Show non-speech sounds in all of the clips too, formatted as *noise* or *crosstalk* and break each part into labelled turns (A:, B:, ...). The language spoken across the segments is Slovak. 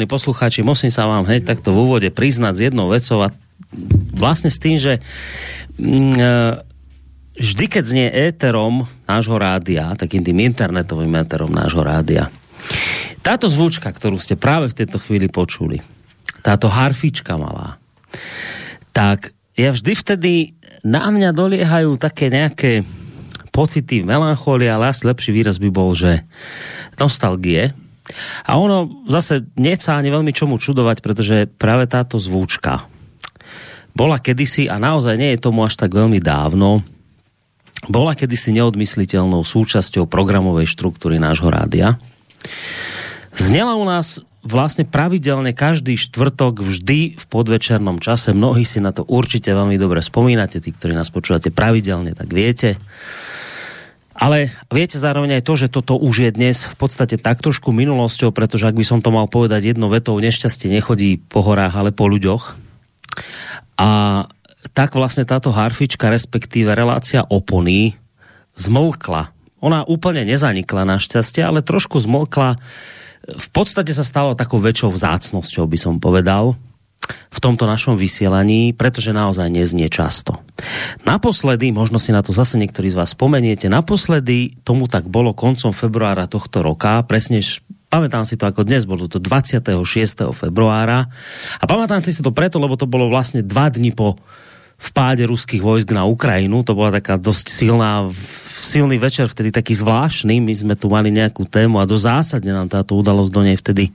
A: Vážení poslucháči, musím sa vám hneď takto v úvode priznať s jednou vecou a vlastne s tým, že mm, e, vždy, keď znie éterom nášho rádia, takým tým internetovým éterom nášho rádia, táto zvučka, ktorú ste práve v tejto chvíli počuli, táto harfička malá, tak ja vždy vtedy na mňa doliehajú také nejaké pocity melancholia, ale asi lepší výraz by bol, že nostalgie, a ono zase neca ani veľmi čomu čudovať, pretože práve táto zvúčka bola kedysi, a naozaj nie je tomu až tak veľmi dávno, bola kedysi neodmysliteľnou súčasťou programovej štruktúry nášho rádia. Znela u nás vlastne pravidelne každý štvrtok vždy v podvečernom čase. Mnohí si na to určite veľmi dobre spomínate, tí, ktorí nás počúvate pravidelne, tak viete. Ale viete zároveň aj to, že toto už je dnes v podstate tak trošku minulosťou, pretože ak by som to mal povedať jednou vetou, nešťastie nechodí po horách, ale po ľuďoch. A tak vlastne táto harfička, respektíve relácia opony, zmlkla. Ona úplne nezanikla našťastie, ale trošku zmlkla. V podstate sa stalo takou väčšou vzácnosťou, by som povedal v tomto našom vysielaní, pretože naozaj neznie často. Naposledy, možno si na to zase niektorí z vás spomeniete, naposledy tomu tak bolo koncom februára tohto roka, presne pamätám si to ako dnes, bolo to 26. februára a pamätám si to preto, lebo to bolo vlastne dva dni po vpáde ruských vojsk na Ukrajinu, to bola taká dosť silná silný večer, vtedy taký zvláštny, my sme tu mali nejakú tému a do zásadne nám táto udalosť do nej vtedy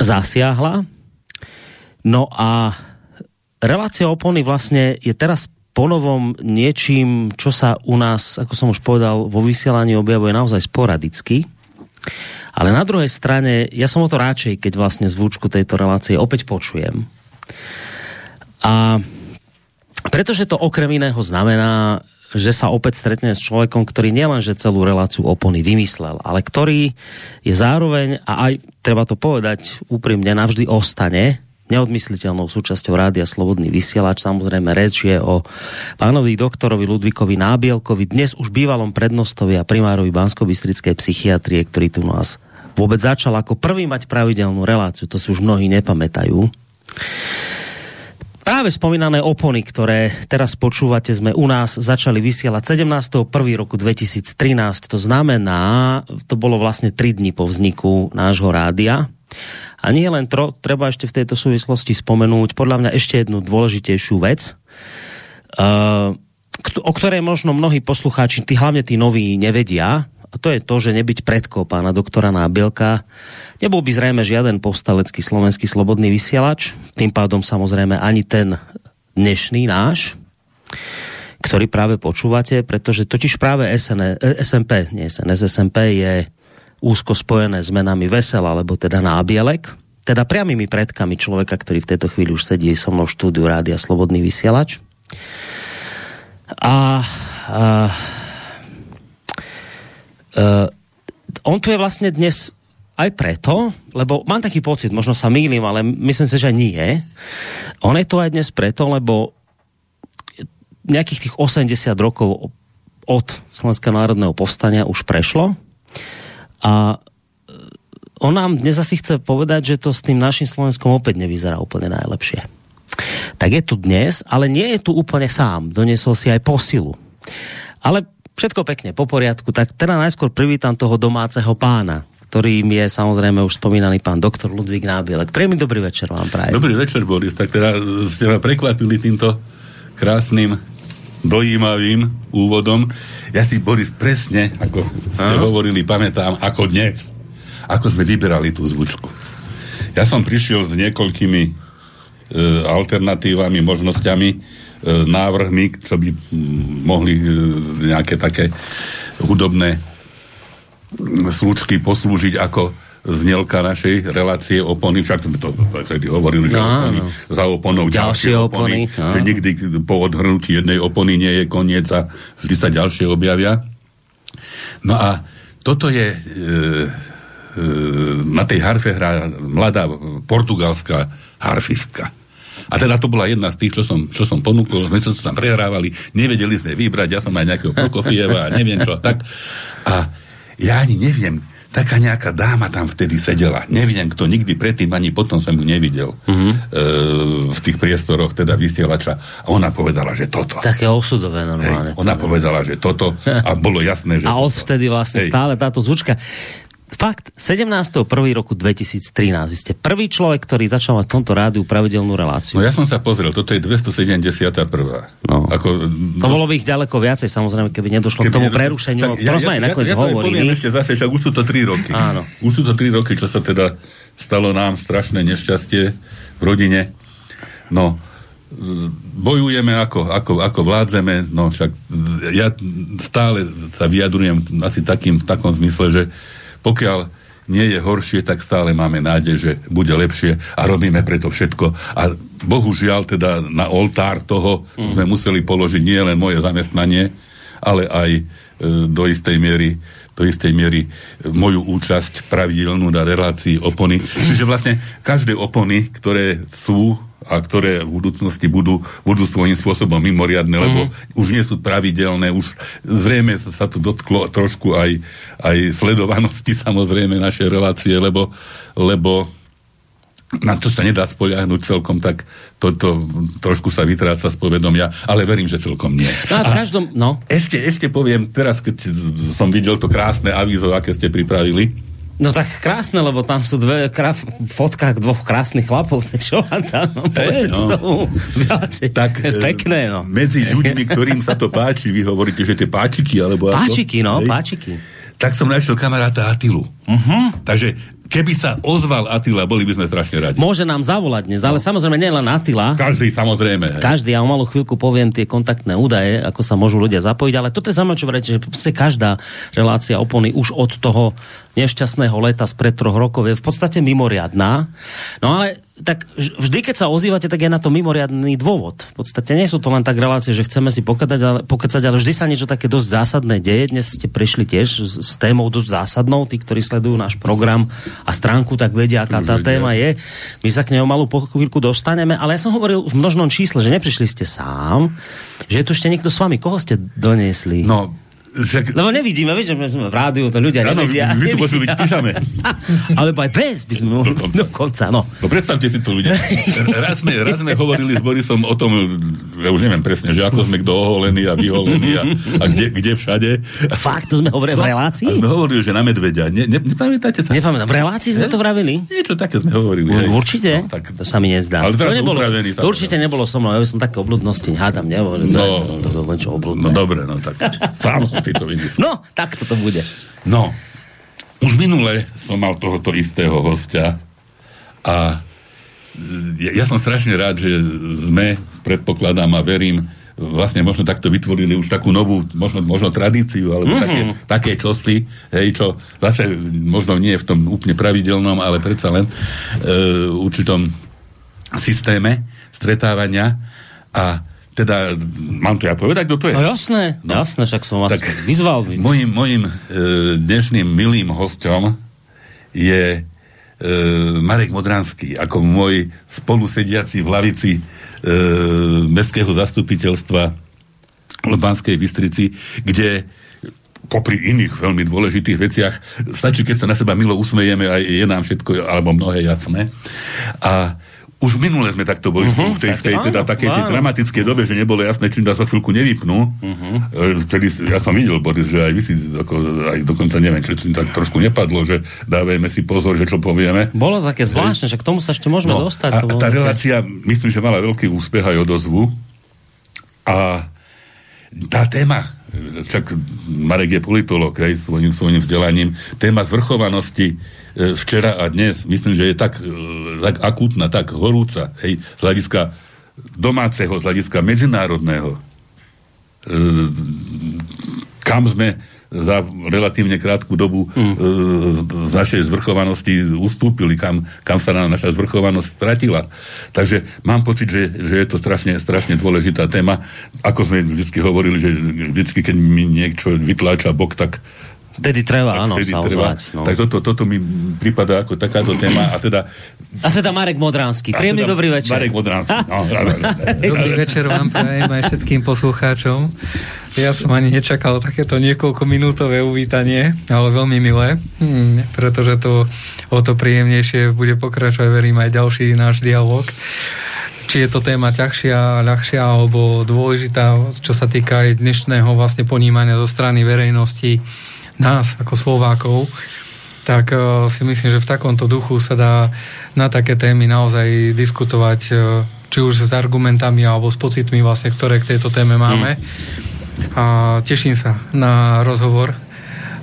A: zasiahla. No a relácia opony vlastne je teraz ponovom niečím, čo sa u nás, ako som už povedal, vo vysielaní objavuje naozaj sporadicky. Ale na druhej strane, ja som o to radšej, keď vlastne zvučku tejto relácie opäť počujem. A pretože to okrem iného znamená, že sa opäť stretne s človekom, ktorý nielenže celú reláciu opony vymyslel, ale ktorý je zároveň, a aj treba to povedať úprimne, navždy ostane neodmysliteľnou súčasťou rádia Slobodný vysielač. Samozrejme reč je o pánovi doktorovi Ludvíkovi Nábielkovi, dnes už bývalom prednostovi a primárovi bansko psychiatrie, ktorý tu nás vôbec začal ako prvý mať pravidelnú reláciu. To si už mnohí nepamätajú. Práve spomínané opony, ktoré teraz počúvate, sme u nás začali vysielať 17. 1. roku 2013. To znamená, to bolo vlastne 3 dní po vzniku nášho rádia. A nie len tro, treba ešte v tejto súvislosti spomenúť podľa mňa ešte jednu dôležitejšiu vec, uh, o ktorej možno mnohí poslucháči, tí, hlavne tí noví, nevedia. A to je to, že nebyť predko pána doktora Nábielka nebol by zrejme žiaden povstalecký slovenský slobodný vysielač, tým pádom samozrejme ani ten dnešný náš, ktorý práve počúvate, pretože totiž práve SN, SMP, nie SNS, SMP je úzko spojené s menami Vesel, alebo teda Nábielek, teda priamými predkami človeka, ktorý v tejto chvíli už sedí so mnou v štúdiu Rádia Slobodný vysielač. A, a, a on tu je vlastne dnes aj preto, lebo mám taký pocit, možno sa mýlim, ale myslím si, že nie. On je tu aj dnes preto, lebo nejakých tých 80 rokov od Slovenského národného povstania už prešlo a e, on nám dnes asi chce povedať, že to s tým našim Slovenskom opäť nevyzerá úplne najlepšie. Tak je tu dnes, ale nie je tu úplne sám. Donesol si aj posilu. Ale všetko pekne, po poriadku. Tak teda najskôr privítam toho domáceho pána, ktorým je samozrejme už spomínaný pán doktor Ludvík Nábielek. Príjemný dobrý večer vám prajem.
B: Dobrý večer, Boris. Tak teda ste ma prekvapili týmto krásnym dojímavým úvodom. Ja si, Boris, presne, ako ste Aha. hovorili, pamätám, ako dnes, ako sme vyberali tú zvučku. Ja som prišiel s niekoľkými e, alternatívami, možnosťami, návrhmi, čo by mohli e, nejaké také hudobné slučky poslúžiť ako znelka našej relácie opony, však sme to vtedy hovorili, že no, opony, no. za oponou ďalšie, ďalšie opony, opony no. že nikdy po odhrnutí jednej opony nie je koniec a vždy sa ďalšie objavia. No a toto je e, e, na tej harfe hrá mladá portugalská harfistka. A teda to bola jedna z tých, čo som, čo som ponúkol, sme sa tam prehrávali, nevedeli sme vybrať, ja som aj nejakého Prokofieva a neviem čo, tak. A ja ani neviem, taká nejaká dáma tam vtedy sedela. Neviem, kto nikdy predtým ani potom som ju nevidel mm-hmm. e, v tých priestoroch, teda vysielača. A ona povedala, že toto.
A: Také osudové normálne.
B: Hej, ona povedala, že toto *laughs* a bolo jasné, že
A: A odvtedy vlastne Hej. stále táto zvučka. Fakt, 17.1. roku 2013. Vy ste prvý človek, ktorý začal mať v tomto rádiu pravidelnú reláciu.
B: No ja som sa pozrel, toto je 271. No.
A: Ako, to do... bolo by ich ďaleko viacej, samozrejme, keby nedošlo keby k tomu nedošlo... prerušeniu. Tak, ja, ja,
B: ja, ja, hovorili. Ja ešte zase, však už sú to 3 roky.
A: Áno.
B: Už sú to 3 roky, čo sa teda stalo nám strašné nešťastie v rodine. No, bojujeme ako, ako, ako vládzeme, no však ja stále sa vyjadrujem asi takým, v takom zmysle, že pokiaľ nie je horšie, tak stále máme nádej, že bude lepšie a robíme preto všetko. A bohužiaľ teda na oltár toho mm. sme museli položiť nie len moje zamestnanie, ale aj e, do istej miery do istej miery e, moju účasť pravidelnú na relácii opony. Čiže vlastne každé opony, ktoré sú a ktoré v budúcnosti budú, budú svojím spôsobom mimoriadne, mm. lebo už nie sú pravidelné, už zrejme sa, to dotklo trošku aj, aj sledovanosti *laughs* samozrejme našej relácie, lebo, lebo na to sa nedá spoľahnúť celkom, tak toto trošku sa vytráca z povedomia, ale verím, že celkom nie.
A: No a v každom, no.
B: Ešte, ešte poviem, teraz keď som videl to krásne avízo, aké ste pripravili,
A: No tak krásne, lebo tam sú dve kraf, fotkách dvoch krásnych chlapov, tak čo vám tam hey, no. tomu Tak, Pekné, no.
B: Medzi ľuďmi, ktorým sa to páči, vy hovoríte, že tie páčiky, alebo
A: Páčiky, ako? no, Hej. páčiky.
B: Tak som našiel kamaráta Atilu. Uh-huh. Takže keby sa ozval Atila, boli by sme strašne radi.
A: Môže nám zavolať dnes, ale no. samozrejme nie len Atila.
B: Každý samozrejme.
A: Hej. Každý, ja o malú chvíľku poviem tie kontaktné údaje, ako sa môžu ľudia zapojiť, ale toto je zaujímavé, čo že každá relácia opony už od toho nešťastného leta spred troch rokov je v podstate mimoriadná. No ale tak vždy, keď sa ozývate, tak je na to mimoriadný dôvod. V podstate nie sú to len tak relácie, že chceme si pokecať, ale, pokecať, ale vždy sa niečo také dosť zásadné deje. Dnes ste prešli tiež s, s témou dosť zásadnou. Tí, ktorí sledujú náš program a stránku, tak vedia, aká tá téma je. My sa k nej malú chvíľku dostaneme, ale ja som hovoril v množnom čísle, že neprišli ste sám, že je tu ešte niekto s vami. Koho ste doniesli?
B: No,
A: však... Lebo nevidíme, vieš, že v rádiu, to ľudia ano, nevedia.
B: My tu môžeme byť píšame.
A: Alebo aj bez by sme mohli dokonca. no.
B: no predstavte si to ľudia. *laughs* Raz sme, raz sme hovorili s Borisom o tom, ja už neviem presne, že ako sme kto oholený a vyholený a, a kde, kde všade.
A: Fakt, to sme hovorili v relácii?
B: A sme hovorili, že na medveďa. Ne, ne, nepamätáte sa?
A: Nepamätám. V relácii sme to vravili?
B: Niečo také sme hovorili.
A: Hej. Určite? No, tak... To sa mi nezdá. Ale to, nebolo, to určite nebolo so mnou. Ja som také obludnosti hádam, nehovorím. No, to, to, to, to,
B: no dobre, no tak *laughs* sám som si to vymyslel.
A: No, tak to bude.
B: No, už minule som mal tohoto istého hostia a ja, ja som strašne rád, že sme, predpokladám a verím, vlastne možno takto vytvorili už takú novú, možno, možno tradíciu, alebo mm-hmm. také, také čosi, hej, čo zase možno nie je v tom úplne pravidelnom, ale predsa len e, určitom systéme stretávania a teda, mám to ja povedať, kto to je?
A: No jasné, no. jasné, však som vás tak vyzval.
B: Mojim, mojim e, dnešným milým hostom je e, Marek Modranský, ako môj spolusediaci v lavici e, mestského zastupiteľstva v Banskej Bystrici, kde popri iných veľmi dôležitých veciach, stačí, keď sa na seba milo usmejeme a je nám všetko, alebo mnohé jasné. A už minule sme takto boli uh-huh, v tej, v tej teda, takej tej dramatickej dobe, že nebolo jasné, čím dá sa chvíľku nevypnú. Uh-huh. Vtedy, ja som videl, Boris, že aj vy si, ako, aj dokonca neviem, či to tak trošku nepadlo, že dávajme si pozor, že čo povieme.
A: Bolo také zvláštne, že k tomu sa ešte môžeme no, dostať.
B: A, a tá relácia, myslím, že mala veľký úspech aj odozvu. A tá téma, čak Marek je politolog, aj svojím, svojím vzdelaním, téma zvrchovanosti E, včera a dnes, myslím, že je tak, e, tak akútna, tak horúca, hej, z hľadiska domáceho, z hľadiska medzinárodného, e, kam sme za relatívne krátku dobu mm. z našej zvrchovanosti ustúpili, kam, kam sa nám naša zvrchovanosť stratila. Takže mám pocit, že, že je to strašne, strašne dôležitá téma. Ako sme vždy hovorili, že vždy, keď mi niečo vytláča bok, tak
A: Vtedy treba, áno, vtedy sa treba. Ozvať,
B: no. Tak toto, toto mi prípada ako takáto téma a teda
A: A teda Marek Modránsky. Príjemný
B: teda
A: dobrý večer.
B: Marek Modránsky. *laughs* No,
C: dobrý večer vám prajem aj všetkým poslucháčom. Ja som ani nečakal takéto niekoľko minútové uvítanie, ale veľmi milé, hm, pretože to o to príjemnejšie bude pokračovať, verím, aj ďalší náš dialog či je to téma ťažšia, ľahšia alebo dôležitá, čo sa týka aj dnešného vlastne ponímania zo strany verejnosti nás ako Slovákov, tak uh, si myslím, že v takomto duchu sa dá na také témy naozaj diskutovať uh, či už s argumentami alebo s pocitmi vlastne, ktoré k tejto téme máme. Mm. A teším sa na rozhovor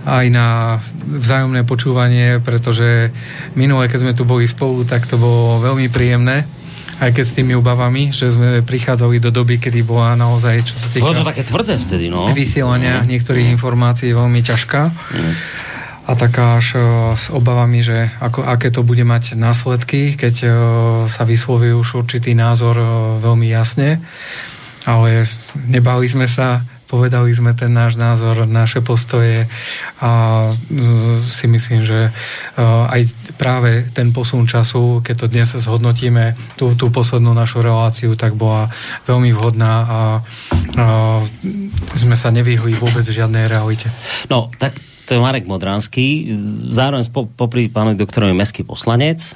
C: aj na vzájomné počúvanie, pretože minule, keď sme tu boli spolu, tak to bolo veľmi príjemné aj keď s tými obavami, že sme prichádzali do doby, kedy bola naozaj, čo sa týka...
A: Bolo to také tvrdé vtedy, no.
C: Vysielania mm. niektorých informácií veľmi ťažká. Mm. A taká až uh, s obavami, že ako, aké to bude mať následky, keď uh, sa vysloví už určitý názor uh, veľmi jasne. Ale nebali sme sa povedali sme ten náš názor, naše postoje a e, si myslím, že e, aj práve ten posun času, keď to dnes zhodnotíme, tú, tú poslednú našu reláciu, tak bola veľmi vhodná a, a sme sa nevyhli vôbec žiadnej realite.
A: No, tak to je Marek Modránsky, zároveň popri pánovi doktorovi mestský poslanec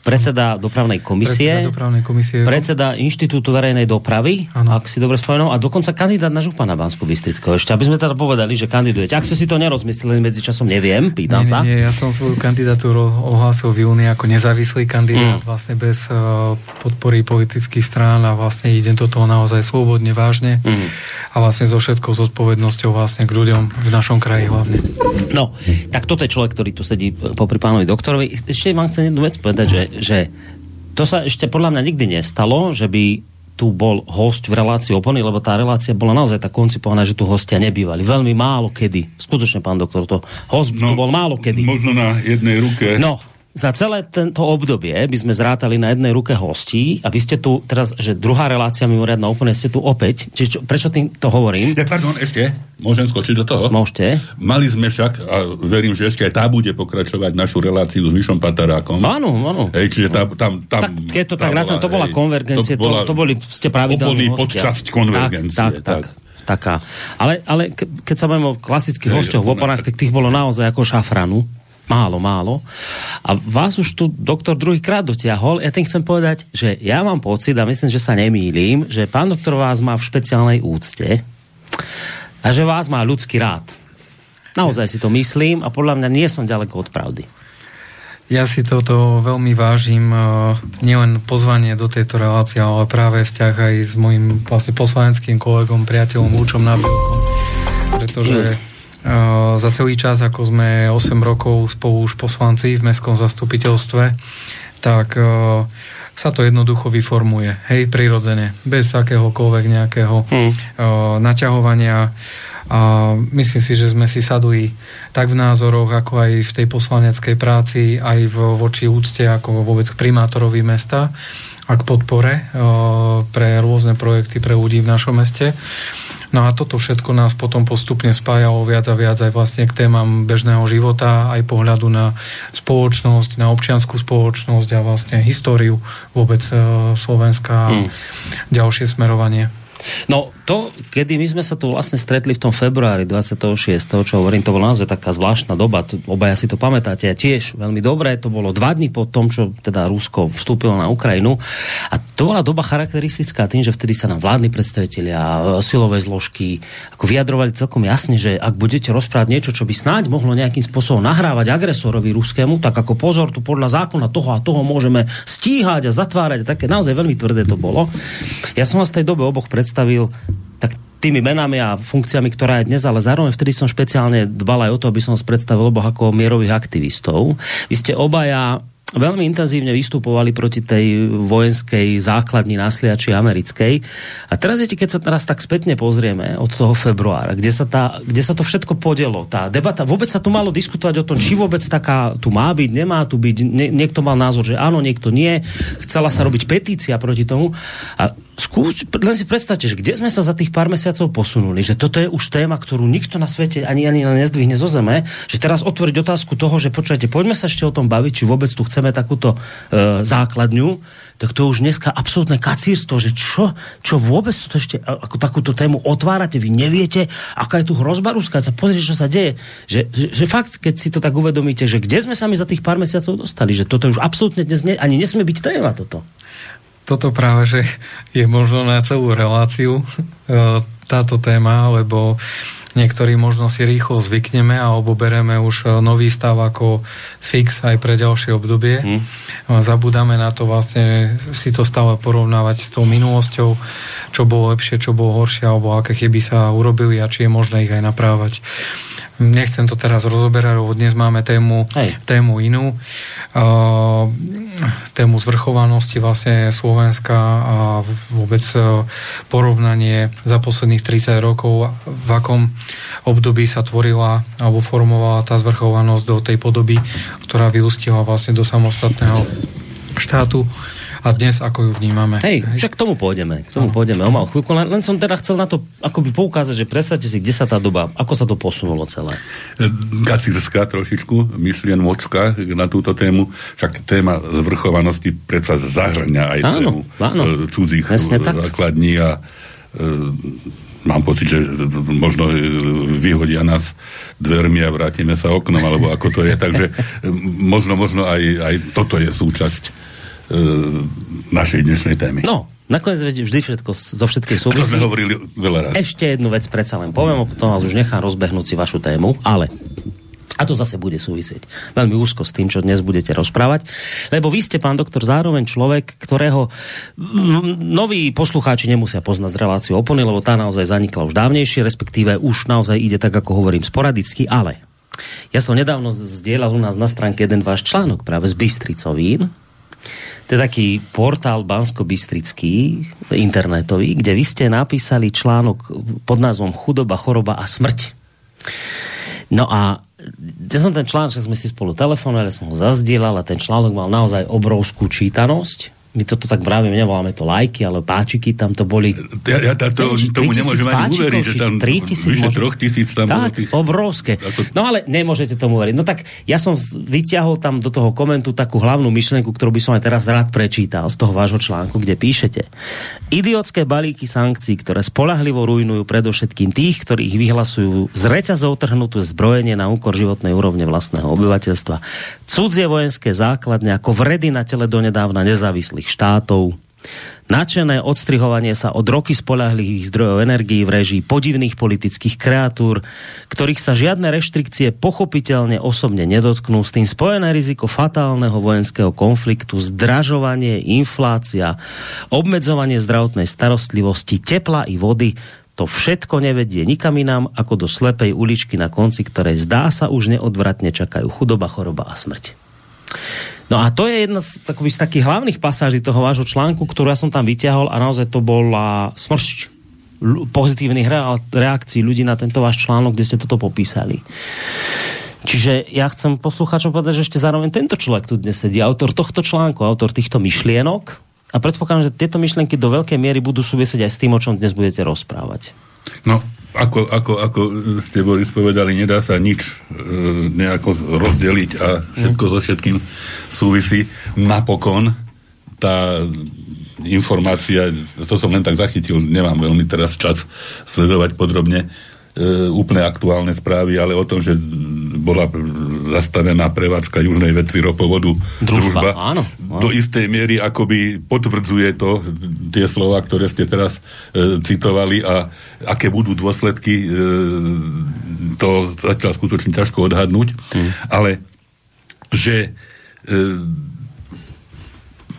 A: predseda dopravnej komisie,
C: predseda, dopravnej komisie,
A: predseda Inštitútu verejnej dopravy, ano. ak si dobre spomenul, a dokonca kandidát na župana Bansko Bystrického. Ešte, aby sme teda povedali, že kandidujete. Ak ste si to nerozmysleli medzi časom, neviem, pýtam
C: nie,
A: sa.
C: Nie, ja som svoju kandidatúru ohlásil v júni ako nezávislý kandidát, mm. vlastne bez uh, podpory politických strán a vlastne idem do toho naozaj slobodne, vážne mm. a vlastne so všetkou zodpovednosťou vlastne k ľuďom v našom kraji hlavne.
A: No, tak toto je človek, ktorý tu sedí popri pánovi doktorovi. Ešte vám chcem jednu vec povedať, že že to sa ešte podľa mňa nikdy nestalo, že by tu bol host v relácii opony, lebo tá relácia bola naozaj tak koncipovaná, že tu hostia nebývali. Veľmi málo kedy. Skutočne, pán doktor, to host no, tu bol málo kedy.
B: Možno na jednej ruke.
A: No, za celé tento obdobie by sme zrátali na jednej ruke hostí a vy ste tu teraz, že druhá relácia mimoriadna úplne ste tu opäť. Čiže čo, prečo tým to hovorím?
B: Ja, pardon, ešte, môžem skočiť do toho?
A: Môžete.
B: Mali sme však, a verím, že ešte aj tá bude pokračovať našu reláciu s Mišom Patarákom.
A: Áno, áno.
B: Hej, čiže tá, tam, tam,
A: tak, keď to tak rátam, to bola hej, konvergencie, to, bola to, to boli ste pravidelní
B: hostia. podčasť konvergencie.
A: Tak, tak, tak. tak taká. Ale, ale ke, keď sa bavíme o klasických hosťoch v oponách, tak tých bolo naozaj ako šafranu. Málo, málo. A vás už tu doktor druhýkrát dotiahol. Ja tým chcem povedať, že ja mám pocit, a myslím, že sa nemýlim, že pán doktor vás má v špeciálnej úcte a že vás má ľudský rád. Naozaj si to myslím a podľa mňa nie som ďaleko od pravdy.
C: Ja si toto veľmi vážim, e, nielen pozvanie do tejto relácie, ale práve vzťah aj s mojim vlastne poslaneckým kolegom, priateľom Vúčom Nabilkom. Pretože za celý čas, ako sme 8 rokov spolu už poslanci v mestskom zastupiteľstve, tak sa to jednoducho vyformuje. Hej, prirodzene. Bez akéhokoľvek nejakého hmm. naťahovania. A myslím si, že sme si sadli tak v názoroch, ako aj v tej poslaneckej práci, aj v, voči úcte, ako vôbec k primátorovi mesta a k podpore pre rôzne projekty pre ľudí v našom meste. No a toto všetko nás potom postupne spájalo viac a viac aj vlastne k témam bežného života, aj pohľadu na spoločnosť, na občianskú spoločnosť a vlastne históriu vôbec e, Slovenska a hmm. ďalšie smerovanie.
A: No to, kedy my sme sa tu vlastne stretli v tom februári 26. čo hovorím, to bola naozaj taká zvláštna doba, obaja si to pamätáte a tiež veľmi dobré, to bolo dva dní po tom, čo teda Rusko vstúpilo na Ukrajinu a to bola doba charakteristická tým, že vtedy sa nám vládni predstavitelia, e, silové zložky ako vyjadrovali celkom jasne, že ak budete rozprávať niečo, čo by snáď mohlo nejakým spôsobom nahrávať agresorovi ruskému, tak ako pozor, tu podľa zákona toho a toho môžeme stíhať a zatvárať a také naozaj veľmi tvrdé to bolo. Ja som vás v tej dobe oboch pred predstavil tak tými menami a funkciami, ktorá je dnes, ale zároveň vtedy som špeciálne dbal aj o to, aby som vás predstavil oboch ako mierových aktivistov. Vy ste obaja veľmi intenzívne vystupovali proti tej vojenskej základni násliači americkej. A teraz viete, keď sa teraz tak spätne pozrieme od toho februára, kde sa, tá, kde sa to všetko podelo, tá debata, vôbec sa tu malo diskutovať o tom, či vôbec taká tu má byť, nemá tu byť, nie, niekto mal názor, že áno, niekto nie, chcela sa robiť petícia proti tomu. A skús, len si predstavte, že kde sme sa za tých pár mesiacov posunuli, že toto je už téma, ktorú nikto na svete ani ani nezdvihne zo zeme, že teraz otvoriť otázku toho, že počujete, poďme sa ešte o tom baviť, či vôbec tu chceme takúto e, základňu, tak to je už dneska absolútne kacírstvo, že čo, čo vôbec to ešte ako takúto tému otvárate, vy neviete, aká je tu hrozba Ruska, sa pozrite, čo sa deje. Že, že, že fakt, keď si to tak uvedomíte, že kde sme sa my za tých pár mesiacov dostali, že toto už absolútne dnes ne, ani nesmie byť téma toto
C: toto práve, že je možno na celú reláciu e, táto téma, lebo niektorí možno si rýchlo zvykneme a obobereme už e, nový stav ako fix aj pre ďalšie obdobie. Hmm. Zabudáme na to vlastne si to stále porovnávať s tou minulosťou, čo bolo lepšie, čo bolo horšie, alebo aké chyby sa urobili a či je možné ich aj naprávať. Nechcem to teraz rozoberať, lebo dnes máme tému, tému inú. Uh, tému zvrchovanosti vlastne Slovenska a vôbec uh, porovnanie za posledných 30 rokov, v akom období sa tvorila alebo formovala tá zvrchovanosť do tej podoby, ktorá vyústila vlastne do samostatného štátu a dnes ako ju vnímame.
A: Hej, však k tomu pôjdeme, k tomu pôjdeme o malú chvíľku, len, len som teda chcel na to akoby poukázať, že predstavte si, kde sa tá doba, ako sa to posunulo celé.
B: Gacírska trošičku, myšlien mocka na túto tému, však téma zvrchovanosti predsa zahrňa aj áno, tému áno, e, cudzích základní a e, mám pocit, že možno e, vyhodia nás dvermi a vrátime sa oknom, alebo ako to je. *laughs* Takže možno, možno aj, aj toto je súčasť E, našej dnešnej témy.
A: No, nakoniec vždy všetko zo všetkej súvisí.
B: To sme hovorili veľa raz.
A: Ešte jednu vec predsa len poviem, potom vás už nechám rozbehnúť si vašu tému, ale a to zase bude súvisieť veľmi úzko s tým, čo dnes budete rozprávať. Lebo vy ste, pán doktor, zároveň človek, ktorého noví poslucháči nemusia poznať z reláciu opony, lebo tá naozaj zanikla už dávnejšie, respektíve už naozaj ide tak, ako hovorím, sporadicky, ale ja som nedávno zdieľal u nás na stránke jeden váš článok práve z Bystricovín, to je taký portál bansko-bystrický, internetový, kde vy ste napísali článok pod názvom Chudoba, choroba a smrť. No a ja som ten článok, sme si spolu telefonovali, som ho zazdielal a ten článok mal naozaj obrovskú čítanosť my toto tak vravím, nevoláme to lajky, ale páčiky tam to boli...
B: Ja, ja to, tomu nemôžem ani uveriť, že tam 3000, vyše troch tisíc tam
A: Tak, tých... obrovské. To... No ale nemôžete tomu veriť. No tak ja som vyťahol tam do toho komentu takú hlavnú myšlenku, ktorú by som aj teraz rád prečítal z toho vášho článku, kde píšete. Idiotské balíky sankcií, ktoré spolahlivo rujnujú predovšetkým tých, ktorí ich vyhlasujú z reťazov trhnutú zbrojenie na úkor životnej úrovne vlastného obyvateľstva. Cudzie vojenské základne ako vredy na tele donedávna nezávislé nezávislých štátov, Načené odstrihovanie sa od roky spolahlivých zdrojov energií v režii podivných politických kreatúr, ktorých sa žiadne reštrikcie pochopiteľne osobne nedotknú, s tým spojené riziko fatálneho vojenského konfliktu, zdražovanie, inflácia, obmedzovanie zdravotnej starostlivosti, tepla i vody, to všetko nevedie nikam inám ako do slepej uličky na konci, ktorej zdá sa už neodvratne čakajú chudoba, choroba a smrť. No a to je jedna z, takových, z takých hlavných pasáží toho vášho článku, ktorú ja som tam vyťahol a naozaj to bola smršť pozitívnych reakcií ľudí na tento váš článok, kde ste toto popísali. Čiže ja chcem poslucháčom povedať, že ešte zároveň tento človek tu dnes sedí, autor tohto článku, autor týchto myšlienok a predpokladám, že tieto myšlienky do veľkej miery budú súvisieť aj s tým, o čom dnes budete rozprávať.
B: No, ako, ako, ako ste Boris povedali, nedá sa nič e, nejako rozdeliť a všetko so všetkým súvisí. Napokon tá informácia, to som len tak zachytil, nemám veľmi teraz čas sledovať podrobne, úplne aktuálne správy, ale o tom, že bola zastavená prevádzka južnej vetvy ropovodu
A: družba, družba áno,
B: áno. do istej miery akoby potvrdzuje to, tie slova, ktoré ste teraz e, citovali a aké budú dôsledky, e, to zatiaľ skutočne ťažko odhadnúť, hmm. ale že e,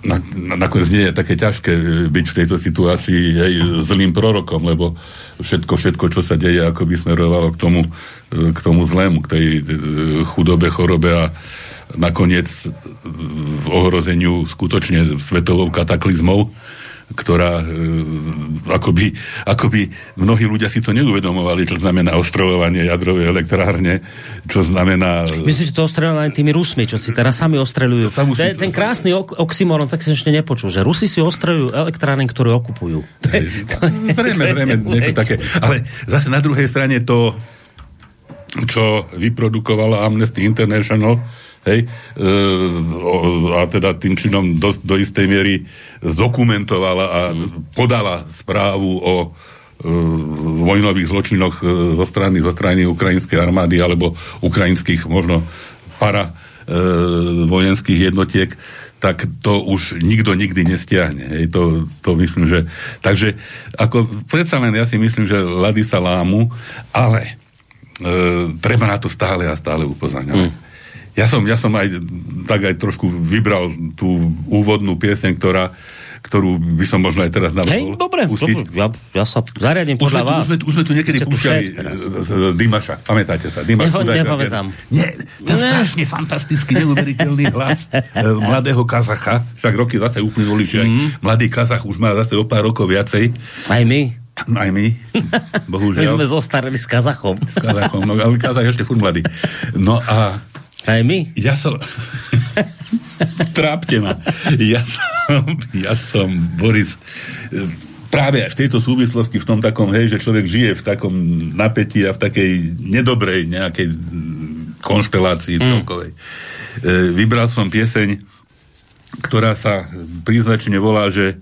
B: na, na, nakoniec nie je také ťažké e, byť v tejto situácii hej, zlým prorokom, lebo všetko, všetko, čo sa deje, ako by smerovalo k tomu, e, k tomu zlému, k tej e, chudobe, chorobe a nakoniec ohrozeniu skutočne svetovou kataklizmou ktorá e, akoby, akoby mnohí ľudia si to neuvedomovali, čo znamená ostreľovanie jadrovej elektrárne, čo znamená...
A: Myslíte to ostreľovanie tými Rusmi, čo si teraz sami ostreľujú? Musí... Ten, ten krásny ok- oxymoron, tak si ešte nepočul, že Rusi si ostreľujú elektrárne, ktoré okupujú. *laughs*
B: Zrejme, zrejme, niečo také. Ale zase na druhej strane to, čo vyprodukovala Amnesty International, hej, e, a teda tým činom do, do istej miery zdokumentovala a podala správu o e, vojnových zločinoch e, zo strany, zo strany ukrajinskej armády alebo ukrajinských možno para e, vojenských jednotiek, tak to už nikto nikdy nestiahne. Hej, to, to myslím, že... Takže ako predsa len ja si myslím, že lady sa lámu, ale e, treba na to stále a stále upozorňovať. Mm. Ja som, ja som aj tak aj trošku vybral tú úvodnú pieseň, ktorá ktorú by som možno aj teraz navrhol.
A: Hej, dobre, dobre. Ja, ja sa zariadím podľa
B: už
A: vás.
B: Už sme, už sme tu niekedy púšťali z Dimaša, pamätáte sa? Dimaš,
A: Neho, nepamätám.
B: Nie, ten ne. strašne fantastický, neuveriteľný hlas e, mladého Kazacha, však roky zase uplynuli, že aj mm. mladý Kazach už má zase o pár rokov viacej.
A: Aj my.
B: Aj my, *laughs* bohužiaľ.
A: My sme zostarili s Kazachom.
B: S Kazachom, no ale Kazach ešte furt mladý. No a
A: aj my?
B: Ja som... *laughs* Trápte ma. Ja som, ja som, Boris, práve v tejto súvislosti, v tom takom, hej, že človek žije v takom napätí a v takej nedobrej nejakej konštelácii mm. celkovej. E, vybral som pieseň, ktorá sa príznačne volá, že,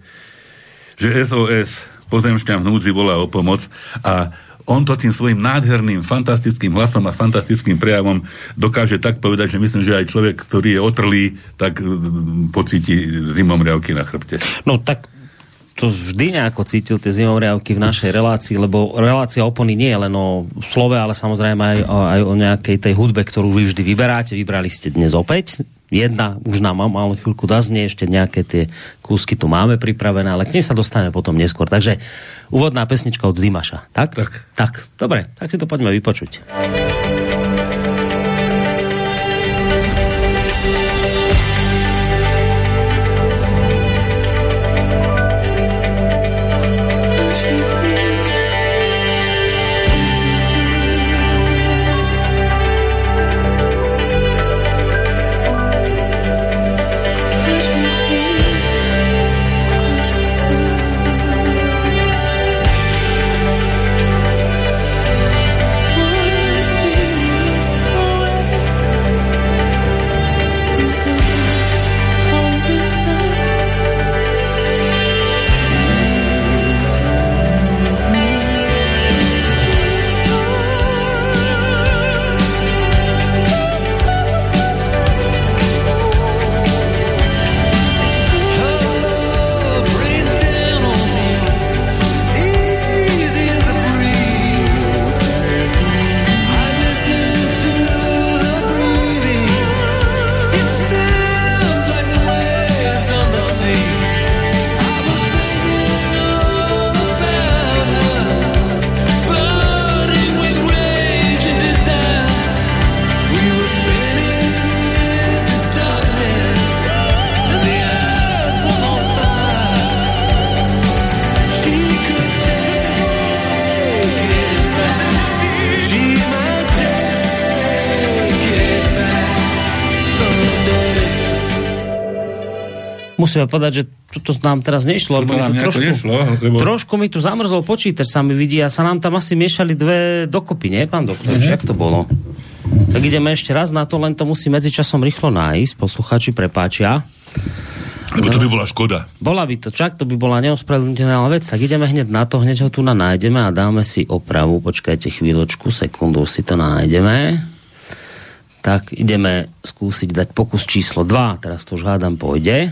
B: že SOS pozemšťam v núdzi volá o pomoc a on to tým svojim nádherným, fantastickým hlasom a fantastickým prejavom dokáže tak povedať, že myslím, že aj človek, ktorý je otrlý, tak mm, pocíti zimom riavky na chrbte.
A: No tak to vždy nejako cítil tie zimomriavky v našej relácii, lebo relácia opony nie je len o slove, ale samozrejme aj, aj o nejakej tej hudbe, ktorú vy vždy vyberáte. Vybrali ste dnes opäť jedna už nám ale chvíľku daznie, ešte nejaké tie kúsky tu máme pripravené, ale k nej sa dostaneme potom neskôr. Takže úvodná pesnička od Dimaša. Tak?
B: Tak.
A: Tak, dobre, tak si to poďme vypočuť. Musíme povedať, že to nám teraz nešlo,
B: lebo
A: to
B: trošku, nešlo, lebo...
A: trošku mi tu zamrzol počítač, sa mi vidí a sa nám tam asi miešali dve dokopy, nie, pán doktor? Mm-hmm. Jak to bolo? Tak ideme ešte raz na to, len to musí medzičasom rýchlo nájsť, posluchači prepáčia.
B: Lebo to by bola škoda.
A: Bola by to, čak to by bola neospravedlniteľná vec, tak ideme hneď na to, hneď ho tu na nájdeme a dáme si opravu, počkajte chvíľočku, sekundu si to nájdeme. Tak ideme skúsiť dať pokus číslo 2, teraz to už hádam pôjde.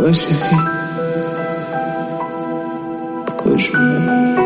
D: Pourquoi j'ai fait Pourquoi je meurs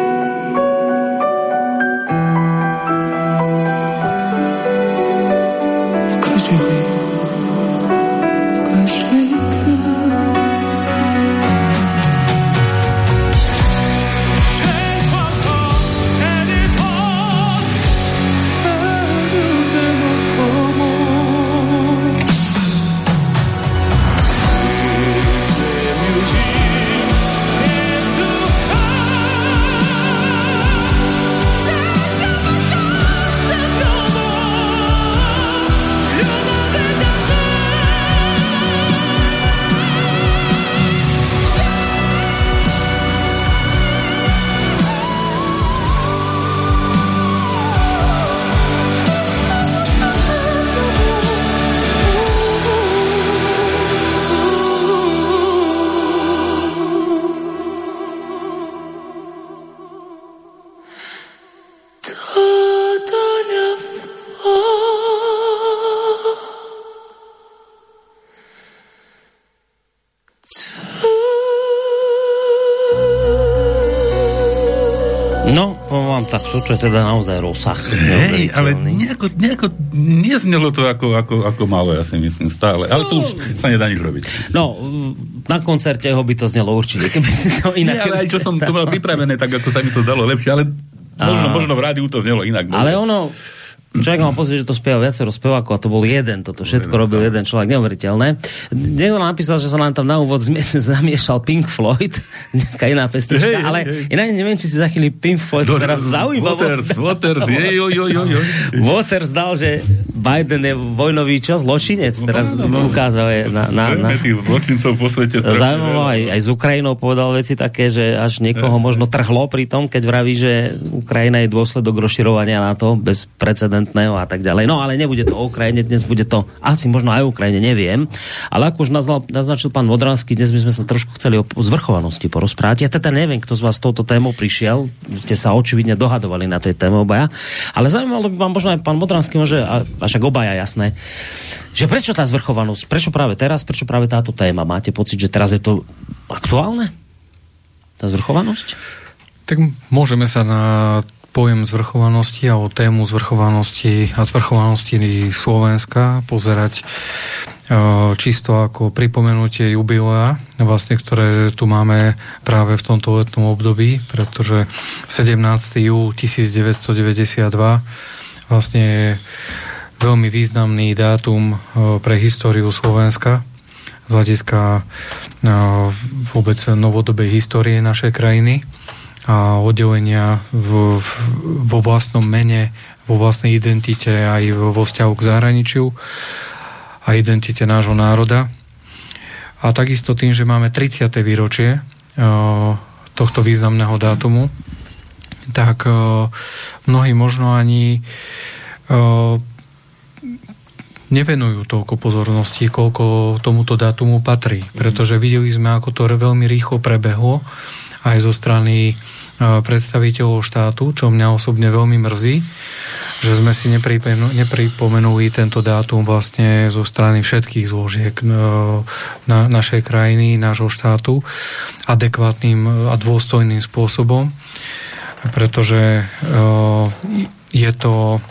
A: teda naozaj rozsah.
B: Hej, ale nejako, nejako neznelo to ako, ako, ako malo, ja si myslím stále. Ale to už sa nedá nič robiť.
A: No, na koncerte ho by to znelo určite, keby si to inak...
B: Nie, ale aj čo som to *laughs* mal pripravené, tak ako sa mi to dalo lepšie, ale možno, možno v rádiu to znelo inak.
A: Ale ono, človek má pocit, že to spieva viacero spevákov a to bol jeden, toto všetko robil jeden človek, neuveriteľné. Niekto napísal, že sa nám tam na úvod *laughs* zamiešal Pink Floyd, *laughs* nejaká iná pesnička,
B: hej,
A: ale
B: hej.
A: inak neviem, či si zachyli Pink Floyd
B: No,
A: teraz zaujímavo.
B: Waters, Waters, je, jo, jo, jo, jo.
A: Waters dal, že Biden je vojnový čo, zločinec, teraz
B: no, no.
A: ukázal na, na, na,
B: Veľmi tých zločincov po svete
A: Zaujímavé, aj, aj z Ukrajinou povedal veci také, že až niekoho možno trhlo pri tom, keď vraví, že Ukrajina je dôsledok rozširovania na to bezprecedentného a tak ďalej. No ale nebude to o Ukrajine, dnes bude to asi možno aj o Ukrajine, neviem. Ale ako už naznal, naznačil pán Modranský, dnes by sme sa trošku chceli o zvrchovanosti porozprávať. Ja teda neviem, kto z vás touto témou prišiel. Ste sa očividne dohadovali na tej téme obaja. Ale zaujímalo by vám možno aj pán Modranský, môže, a, a však obaja jasné, že prečo tá zvrchovanosť, prečo práve teraz, prečo práve táto téma? Máte pocit, že teraz je to aktuálne? Tá zvrchovanosť?
C: Tak môžeme sa na pojem zvrchovanosti a o tému zvrchovanosti a zvrchovanosti Slovenska pozerať e, čisto ako pripomenutie jubilea, vlastne, ktoré tu máme práve v tomto letnom období, pretože 17. júl 1992 vlastne je veľmi významný dátum e, pre históriu Slovenska z hľadiska e, vôbec novodobej histórie našej krajiny a oddelenia v, v, vo vlastnom mene, vo vlastnej identite aj vo, vzťahu k zahraničiu a identite nášho národa. A takisto tým, že máme 30. výročie uh, tohto významného dátumu, tak mnohí možno ani nevenujú toľko pozornosti, koľko tomuto dátumu patrí. Pretože videli sme, ako to veľmi rýchlo prebehlo aj zo strany predstaviteľov štátu, čo mňa osobne veľmi mrzí, že sme si nepripomenuli tento dátum vlastne zo strany všetkých zložiek na našej krajiny, nášho štátu adekvátnym a dôstojným spôsobom, pretože je to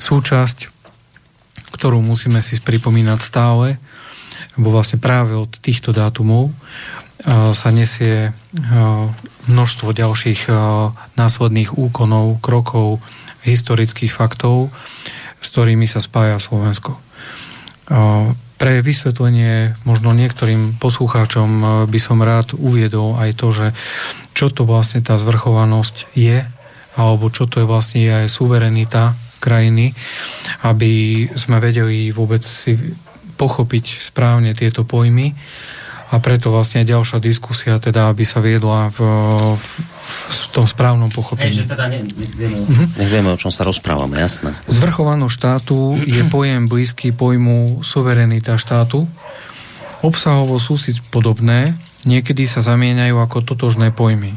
C: súčasť, ktorú musíme si pripomínať stále, lebo vlastne práve od týchto dátumov sa nesie množstvo ďalších následných úkonov, krokov, historických faktov, s ktorými sa spája Slovensko. Pre vysvetlenie možno niektorým poslucháčom by som rád uviedol aj to, že čo to vlastne tá zvrchovanosť je, alebo čo to je vlastne aj suverenita krajiny, aby sme vedeli vôbec si pochopiť správne tieto pojmy a preto vlastne ďalšia diskusia, teda aby sa viedla v, v, v tom správnom pochopení.
A: Hej, že teda ne, nech, vieme, uh-huh. nech vieme, o čom sa rozprávame, jasné.
C: Zvrchovanosť štátu je *clears throat* pojem blízky pojmu suverenita štátu. Obsahovo sú si podobné, niekedy sa zamieňajú ako totožné pojmy,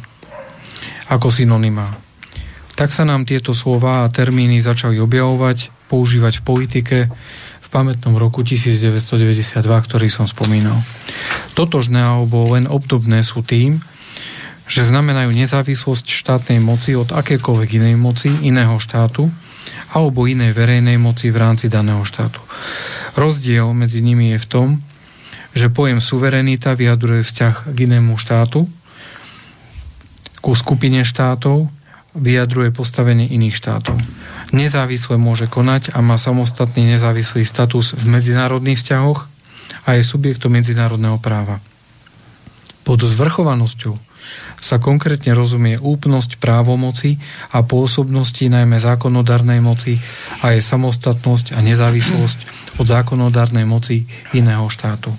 C: ako synonymá. Tak sa nám tieto slova a termíny začali objavovať, používať v politike, v pamätnom roku 1992, ktorý som spomínal. Totožné alebo len obdobné sú tým, že znamenajú nezávislosť štátnej moci od akékoľvek inej moci iného štátu alebo inej verejnej moci v rámci daného štátu. Rozdiel medzi nimi je v tom, že pojem suverenita vyjadruje vzťah k inému štátu, ku skupine štátov, vyjadruje postavenie iných štátov. Nezávisle môže konať a má samostatný nezávislý status v medzinárodných vzťahoch a je subjektom medzinárodného práva. Pod zvrchovanosťou sa konkrétne rozumie úplnosť právomoci a pôsobnosti najmä zákonodárnej moci a jej samostatnosť a nezávislosť od zákonodárnej moci iného štátu.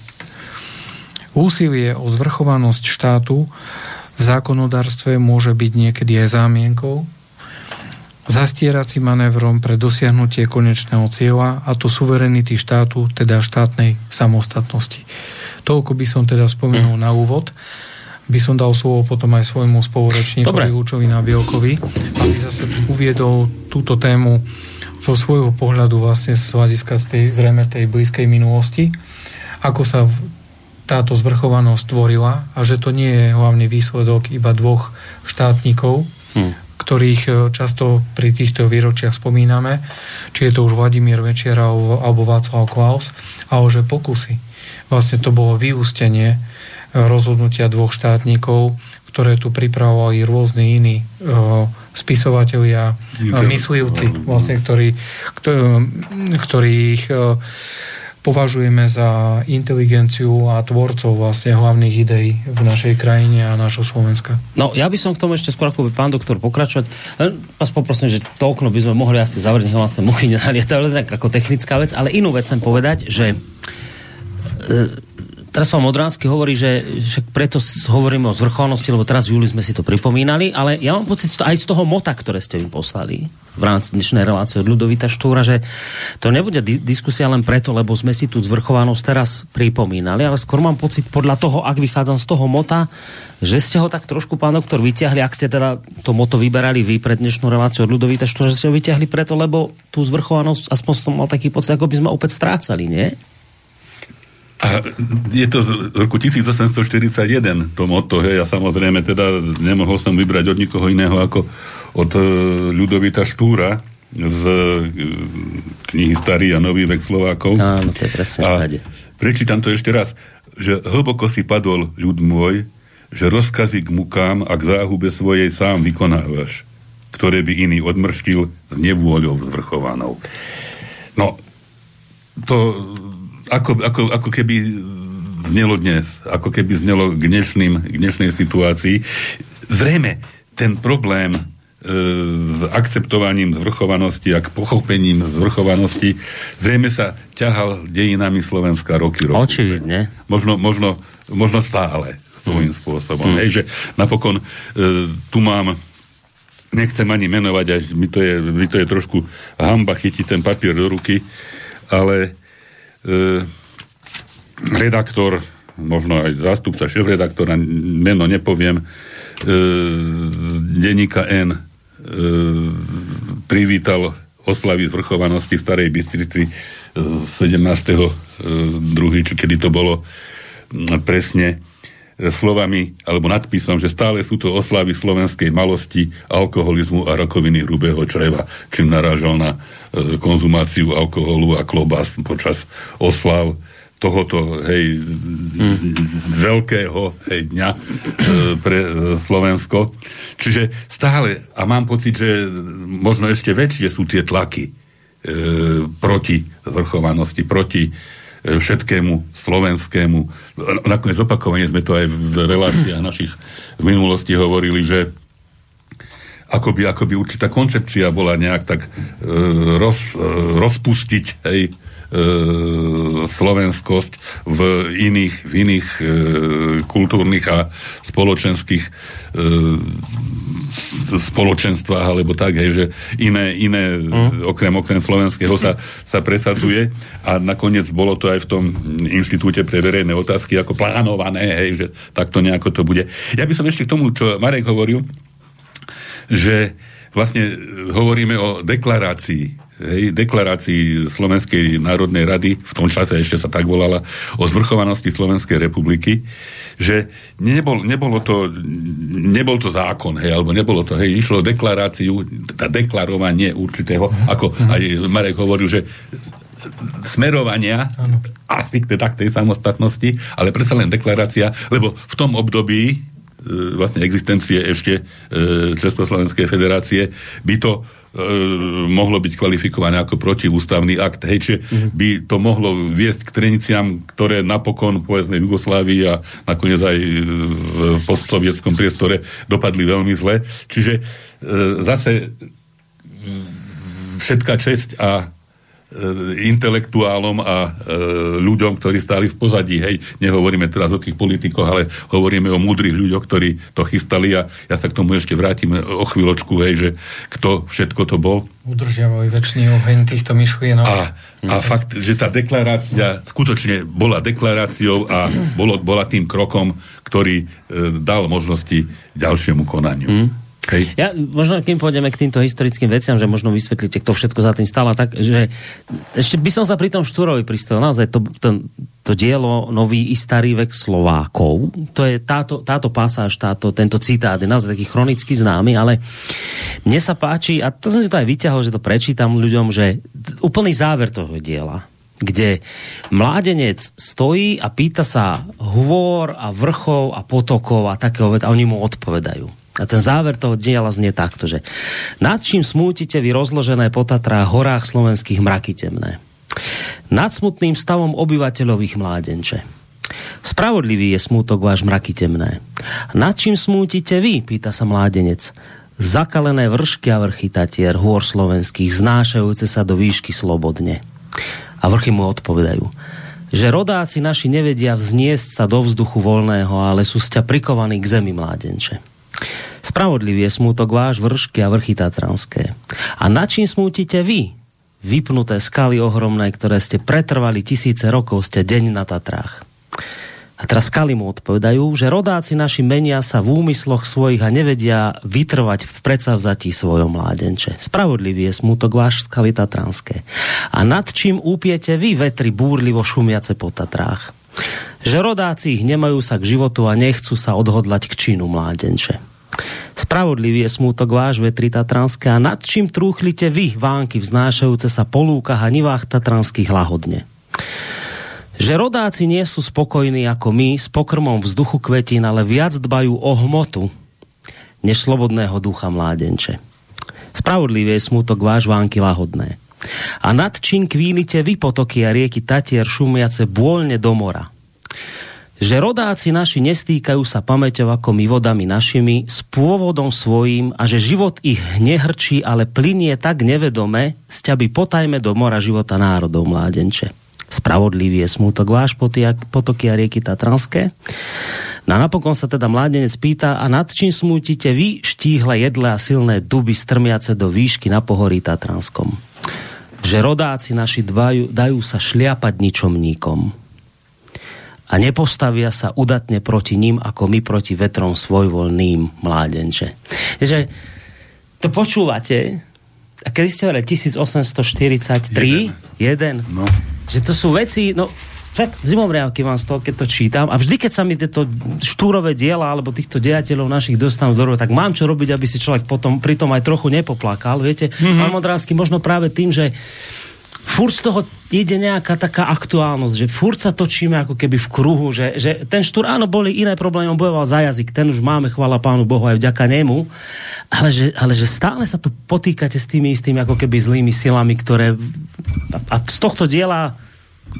C: Úsilie o zvrchovanosť štátu v zákonodárstve môže byť niekedy aj zámienkou, zastieracím manévrom pre dosiahnutie konečného cieľa a to suverenity štátu, teda štátnej samostatnosti. Toľko by som teda spomenul mm. na úvod by som dal slovo potom aj svojmu spolurečníkovi Lúčovi Bielkovi, aby zase uviedol túto tému zo svojho pohľadu vlastne z hľadiska tej, zrejme tej blízkej minulosti, ako sa táto zvrchovanosť tvorila a že to nie je hlavný výsledok iba dvoch štátnikov, hmm. ktorých e, často pri týchto výročiach spomíname, či je to už Vladimír Večer alebo Václav Klaus, ale že pokusy. Vlastne to bolo vyústenie rozhodnutia dvoch štátnikov, ktoré tu pripravovali rôzni iní uh, spisovatelia, uh, myslivci, vlastne, ktorí, ktorých uh, považujeme za inteligenciu a tvorcov vlastne hlavných ideí v našej krajine a našho Slovenska.
A: No, ja by som k tomu ešte skôr ako by pán doktor pokračovať. Vás poprosím, že to okno by sme mohli asi zavrieť, vlastne muchy nenalietali, tak ako technická vec, ale inú vec chcem povedať, že teraz pán Modránsky hovorí, že však preto hovoríme o zvrchovanosti, lebo teraz v júli sme si to pripomínali, ale ja mám pocit aj z toho mota, ktoré ste mi poslali v rámci dnešnej relácie od Ľudovita Štúra, že to nebude di- diskusia len preto, lebo sme si tú zvrchovanosť teraz pripomínali, ale skôr mám pocit podľa toho, ak vychádzam z toho mota, že ste ho tak trošku, pán doktor, vyťahli, ak ste teda to moto vyberali vy pre dnešnú reláciu od Ľudovita Štúra, že ste ho vyťahli preto, lebo tú zvrchovanosť, aspoň som mal taký pocit, ako by sme opäť strácali, nie?
B: A je to z roku 1841 to motto, hej, a samozrejme teda nemohol som vybrať od nikoho iného ako od uh, Ľudovita Štúra z uh, knihy Starý a Nový vek Slovákov.
A: Áno, to je presne stade.
B: Prečítam to ešte raz, že hlboko si padol ľud môj, že rozkazy k mukám a k záhube svojej sám vykonávaš, ktoré by iný odmrštil s nevôľou zvrchovanou. No, to ako, ako, ako keby znelo dnes, ako keby znelo k, dnešným, k dnešnej situácii. Zrejme ten problém e, s akceptovaním zvrchovanosti a k pochopením zvrchovanosti zrejme sa ťahal dejinami Slovenska roky, roky.
A: Očividne.
B: Možno, možno, možno stále svojím mm. spôsobom. Mm. Hej, že napokon e, tu mám nechcem ani menovať, až mi to je, mi to je trošku hamba chytiť ten papier do ruky, ale redaktor, možno aj zástupca šéf-redaktora, meno nepoviem, e, denníka N e, privítal oslavy zvrchovanosti Starej Bystrici 17. E, druhý, či kedy to bolo presne e, slovami alebo nadpisom, že stále sú to oslavy slovenskej malosti, alkoholizmu a rakoviny hrubého čreva, čím narážal na e, konzumáciu alkoholu a klobás počas oslav tohoto hej, hmm. veľkého hej, dňa e, pre e, Slovensko. Čiže stále, a mám pocit, že možno ešte väčšie sú tie tlaky e, proti zvrchovanosti, proti e, všetkému slovenskému. Nakoniec opakovane sme to aj v reláciách našich v minulosti hovorili, že akoby, akoby určitá koncepcia bola nejak tak e, roz, e, rozpustiť hej, e, slovenskosť v iných, v iných e, kultúrnych a spoločenských e, spoločenstvách, alebo tak, hej, že iné, iné mm. okrem, okrem slovenského sa, sa presadzuje a nakoniec bolo to aj v tom inštitúte pre verejné otázky ako plánované, hej, že takto nejako to bude. Ja by som ešte k tomu, čo Marek hovoril, že vlastne hovoríme o deklarácii hej, deklarácii Slovenskej národnej rady, v tom čase ešte sa tak volala, o zvrchovanosti Slovenskej republiky, že nebol, nebolo to, nebol to zákon, hej, alebo nebolo to, hej, išlo o deklaráciu, tá deklarovanie určitého, ako aj Marek hovoril, že smerovania ano. asi teda k tej samostatnosti, ale predsa len deklarácia, lebo v tom období e, vlastne existencie ešte e, Československej federácie by to mohlo byť kvalifikované ako protiústavný akt. Hej, čiže mm-hmm. by to mohlo viesť k treniciam, ktoré napokon, povedzme, v Jugoslávii a nakoniec aj v postsovietskom priestore dopadli veľmi zle. Čiže e, zase všetká česť a E, intelektuálom a e, ľuďom, ktorí stáli v pozadí. Hej, nehovoríme teraz o tých politikoch, ale hovoríme o múdrych ľuďoch, ktorí to chystali a ja sa k tomu ešte vrátim o chvíľočku, hej, že kto všetko to bol.
C: Udržiavajú väčší oheň týchto myšlienok.
B: A, a fakt, že tá deklarácia skutočne bola deklaráciou a bolo, bola tým krokom, ktorý e, dal možnosti ďalšiemu konaniu. Mm.
A: Hej. Ja, možno kým pôjdeme k týmto historickým veciam, že možno vysvetlíte, kto všetko za tým stál, tak, že ešte by som sa pri tom Štúrovi pristavil. Naozaj to, to, to dielo Nový i starý vek Slovákov, to je táto, táto pasáž, táto, tento citát je naozaj taký chronicky známy, ale mne sa páči, a to som si to aj vyťahol, že to prečítam ľuďom, že úplný záver toho diela, kde mládenec stojí a pýta sa hôr a vrchov a potokov a takého a oni mu odpovedajú. A ten záver toho diela znie takto, že nad čím smútite vy rozložené po Tatrách horách slovenských mraky temné? Nad smutným stavom obyvateľových mládenče. Spravodlivý je smútok váš mraky temné. Nad čím smútite vy? Pýta sa mládenec. Zakalené vršky a vrchy Tatier, hôr slovenských, znášajúce sa do výšky slobodne. A vrchy mu odpovedajú že rodáci naši nevedia vzniesť sa do vzduchu voľného, ale sú sťa prikovaní k zemi mládenče. Spravodlivý je smútok váš vršky a vrchy tatranské. A na čím smútite vy? Vypnuté skaly ohromné, ktoré ste pretrvali tisíce rokov, ste deň na Tatrách. A teraz skaly mu odpovedajú, že rodáci naši menia sa v úmysloch svojich a nevedia vytrvať v predsavzatí svojom mládenče. Spravodlivý je smutok váš skaly tatranské. A nad čím úpiete vy vetri búrlivo šumiace po Tatrách? Že rodáci ich nemajú sa k životu a nechcú sa odhodlať k činu mládenče. Spravodlivý je smútok váš vetri tatranské a nad čím trúchlite vy vánky vznášajúce sa po lúkach a nivách tatranských lahodne. Že rodáci nie sú spokojní ako my s pokrmom vzduchu kvetín, ale viac dbajú o hmotu, než slobodného ducha mládenče. Spravodlivý je smútok váš vánky lahodné. A nad čím kvílite vy potoky a rieky Tatier šumiace bôľne do mora že rodáci naši nestýkajú sa pamäťou ako my vodami našimi s pôvodom svojím a že život ich nehrčí, ale plinie tak nevedome, sťaby potajme do mora života národov mládenče. Spravodlivý je smútok váš potoky a rieky Tatranské. No a napokon sa teda mládenec pýta, a nad čím smútite vy štíhle jedle a silné duby strmiace do výšky na pohorí Tatranskom? Že rodáci naši dbajú, dajú sa šliapať ničomníkom a nepostavia sa udatne proti ním, ako my proti vetrom svojvoľným mládenče. Takže to počúvate, a kedy ste hovorili 1843, jeden, jeden no. že to sú veci, no fakt zimomriavky vám z toho, keď to čítam a vždy, keď sa mi tieto štúrové diela alebo týchto dejateľov našich dostanú do tak mám čo robiť, aby si človek potom pritom aj trochu nepoplakal. Viete, mm-hmm. pán Modránsky, možno práve tým, že furt z toho ide nejaká taká aktuálnosť, že furt sa točíme ako keby v kruhu, že, že ten štúr, áno, boli iné problémy, on bojoval za jazyk, ten už máme, chvala pánu Bohu, aj vďaka nemu, ale že, ale že stále sa tu potýkate s tými istými ako keby zlými silami, ktoré a, a z tohto diela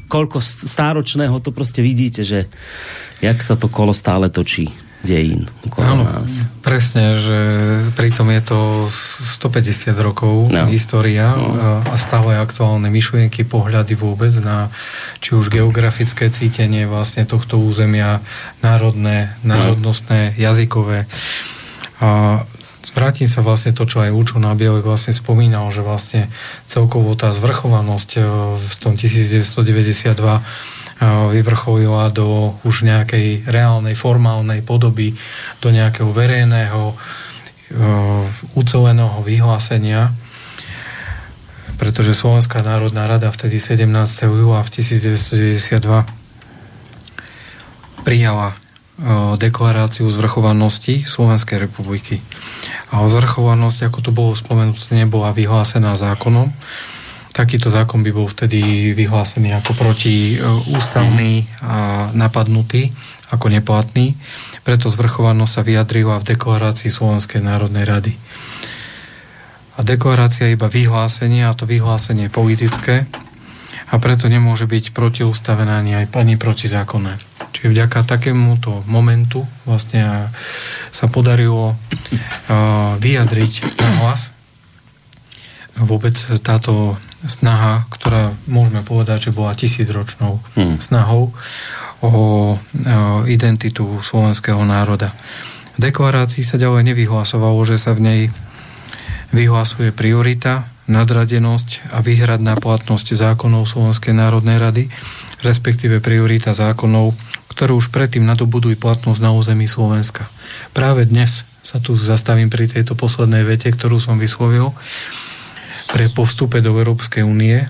A: koľko stáročného to proste vidíte, že jak sa to kolo stále točí dejín okolo Áno, nás.
C: Presne, že pritom je to 150 rokov no. história no. a stále aktuálne myšlienky, pohľady vôbec na či už geografické cítenie vlastne tohto územia, národné, no. národnostné, no. jazykové. A vrátim sa vlastne to, čo aj Účo Nabielek vlastne spomínal, že vlastne celkovo tá zvrchovanosť e, v tom 1992 vyvrcholila do už nejakej reálnej, formálnej podoby, do nejakého verejného uceleného vyhlásenia pretože Slovenská národná rada vtedy 17. júla v 1992 prijala deklaráciu zvrchovanosti Slovenskej republiky. A zvrchovanosť, ako to bolo spomenuté, nebola vyhlásená zákonom. Takýto zákon by bol vtedy vyhlásený ako protiústavný a napadnutý, ako neplatný. Preto zvrchovanosť sa vyjadrila v deklarácii Slovenskej národnej rady. A deklarácia je iba vyhlásenie, a to vyhlásenie politické, a preto nemôže byť protiústavená ani aj ani protizákonné. Čiže vďaka takémuto momentu vlastne sa podarilo vyjadriť na hlas vôbec táto snaha, ktorá môžeme povedať, že bola tisícročnou hmm. snahou o, o identitu slovenského národa. V deklarácii sa ďalej nevyhlasovalo, že sa v nej vyhlasuje priorita nadradenosť a výhradná platnosť zákonov Slovenskej národnej rady, respektíve priorita zákonov, ktoré už predtým nadobudú platnosť na území Slovenska. Práve dnes sa tu zastavím pri tejto poslednej vete, ktorú som vyslovil. Pre postupe do Európskej únie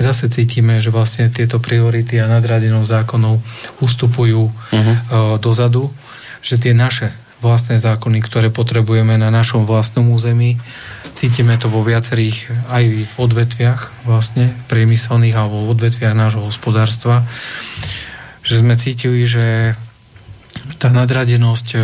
C: zase cítime, že vlastne tieto priority a nadradenosť zákonov ustupujú uh-huh. dozadu, že tie naše vlastné zákony, ktoré potrebujeme na našom vlastnom území. Cítime to vo viacerých aj odvetviach vlastne priemyselných alebo v odvetviach nášho hospodárstva, že sme cítili, že tá nadradenosť e,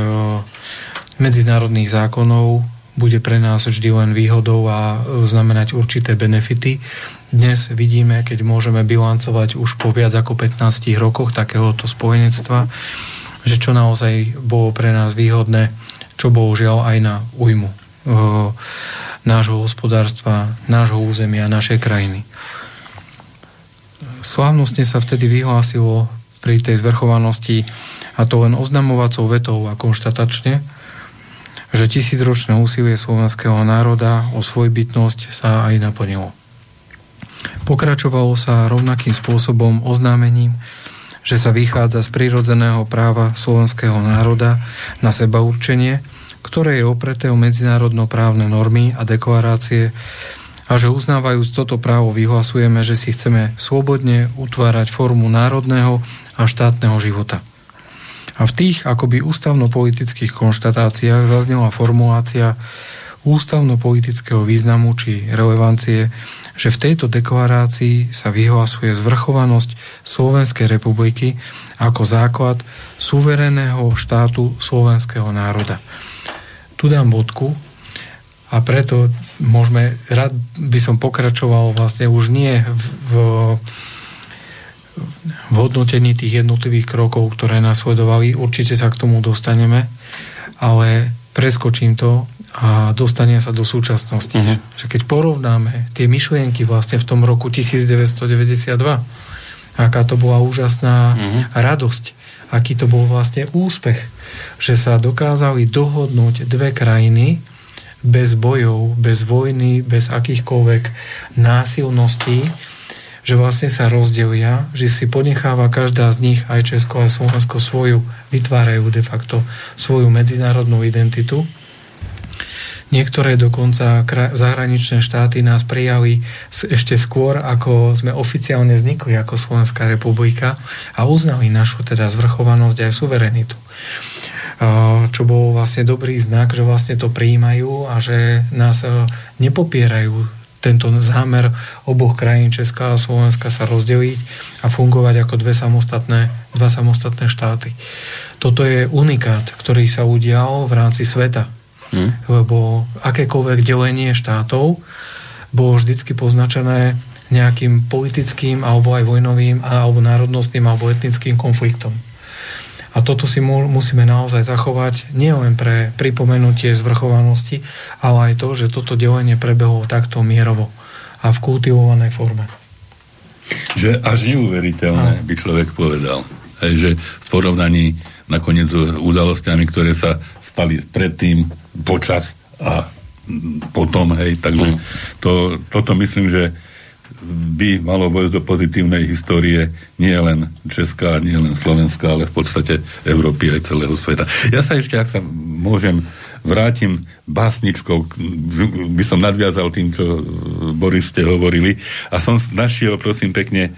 C: medzinárodných zákonov bude pre nás vždy len výhodou a e, znamenať určité benefity. Dnes vidíme, keď môžeme bilancovať už po viac ako 15 rokoch takéhoto spojenectva, že čo naozaj bolo pre nás výhodné, čo bohužiaľ aj na újmu nášho hospodárstva, nášho územia, našej krajiny. Slávnostne sa vtedy vyhlásilo pri tej zvrchovanosti a to len oznamovacou vetou a konštatačne, že tisícročné úsilie slovenského národa o svojbytnosť sa aj naplnilo. Pokračovalo sa rovnakým spôsobom oznámením, že sa vychádza z prírodzeného práva slovenského národa na seba určenie, ktoré je opreté o medzinárodnoprávne normy a deklarácie a že uznávajúc toto právo vyhlasujeme, že si chceme slobodne utvárať formu národného a štátneho života. A v tých akoby ústavno-politických konštatáciách zaznela formulácia ústavno-politického významu či relevancie že v tejto deklarácii sa vyhlasuje zvrchovanosť Slovenskej republiky ako základ suverénneho štátu slovenského národa. Tu dám bodku a preto môžeme, rád by som pokračoval vlastne už nie v, v, v hodnotení tých jednotlivých krokov, ktoré nasledovali. Určite sa k tomu dostaneme, ale preskočím to a dostane sa do súčasnosti. Uh-huh. Že keď porovnáme tie myšlienky vlastne v tom roku 1992, aká to bola úžasná uh-huh. radosť, aký to bol vlastne úspech, že sa dokázali dohodnúť dve krajiny bez bojov, bez vojny, bez akýchkoľvek násilností, že vlastne sa rozdelia, že si ponecháva každá z nich, aj Česko, aj Slovensko, svoju, vytvárajú de facto svoju medzinárodnú identitu Niektoré dokonca zahraničné štáty nás prijali ešte skôr, ako sme oficiálne vznikli ako Slovenská republika a uznali našu teda zvrchovanosť aj suverenitu. Čo bol vlastne dobrý znak, že vlastne to prijímajú a že nás nepopierajú tento zámer oboch krajín Česká a Slovenska sa rozdeliť a fungovať ako dve samostatné, dva samostatné štáty. Toto je unikát, ktorý sa udial v rámci sveta Hmm. Lebo akékoľvek delenie štátov bolo vždycky poznačené nejakým politickým alebo aj vojnovým alebo národnostným alebo etnickým konfliktom. A toto si musíme naozaj zachovať nielen pre pripomenutie zvrchovanosti, ale aj to, že toto delenie prebehlo takto mierovo a v kultivovanej forme.
B: Že až neuveriteľné, by človek povedal. Hej, že v porovnaní nakoniec s udalosťami, ktoré sa stali predtým, počas a potom, hej, takže to, toto myslím, že by malo vojsť do pozitívnej histórie nie len Česká, nie len Slovenska, ale v podstate Európy aj celého sveta. Ja sa ešte, ak sa môžem vrátim básničkou, by som nadviazal tým, čo Boris ste hovorili a som našiel, prosím pekne,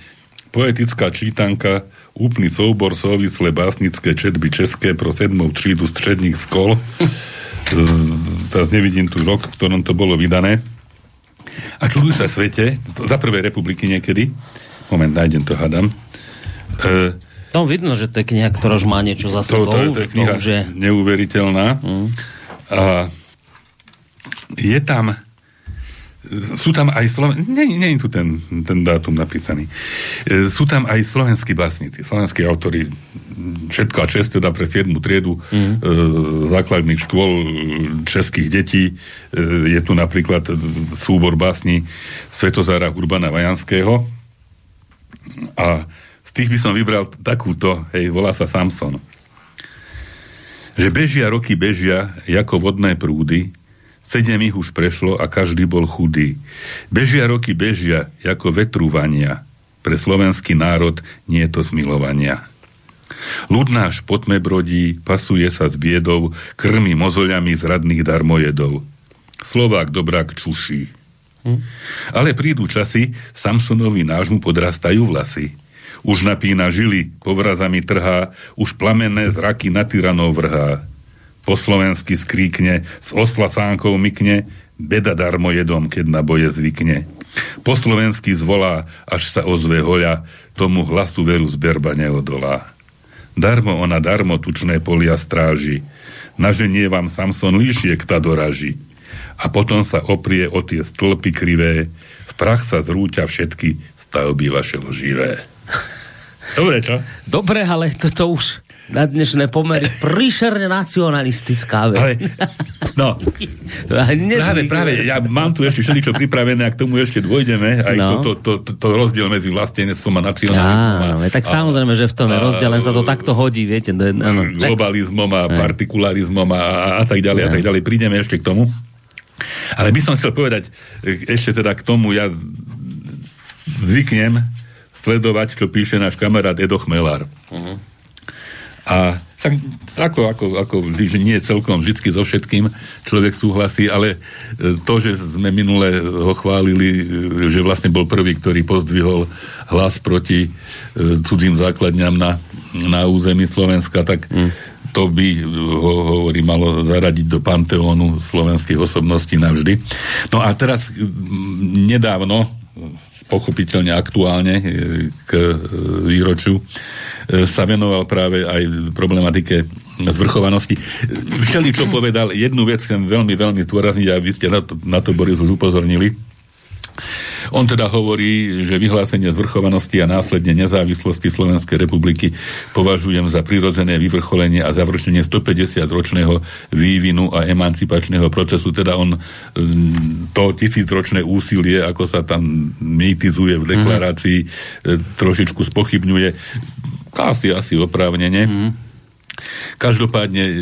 B: poetická čítanka, úplný soubor souvislé básnické četby české pro sedmou třídu středních skol. *laughs* Teraz nevidím tu rok, v ktorom to bolo vydané. A čudujú sa svete, za prvej republiky niekedy, moment, nájdem to, hádam,
A: e, tam vidno, že to je kniha, ktorá už má niečo za sebou.
B: To, to, to je kniha to už je... neuveriteľná. Mm. A je tam sú tam aj sloven... Nie, nie je tu ten, ten dátum napísaný. E, sú tam aj slovenskí básnici, slovenskí autory. Všetko a čest teda pre 7. triedu mm. e, základných škôl českých detí. E, je tu napríklad súbor básni Svetozára Urbana Vajanského. A z tých by som vybral takúto, hej, volá sa Samson. Že bežia roky bežia, ako vodné prúdy, sedem ich už prešlo a každý bol chudý. Bežia roky bežia, ako vetrúvania, pre slovenský národ nie je to zmilovania. Ľud náš potme brodí, pasuje sa s biedou, krmi mozoľami zradných darmojedov. Slovák dobrák čuší. Hm? Ale prídu časy, Samsonovi nášmu podrastajú vlasy. Už napína žily, povrazami trhá, už plamenné zraky na tyranov vrhá. Po slovensky skríkne, s osla sánkou mykne, beda darmo jedom, keď na boje zvykne. Po slovensky zvolá, až sa ozve hoľa, tomu hlasu veru zberba neodolá. Darmo ona darmo tučné polia stráži, naženie vám Samson líšiek ta doraží. A potom sa oprie o tie stĺpy krivé, v prach sa zrúťa všetky stavby vaše loživé. Dobre, čo?
A: Dobre, ale toto už na dnešné pomery príšerne nacionalistická vec. Ale,
B: no, práve, práve, ja mám tu ešte všetko pripravené a k tomu ešte dôjdeme, aj no. to, to, to, to rozdiel medzi vlastenectvom a nacionalizmom.
A: Á, tak a, samozrejme, že v tom je rozdiel, len sa to takto hodí, viete. No,
B: no, globalizmom a partikularizmom a, a tak ďalej, a tak ďalej. Prídeme ešte k tomu. Ale by som chcel povedať ešte teda k tomu, ja zvyknem sledovať, čo píše náš kamarát Edo Chmelár. Uh-huh. A tak, ako, ako, ako že nie celkom vždy so všetkým človek súhlasí, ale e, to, že sme minule ho chválili, e, že vlastne bol prvý, ktorý pozdvihol hlas proti e, cudzím základňam na, na území Slovenska, tak mm. to by ho, hovorí, malo zaradiť do panteónu slovenských osobností navždy. No a teraz nedávno pochopiteľne aktuálne k výročiu sa venoval práve aj problematike zvrchovanosti. Všeli, čo povedal, jednu vec chcem veľmi, veľmi tvorazniť a vy ste na to, na to Boris, už upozornili on teda hovorí, že vyhlásenie zvrchovanosti a následne nezávislosti Slovenskej republiky považujem za prirodzené vyvrcholenie a završenie 150-ročného vývinu a emancipačného procesu. Teda on mm, to tisícročné úsilie, ako sa tam mýtizuje v deklarácii, mm. trošičku spochybňuje. Asi, asi oprávnenie. Mm Každopádne e,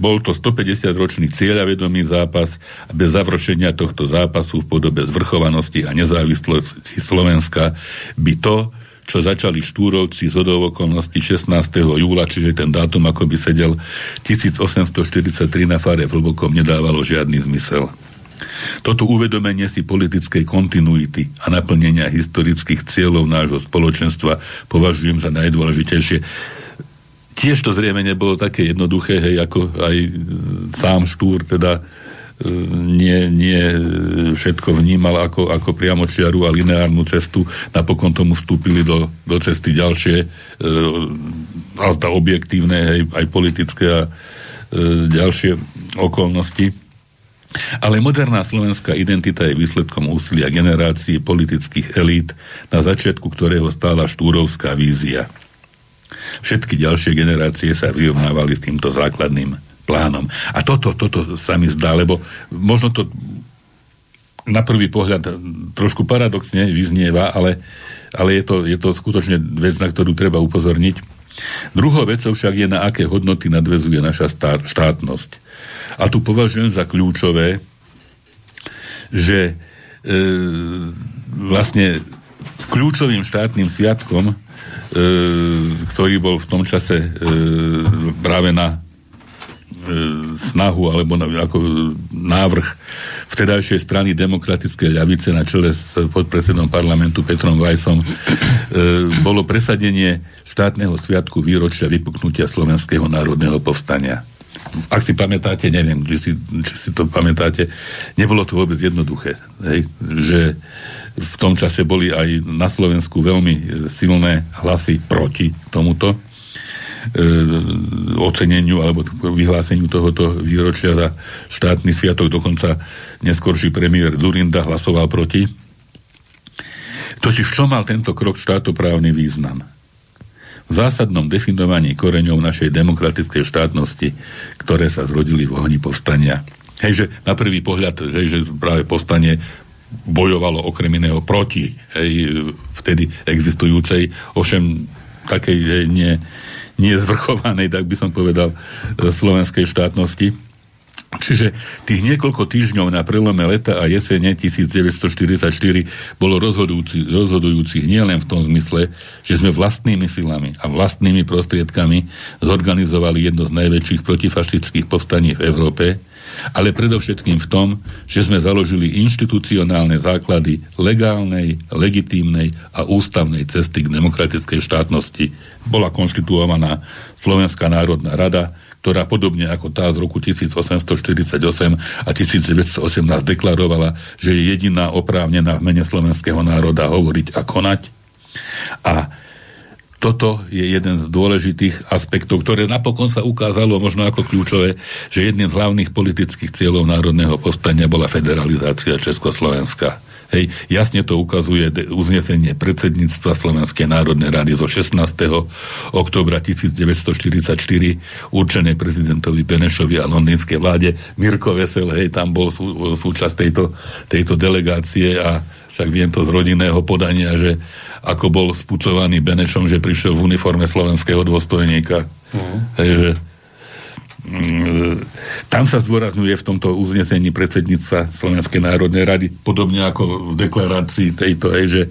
B: bol to 150-ročný cieľavedomý zápas a bez završenia tohto zápasu v podobe zvrchovanosti a nezávislosti Slovenska by to, čo začali štúrovci z okolností 16. júla, čiže ten dátum ako by sedel 1843 na fare v Hlbokom nedávalo žiadny zmysel. Toto uvedomenie si politickej kontinuity a naplnenia historických cieľov nášho spoločenstva považujem za najdôležitejšie tiež to zrejme nebolo také jednoduché, hej, ako aj e, sám Štúr teda e, nie, nie všetko vnímal ako, ako priamočiaru a lineárnu cestu. Napokon tomu vstúpili do, do cesty ďalšie, e, ale objektívne, hej, aj politické a ďalšie okolnosti. Ale moderná slovenská identita je výsledkom úsilia generácií politických elít, na začiatku ktorého stála štúrovská vízia. Všetky ďalšie generácie sa vyrovnávali s týmto základným plánom. A toto, toto sa mi zdá, lebo možno to na prvý pohľad trošku paradoxne vyznieva, ale, ale je, to, je to skutočne vec, na ktorú treba upozorniť. Druhou vecou však je, na aké hodnoty nadvezuje naša štátnosť. A tu považujem za kľúčové, že e, vlastne kľúčovým štátnym sviatkom E, ktorý bol v tom čase e, práve na snahu alebo na, ako návrh vtedajšej strany demokratickej ľavice na čele s podpredsedom parlamentu Petrom Vajsom e, bolo presadenie štátneho sviatku výročia vypuknutia Slovenského národného povstania. Ak si pamätáte, neviem, či si, či si to pamätáte, nebolo to vôbec jednoduché. Hej? Že v tom čase boli aj na Slovensku veľmi silné hlasy proti tomuto e, oceneniu alebo vyhláseniu tohoto výročia za štátny sviatok. Dokonca neskorší premiér Zurinda hlasoval proti. Totiž čo mal tento krok štátoprávny význam? Zásadnom definovaní koreňov našej demokratickej štátnosti, ktoré sa zrodili v ohni povstania. Hej, na prvý pohľad, hej, že práve povstanie bojovalo okrem iného proti hej, vtedy existujúcej, ošem takej hej, nie, nie zvrchovanej, tak by som povedal, e, slovenskej štátnosti. Čiže tých niekoľko týždňov na prelome leta a jesene 1944 bolo rozhodujúci, rozhodujúcich nielen v tom zmysle, že sme vlastnými silami a vlastnými prostriedkami zorganizovali jedno z najväčších protifašistických povstaní v Európe, ale predovšetkým v tom, že sme založili inštitucionálne základy legálnej, legitímnej a ústavnej cesty k demokratickej štátnosti. Bola konštituovaná Slovenská národná rada, ktorá podobne ako tá z roku 1848 a 1918 deklarovala, že je jediná oprávnená v mene slovenského národa hovoriť a konať. A toto je jeden z dôležitých aspektov, ktoré napokon sa ukázalo možno ako kľúčové, že jedným z hlavných politických cieľov národného povstania bola federalizácia Československa. Hej, jasne to ukazuje uznesenie predsedníctva Slovenskej národnej rady zo 16. oktobra 1944 určené prezidentovi Benešovi a londýnskej vláde. Mirko Vesel, hej, tam bol sú, súčasť tejto, tejto delegácie a však viem to z rodinného podania, že ako bol spucovaný Benešom, že prišiel v uniforme slovenského dôstojníka. Mm. Hej, že, tam sa zdôrazňuje v tomto uznesení predsedníctva Slovenskej národnej rady, podobne ako v deklarácii tejto, hej, že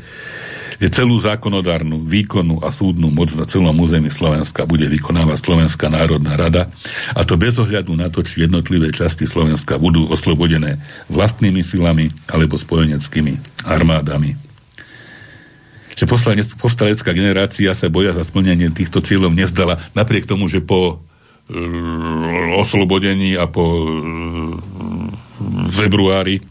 B: je celú zákonodárnu, výkonnú a súdnu moc na celom území Slovenska bude vykonávať Slovenská národná rada. A to bez ohľadu na to, či jednotlivé časti Slovenska budú oslobodené vlastnými silami alebo spojeneckými armádami. Že povstalecká generácia sa boja za splnenie týchto cieľov nezdala, napriek tomu, že po oslobodení a po uh, februári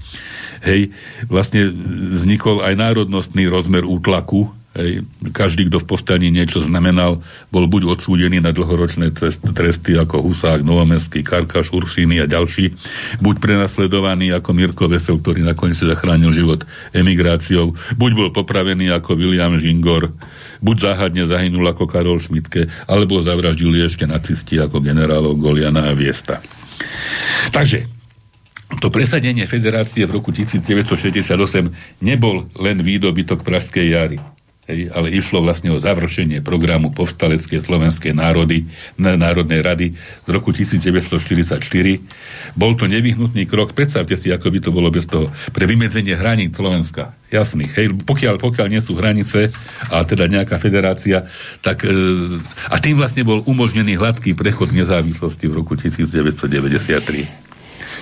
B: hej, vlastne vznikol aj národnostný rozmer útlaku Hej. Každý, kto v povstaní niečo znamenal, bol buď odsúdený na dlhoročné tresty ako Husák, Novomestský, Karkaš, Ursíny a ďalší, buď prenasledovaný ako Mirko Vesel, ktorý nakoniec zachránil život emigráciou, buď bol popravený ako William Žingor, buď záhadne zahynul ako Karol Šmitke, alebo zavraždili ešte nacisti ako generálov Goliana a Viesta. Takže, to presadenie federácie v roku 1968 nebol len výdobytok Pražskej jary hej, ale išlo vlastne o završenie programu povstaleckej slovenskej národy, Národnej rady z roku 1944. Bol to nevyhnutný krok, predstavte si, ako by to bolo bez toho, pre vymedzenie hraníc Slovenska. Jasných, hej, pokiaľ, pokiaľ nie sú hranice a teda nejaká federácia, tak e, a tým vlastne bol umožnený hladký prechod nezávislosti v roku 1993.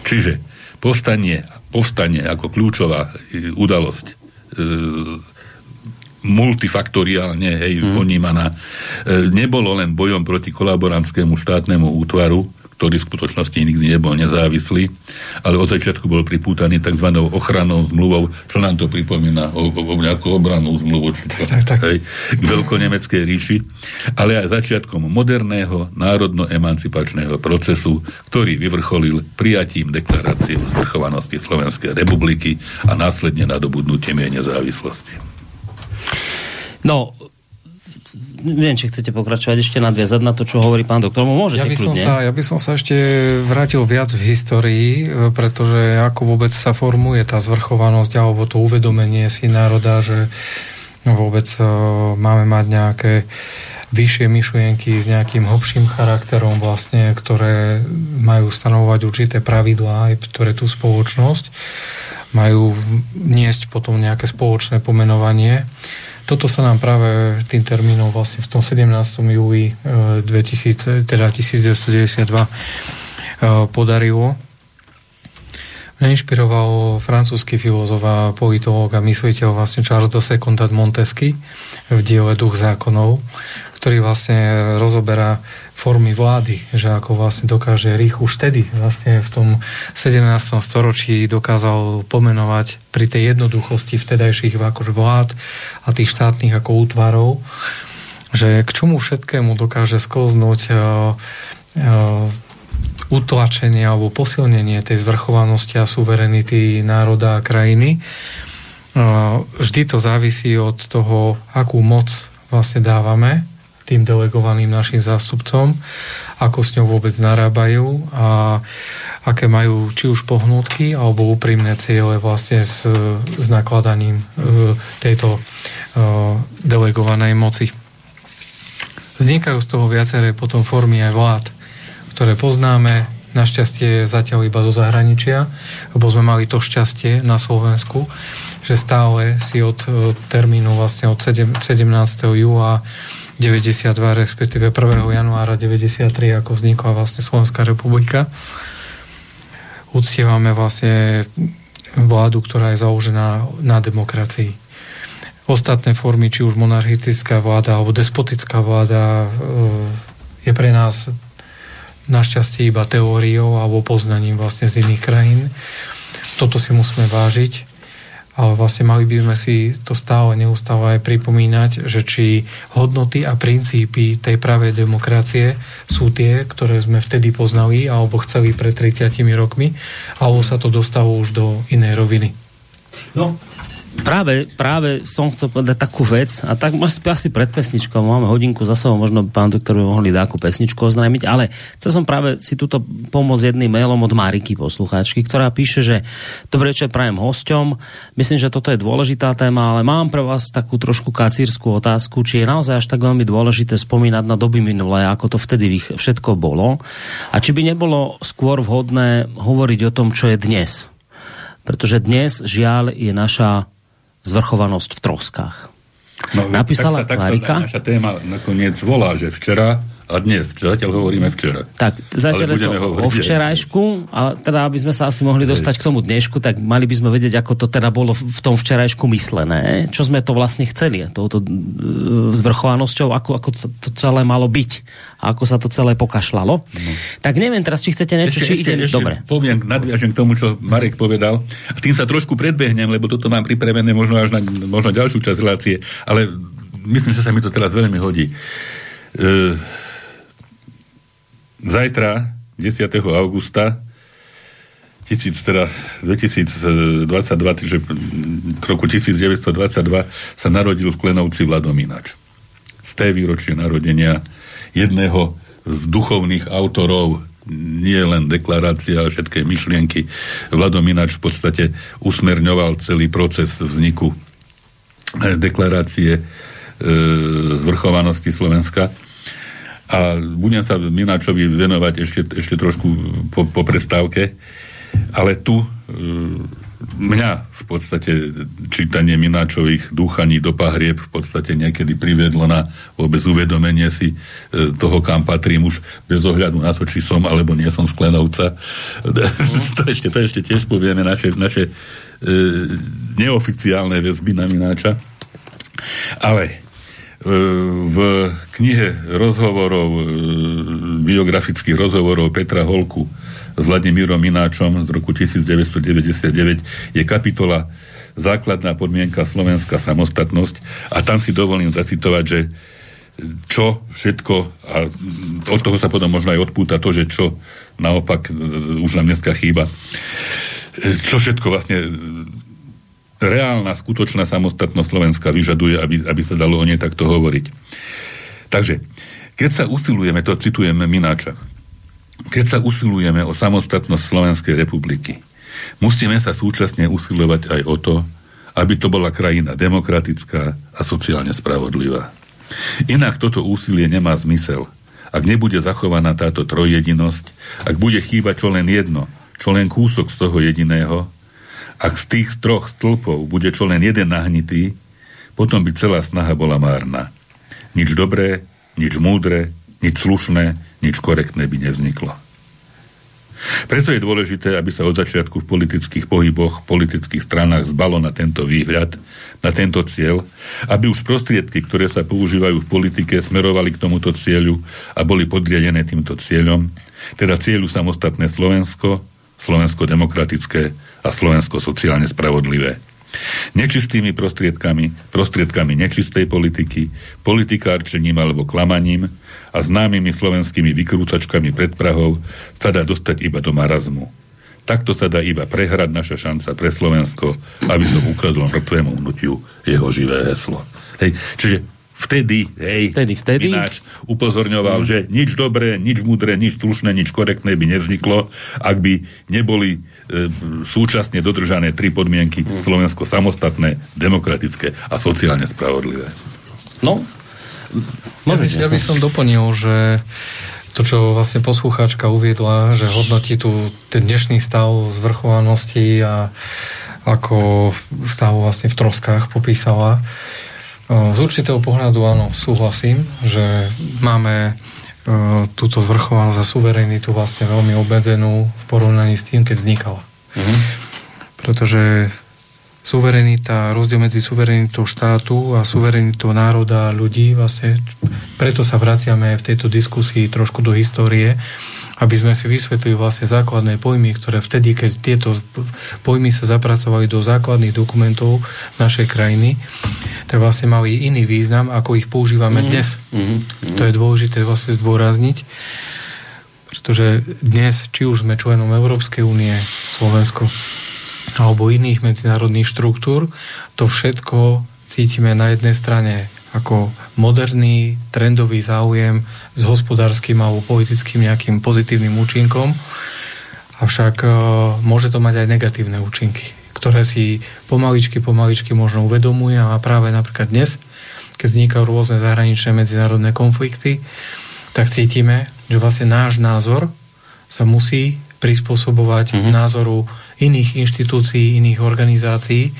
B: Čiže povstanie, povstanie ako kľúčová e, udalosť e, multifaktoriálne hej, hmm. ponímaná. E, nebolo len bojom proti kolaborantskému štátnemu útvaru, ktorý v skutočnosti nikdy nebol nezávislý, ale od začiatku bol pripútaný tzv. ochranou zmluvou, čo nám to pripomína o, o, o nejakú obranú zmluvu, či čo, tak, tak. Hej, k veľkonemeckej ríši, ale aj začiatkom moderného národno-emancipačného procesu, ktorý vyvrcholil prijatím deklarácie o zvrchovanosti Slovenskej republiky a následne nadobudnutím jej nezávislosti.
A: No, neviem, či chcete pokračovať ešte nadviazať na to, čo hovorí pán doktor. Môžete
C: ja by, som
A: kľudne.
C: sa, ja by som sa ešte vrátil viac v histórii, e, pretože ako vôbec sa formuje tá zvrchovanosť alebo to uvedomenie si národa, že vôbec uh, máme mať nejaké vyššie myšlienky s nejakým hlbším charakterom vlastne, ktoré majú stanovovať určité pravidlá aj pre tú spoločnosť, majú niesť potom nejaké spoločné pomenovanie toto sa nám práve tým termínom vlastne v tom 17. júli 2000, e, teda 1992 podarilo. Inšpiroval francúzsky filozof a politológ a mysliteľ vlastne Charles de Second Montesquieu v diele Duch zákonov, ktorý vlastne rozoberá formy vlády, že ako vlastne dokáže rých už tedy vlastne v tom 17. storočí dokázal pomenovať pri tej jednoduchosti vtedajších akože vlád a tých štátnych ako útvarov, že k čomu všetkému dokáže sklznúť uh, uh, utlačenie alebo posilnenie tej zvrchovanosti a suverenity národa a krajiny. Vždy to závisí od toho, akú moc vlastne dávame tým delegovaným našim zástupcom, ako s ňou vôbec narábajú a aké majú či už pohnutky alebo úprimné ciele vlastne s, s nakladaním e, tejto e, delegovanej moci. Vznikajú z toho viaceré potom formy aj vlád ktoré poznáme, našťastie zatiaľ iba zo zahraničia, lebo sme mali to šťastie na Slovensku, že stále si od termínu vlastne od 17. júla 92, respektíve 1. januára 93, ako vznikla vlastne Slovenská republika, uctievame vlastne vládu, ktorá je založená na demokracii. Ostatné formy, či už monarchická vláda alebo despotická vláda, e, je pre nás našťastie iba teóriou alebo poznaním vlastne z iných krajín. Toto si musíme vážiť, ale vlastne mali by sme si to stále neustále aj pripomínať, že či hodnoty a princípy tej pravej demokracie sú tie, ktoré sme vtedy poznali alebo chceli pred 30 rokmi, alebo sa to dostalo už do inej roviny.
A: No, práve, práve som chcel povedať takú vec a tak asi pred pesničkou, máme hodinku za sebou, možno pán doktor by mohli dáku pesničku oznámiť, ale chcel som práve si túto pomôcť jedným mailom od Mariky poslucháčky, ktorá píše, že dobrý večer prajem hosťom, myslím, že toto je dôležitá téma, ale mám pre vás takú trošku kacírskú otázku, či je naozaj až tak veľmi dôležité spomínať na doby minulé, ako to vtedy všetko bolo a či by nebolo skôr vhodné hovoriť o tom, čo je dnes. Pretože dnes, žiaľ, je naša zvrchovanosť v troskách.
B: No, Napísala tak sa, tak Marika. Sa naša téma nakoniec volá, že včera a dnes, zatiaľ hovoríme včera.
A: Tak, zatiaľ to vo včerajšku, ale teda, aby sme sa asi mohli dostať k tomu dnešku, tak mali by sme vedieť, ako to teda bolo v tom včerajšku myslené, čo sme to vlastne chceli, touto e, zvrchovanosťou, ako, ako to celé malo byť a ako sa to celé pokašľalo. No. Tak neviem teraz, či chcete niečo, ešte, či ešte, ide... Ešte Dobre.
B: Poviem, nadviažem k tomu, čo Marek povedal a tým sa trošku predbehnem, lebo toto mám pripravené možno až na možno ďalšiu časť relácie, ale myslím, že sa mi to teraz veľmi hodí. E, zajtra, 10. augusta, 1000, teda 2022, čiže k roku 1922 sa narodil v Klenovci Vladominač. Z té výročie narodenia jedného z duchovných autorov nie len deklarácia, všetké myšlienky. Vladominač v podstate usmerňoval celý proces vzniku eh, deklarácie e, zvrchovanosti Slovenska a budem sa Mináčovi venovať ešte, ešte trošku po, po prestávke, ale tu e, mňa v podstate čítanie Mináčových dúchaní do pahrieb v podstate niekedy privedlo na vôbec uvedomenie si e, toho, kam patrím už bez ohľadu na to, či som alebo nie som sklenovca. Mm. *laughs* to, ešte, to ešte tiež povieme naše, naše e, neoficiálne väzby na Mináča. Ale v knihe rozhovorov, e, biografických rozhovorov Petra Holku s Vladimírom Mináčom z roku 1999 je kapitola Základná podmienka Slovenská samostatnosť. A tam si dovolím zacitovať, že čo všetko, a od toho sa potom možno aj odpúta to, že čo naopak e, už nám dneska chýba, čo všetko vlastne reálna, skutočná samostatnosť Slovenska vyžaduje, aby, aby sa dalo o nej takto hovoriť. Takže, keď sa usilujeme, to citujeme Mináča, keď sa usilujeme o samostatnosť Slovenskej republiky, musíme sa súčasne usilovať aj o to, aby to bola krajina demokratická a sociálne spravodlivá. Inak toto úsilie nemá zmysel. Ak nebude zachovaná táto trojjedinosť, ak bude chýbať čo len jedno, čo len kúsok z toho jediného, ak z tých troch stĺpov bude čo len jeden nahnitý, potom by celá snaha bola márna. Nič dobré, nič múdre, nič slušné, nič korektné by nevzniklo. Preto je dôležité, aby sa od začiatku v politických pohyboch, politických stranách zbalo na tento výhľad, na tento cieľ, aby už prostriedky, ktoré sa používajú v politike, smerovali k tomuto cieľu a boli podriadené týmto cieľom, teda cieľu samostatné Slovensko, Slovensko demokratické a Slovensko sociálne spravodlivé. Nečistými prostriedkami, prostriedkami nečistej politiky, politikárčením alebo klamaním a známymi slovenskými vykrúcačkami pred Prahou sa dá dostať iba do marazmu. Takto sa dá iba prehrať naša šanca pre Slovensko, aby som ukradol mŕtvemu hnutiu jeho živé heslo. Hej, čiže vtedy, hej,
A: vtedy, vtedy.
B: Ináč upozorňoval, mm. že nič dobré, nič mudré, nič slušné, nič korektné by nevzniklo, ak by neboli e, súčasne dodržané tri podmienky mm. Slovensko samostatné, demokratické a sociálne spravodlivé.
A: No,
C: ja by, ja by som doplnil, že to, čo vlastne poslucháčka uviedla, že hodnotí tu ten dnešný stav zvrchovanosti a ako stav vlastne v troskách popísala, z určitého pohľadu áno, súhlasím, že máme e, túto zvrchovanosť a suverenitu vlastne veľmi obmedzenú v porovnaní s tým, keď vznikala. Mm-hmm. Pretože suverenita, rozdiel medzi suverenitou štátu a suverenitou národa a ľudí, vlastne preto sa vraciame v tejto diskusii trošku do histórie, aby sme si vysvetlili vlastne základné pojmy, ktoré vtedy, keď tieto pojmy sa zapracovali do základných dokumentov našej krajiny, tak vlastne mali iný význam, ako ich používame mm-hmm. dnes. Mm-hmm. To je dôležité vlastne zdôrazniť, pretože dnes, či už sme členom Európskej únie, Slovensko, alebo iných medzinárodných štruktúr, to všetko cítime na jednej strane ako moderný, trendový záujem s hospodárskym alebo politickým nejakým pozitívnym účinkom, avšak e, môže to mať aj negatívne účinky, ktoré si pomaličky, pomaličky možno uvedomuje a práve napríklad dnes, keď vznikajú rôzne zahraničné medzinárodné konflikty, tak cítime, že vlastne náš názor sa musí prispôsobovať mm-hmm. názoru iných inštitúcií, iných organizácií,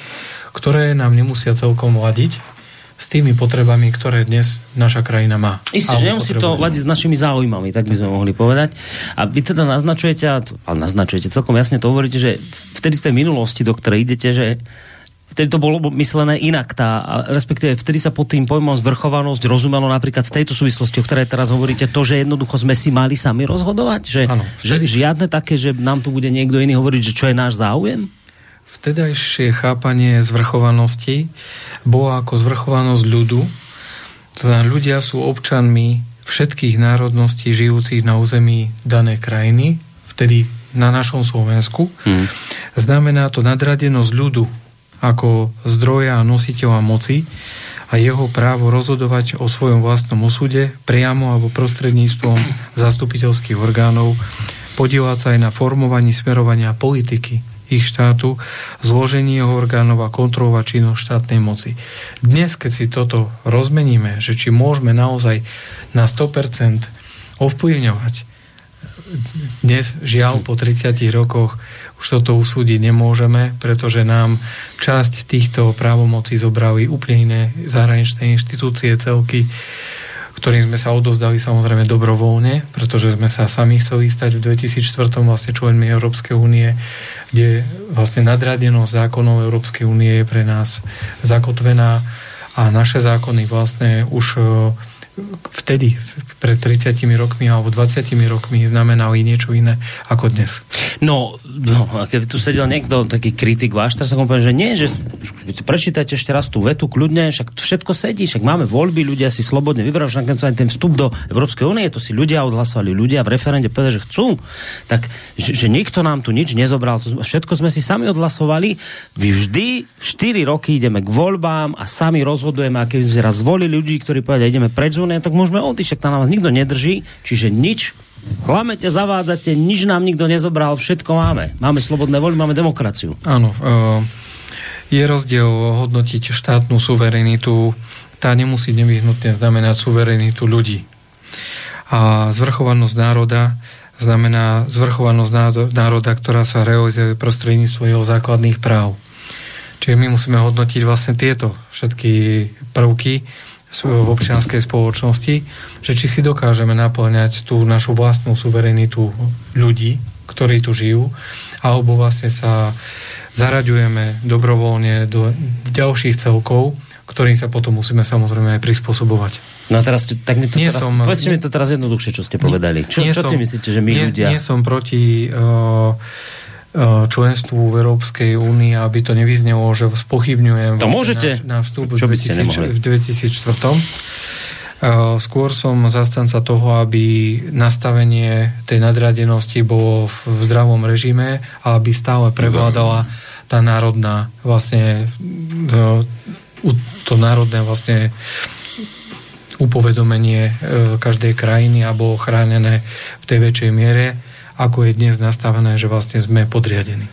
C: ktoré nám nemusia celkom ladiť, s tými potrebami, ktoré dnes naša krajina má.
A: Isté, že nemusí to ladiť s našimi záujmami, tak by sme mohli povedať. A vy teda naznačujete, a naznačujete celkom jasne to hovoríte, že vtedy v tej minulosti, do ktorej idete, že vtedy to bolo myslené inak, tá, respektíve vtedy sa pod tým pojmom zvrchovanosť rozumelo napríklad v tejto súvislosti, o ktorej teraz hovoríte, to, že jednoducho sme si mali sami rozhodovať, že, ano, vtedy... že žiadne také, že nám tu bude niekto iný hovoriť, že čo je náš záujem?
C: Vtedajšie chápanie zvrchovanosti bolo ako zvrchovanosť ľudu, teda ľudia sú občanmi všetkých národností žijúcich na území danej krajiny, vtedy na našom Slovensku. Hmm. Znamená to nadradenosť ľudu ako zdroja a nositeľa moci a jeho právo rozhodovať o svojom vlastnom osude priamo alebo prostredníctvom zastupiteľských orgánov, podielať sa aj na formovaní smerovania politiky ich štátu, zloženie jeho orgánov a kontrolovať činnosť štátnej moci. Dnes, keď si toto rozmeníme, že či môžeme naozaj na 100% ovplyvňovať, dnes žiaľ po 30 rokoch už toto usúdiť nemôžeme, pretože nám časť týchto právomocí zobrali úplne iné zahraničné inštitúcie, celky, ktorým sme sa odozdali samozrejme dobrovoľne, pretože sme sa sami chceli stať v 2004 vlastne členmi Európskej únie, kde vlastne nadradenosť zákonov Európskej únie je pre nás zakotvená a naše zákony vlastne už vtedy, pred 30 rokmi alebo 20 rokmi znamenali niečo iné ako dnes.
A: No, no a keby tu sedel niekto, taký kritik váš, tak sa poviem, že nie, že prečítajte ešte raz tú vetu kľudne, však všetko sedí, však máme voľby, ľudia si slobodne vyberajú, však ten vstup do Európskej únie, to si ľudia odhlasovali, ľudia v referende povedali, že chcú, tak že, že nikto nám tu nič nezobral, všetko sme si sami odhlasovali, vy vždy 4 roky ideme k voľbám a sami rozhodujeme, a keby sme raz zvolili ľudí, ktorí povedia, ideme preč únie, tak môžeme odísť, však tam nás nikto nedrží, čiže nič, klamete, zavádzate, nič nám nikto nezobral, všetko máme. Máme slobodné voľby, máme demokraciu.
C: Áno, je rozdiel hodnotiť štátnu suverenitu, tá nemusí nevyhnutne znamenať suverenitu ľudí. A zvrchovanosť národa znamená zvrchovanosť národa, ktorá sa realizuje prostredníctvom jeho základných práv. Čiže my musíme hodnotiť vlastne tieto všetky prvky, v občianskej spoločnosti, že či si dokážeme naplňať tú našu vlastnú suverenitu ľudí, ktorí tu žijú, alebo vlastne sa zaraďujeme dobrovoľne do ďalších celkov, ktorým sa potom musíme samozrejme aj prispôsobovať.
A: No a teraz, tak mi to
C: Nie
A: teraz,
C: som-
A: povedzte mi to teraz jednoduchšie, čo ste povedali. Čo,
C: Nie
A: čo
C: som-
A: ty myslíte, že my
C: nie,
A: ľudia...
C: Nie som proti uh, uh, členstvu v Európskej únii, aby to nevyznelo, že spochybňujem
A: To
C: vlastne
A: môžete.
C: náš, náš vstup v,
A: by ste
C: 2000,
A: nemohli?
C: v 2004. Uh, skôr som zastanca toho, aby nastavenie tej nadradenosti bolo v, zdravom režime a aby stále prevládala tá národná vlastne uh, u- to národné vlastne upovedomenie e, každej krajiny a bolo chránené v tej väčšej miere, ako je dnes nastavené, že vlastne sme podriadení.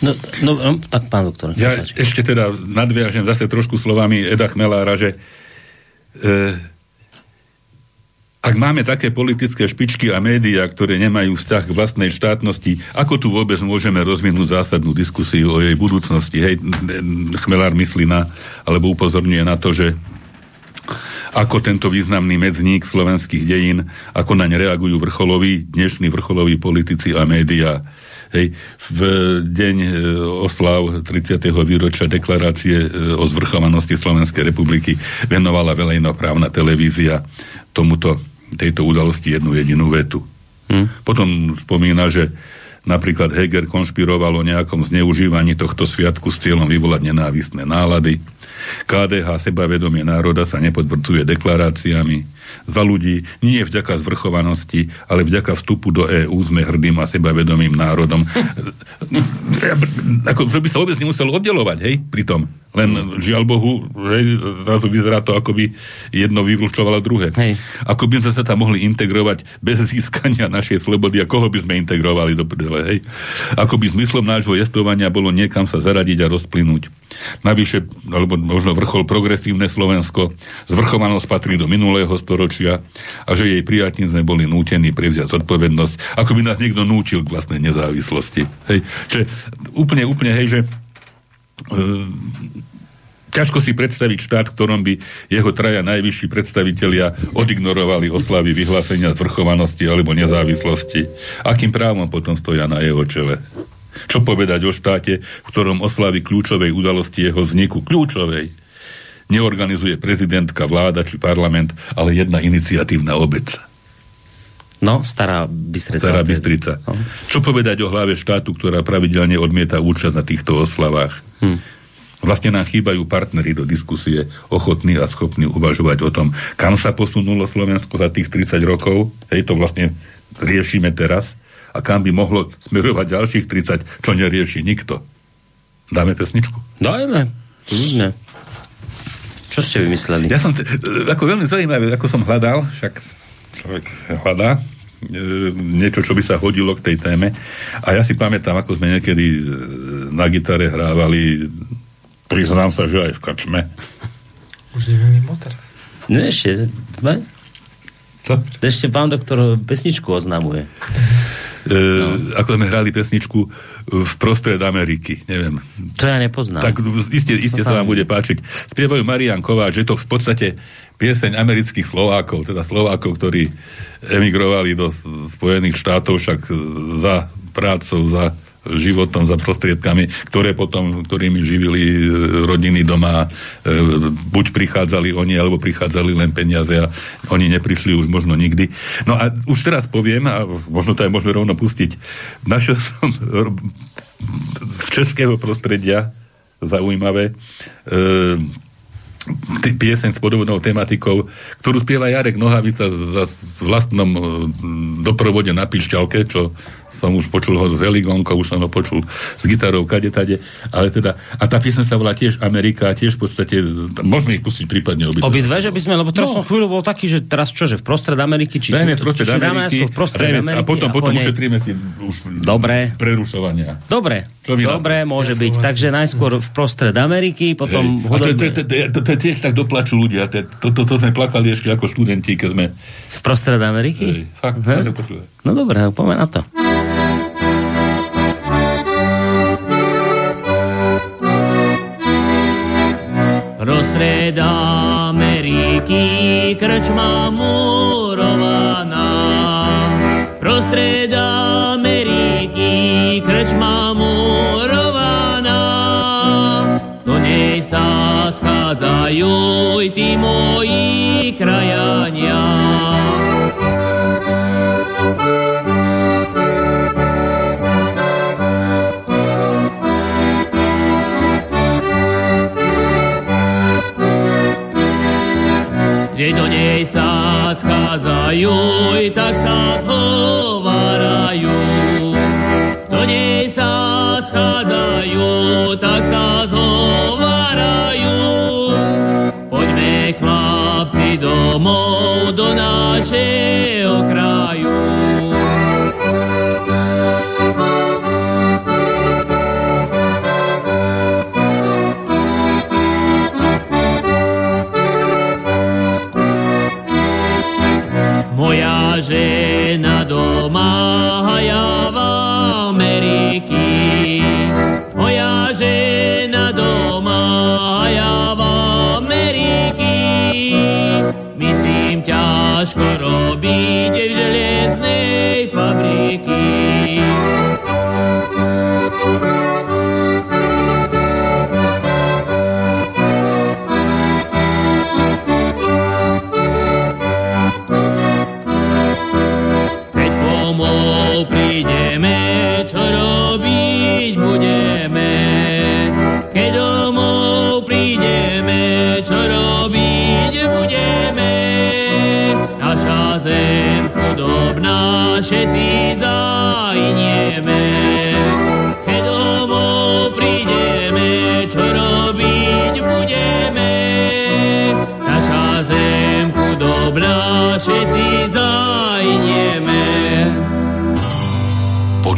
A: No, no, no, tak pán doktor,
B: Ja
A: páči.
B: ešte teda nadviažem zase trošku slovami Eda Chmelára, že e, ak máme také politické špičky a médiá, ktoré nemajú vzťah k vlastnej štátnosti, ako tu vôbec môžeme rozvinúť zásadnú diskusiu o jej budúcnosti? Hej, Chmelár myslí na, alebo upozorňuje na to, že ako tento významný medzník slovenských dejín, ako naň reagujú vrcholoví, dnešní vrcholoví politici a médiá. Hej, v deň e, oslav 30. výročia deklarácie e, o zvrchovanosti Slovenskej republiky venovala verejnoprávna televízia tomuto, tejto udalosti jednu jedinú vetu.
A: Hm?
B: Potom spomína, že napríklad Heger konšpiroval o nejakom zneužívaní tohto sviatku s cieľom vyvolať nenávistné nálady. KDH sebavedomie národa sa nepodvrdzuje deklaráciami. Za ľudí nie je vďaka zvrchovanosti, ale vďaka vstupu do EÚ sme hrdým a sebavedomým národom. ako, že by sa vôbec nemusel oddelovať, hej, pri tom. Len žiaľ Bohu, hej, zrazu vyzerá to, ako by jedno vyvlčovalo druhé.
A: Hej.
B: Ako by sme sa tam mohli integrovať bez získania našej slobody a koho by sme integrovali do prdele, hej? Ako by zmyslom nášho jestovania bolo niekam sa zaradiť a rozplynúť. Navyše, alebo možno vrchol progresívne Slovensko, zvrchovanosť patrí do minulého storočia a že jej prijatní sme boli nútení prevziať zodpovednosť, ako by nás niekto nútil k vlastnej nezávislosti. Hej? Čiže úplne, úplne, hej, že e, ťažko si predstaviť štát, ktorom by jeho traja najvyšší predstavitelia odignorovali oslavy vyhlásenia zvrchovanosti alebo nezávislosti. Akým právom potom stoja na jeho čele? Čo povedať o štáte, v ktorom oslavy kľúčovej udalosti jeho vzniku, kľúčovej, neorganizuje prezidentka, vláda či parlament, ale jedna iniciatívna obec.
A: No, stará Bystrica.
B: Stará Bystrica.
A: No.
B: Čo povedať o hlave štátu, ktorá pravidelne odmieta účasť na týchto oslavách?
A: Hm.
B: Vlastne nám chýbajú partnery do diskusie, ochotní a schopní uvažovať o tom, kam sa posunulo Slovensko za tých 30 rokov. Hej, to vlastne riešime teraz. A kam by mohlo smerovať ďalších 30, čo nerieši nikto. Dáme pesničku?
A: Dajme, kľudne. Čo ste vymysleli?
B: Ja som, t- ako veľmi zaujímavé, ako som hľadal, však človek hľadá, e, niečo, čo by sa hodilo k tej téme. A ja si pamätám, ako sme niekedy e, na gitare hrávali, priznám sa, že aj v kačme.
C: Už neviem teraz.
A: Ne, ešte, ne?
B: Čo?
A: ešte pán doktor pesničku oznamuje.
B: E, ako sme hrali pesničku v prostred Ameriky, neviem.
A: To ja nepoznám.
B: Tak iste, iste sa vám bude páčiť. Spievajú Marian Kováč, že to v podstate pieseň amerických Slovákov, teda Slovákov, ktorí emigrovali do Spojených štátov, však e, za prácou, za životom, za prostriedkami, ktoré potom, ktorými živili e, rodiny doma, e, buď prichádzali oni, alebo prichádzali len peniaze a oni neprišli už možno nikdy. No a už teraz poviem, a možno to aj môžeme rovno pustiť, našiel som z českého prostredia zaujímavé e, pieseň s podobnou tematikou, ktorú spieva Jarek Nohavica za vlastnom doprovode na pišťalke, čo som už počul ho s Eligonkou, už som ho počul s gitarou kade tade, ale teda, a tá pieseň sa volá tiež Amerika, tiež v podstate, môžeme ich pustiť prípadne obidve.
A: Obidve, že by sme, lebo teraz
B: No.
A: som chvíľu bol taký, že teraz čo, že v prostred Ameriky, či,
B: Dajme v prostred Ameriky,
A: v prostred
B: dajme-
A: Ameriky
B: a potom, potom
A: po nej-
B: ušetríme si už
A: Dobre.
B: prerušovania.
A: Dobre, dobre, môže
C: Ja
A: byť. Takže najskôr v prostred Ameriky, potom.
B: A to, to, to,
A: hudobne
B: to, to, to, tiež tak doplačú ľudia. To, to, to, to sme plakali ešte ako študenti, keď sme...
A: v prostred Ameriky.
B: fakt,
A: Hej.
B: fakt počúvaj.
A: No dobre, poďme na to.
E: Prostred Ameriky krčma murovaná. Prostred Ameriky krčma murovaná. V nej sa schádzajú tí moji kraja. Schádzajú, fabric.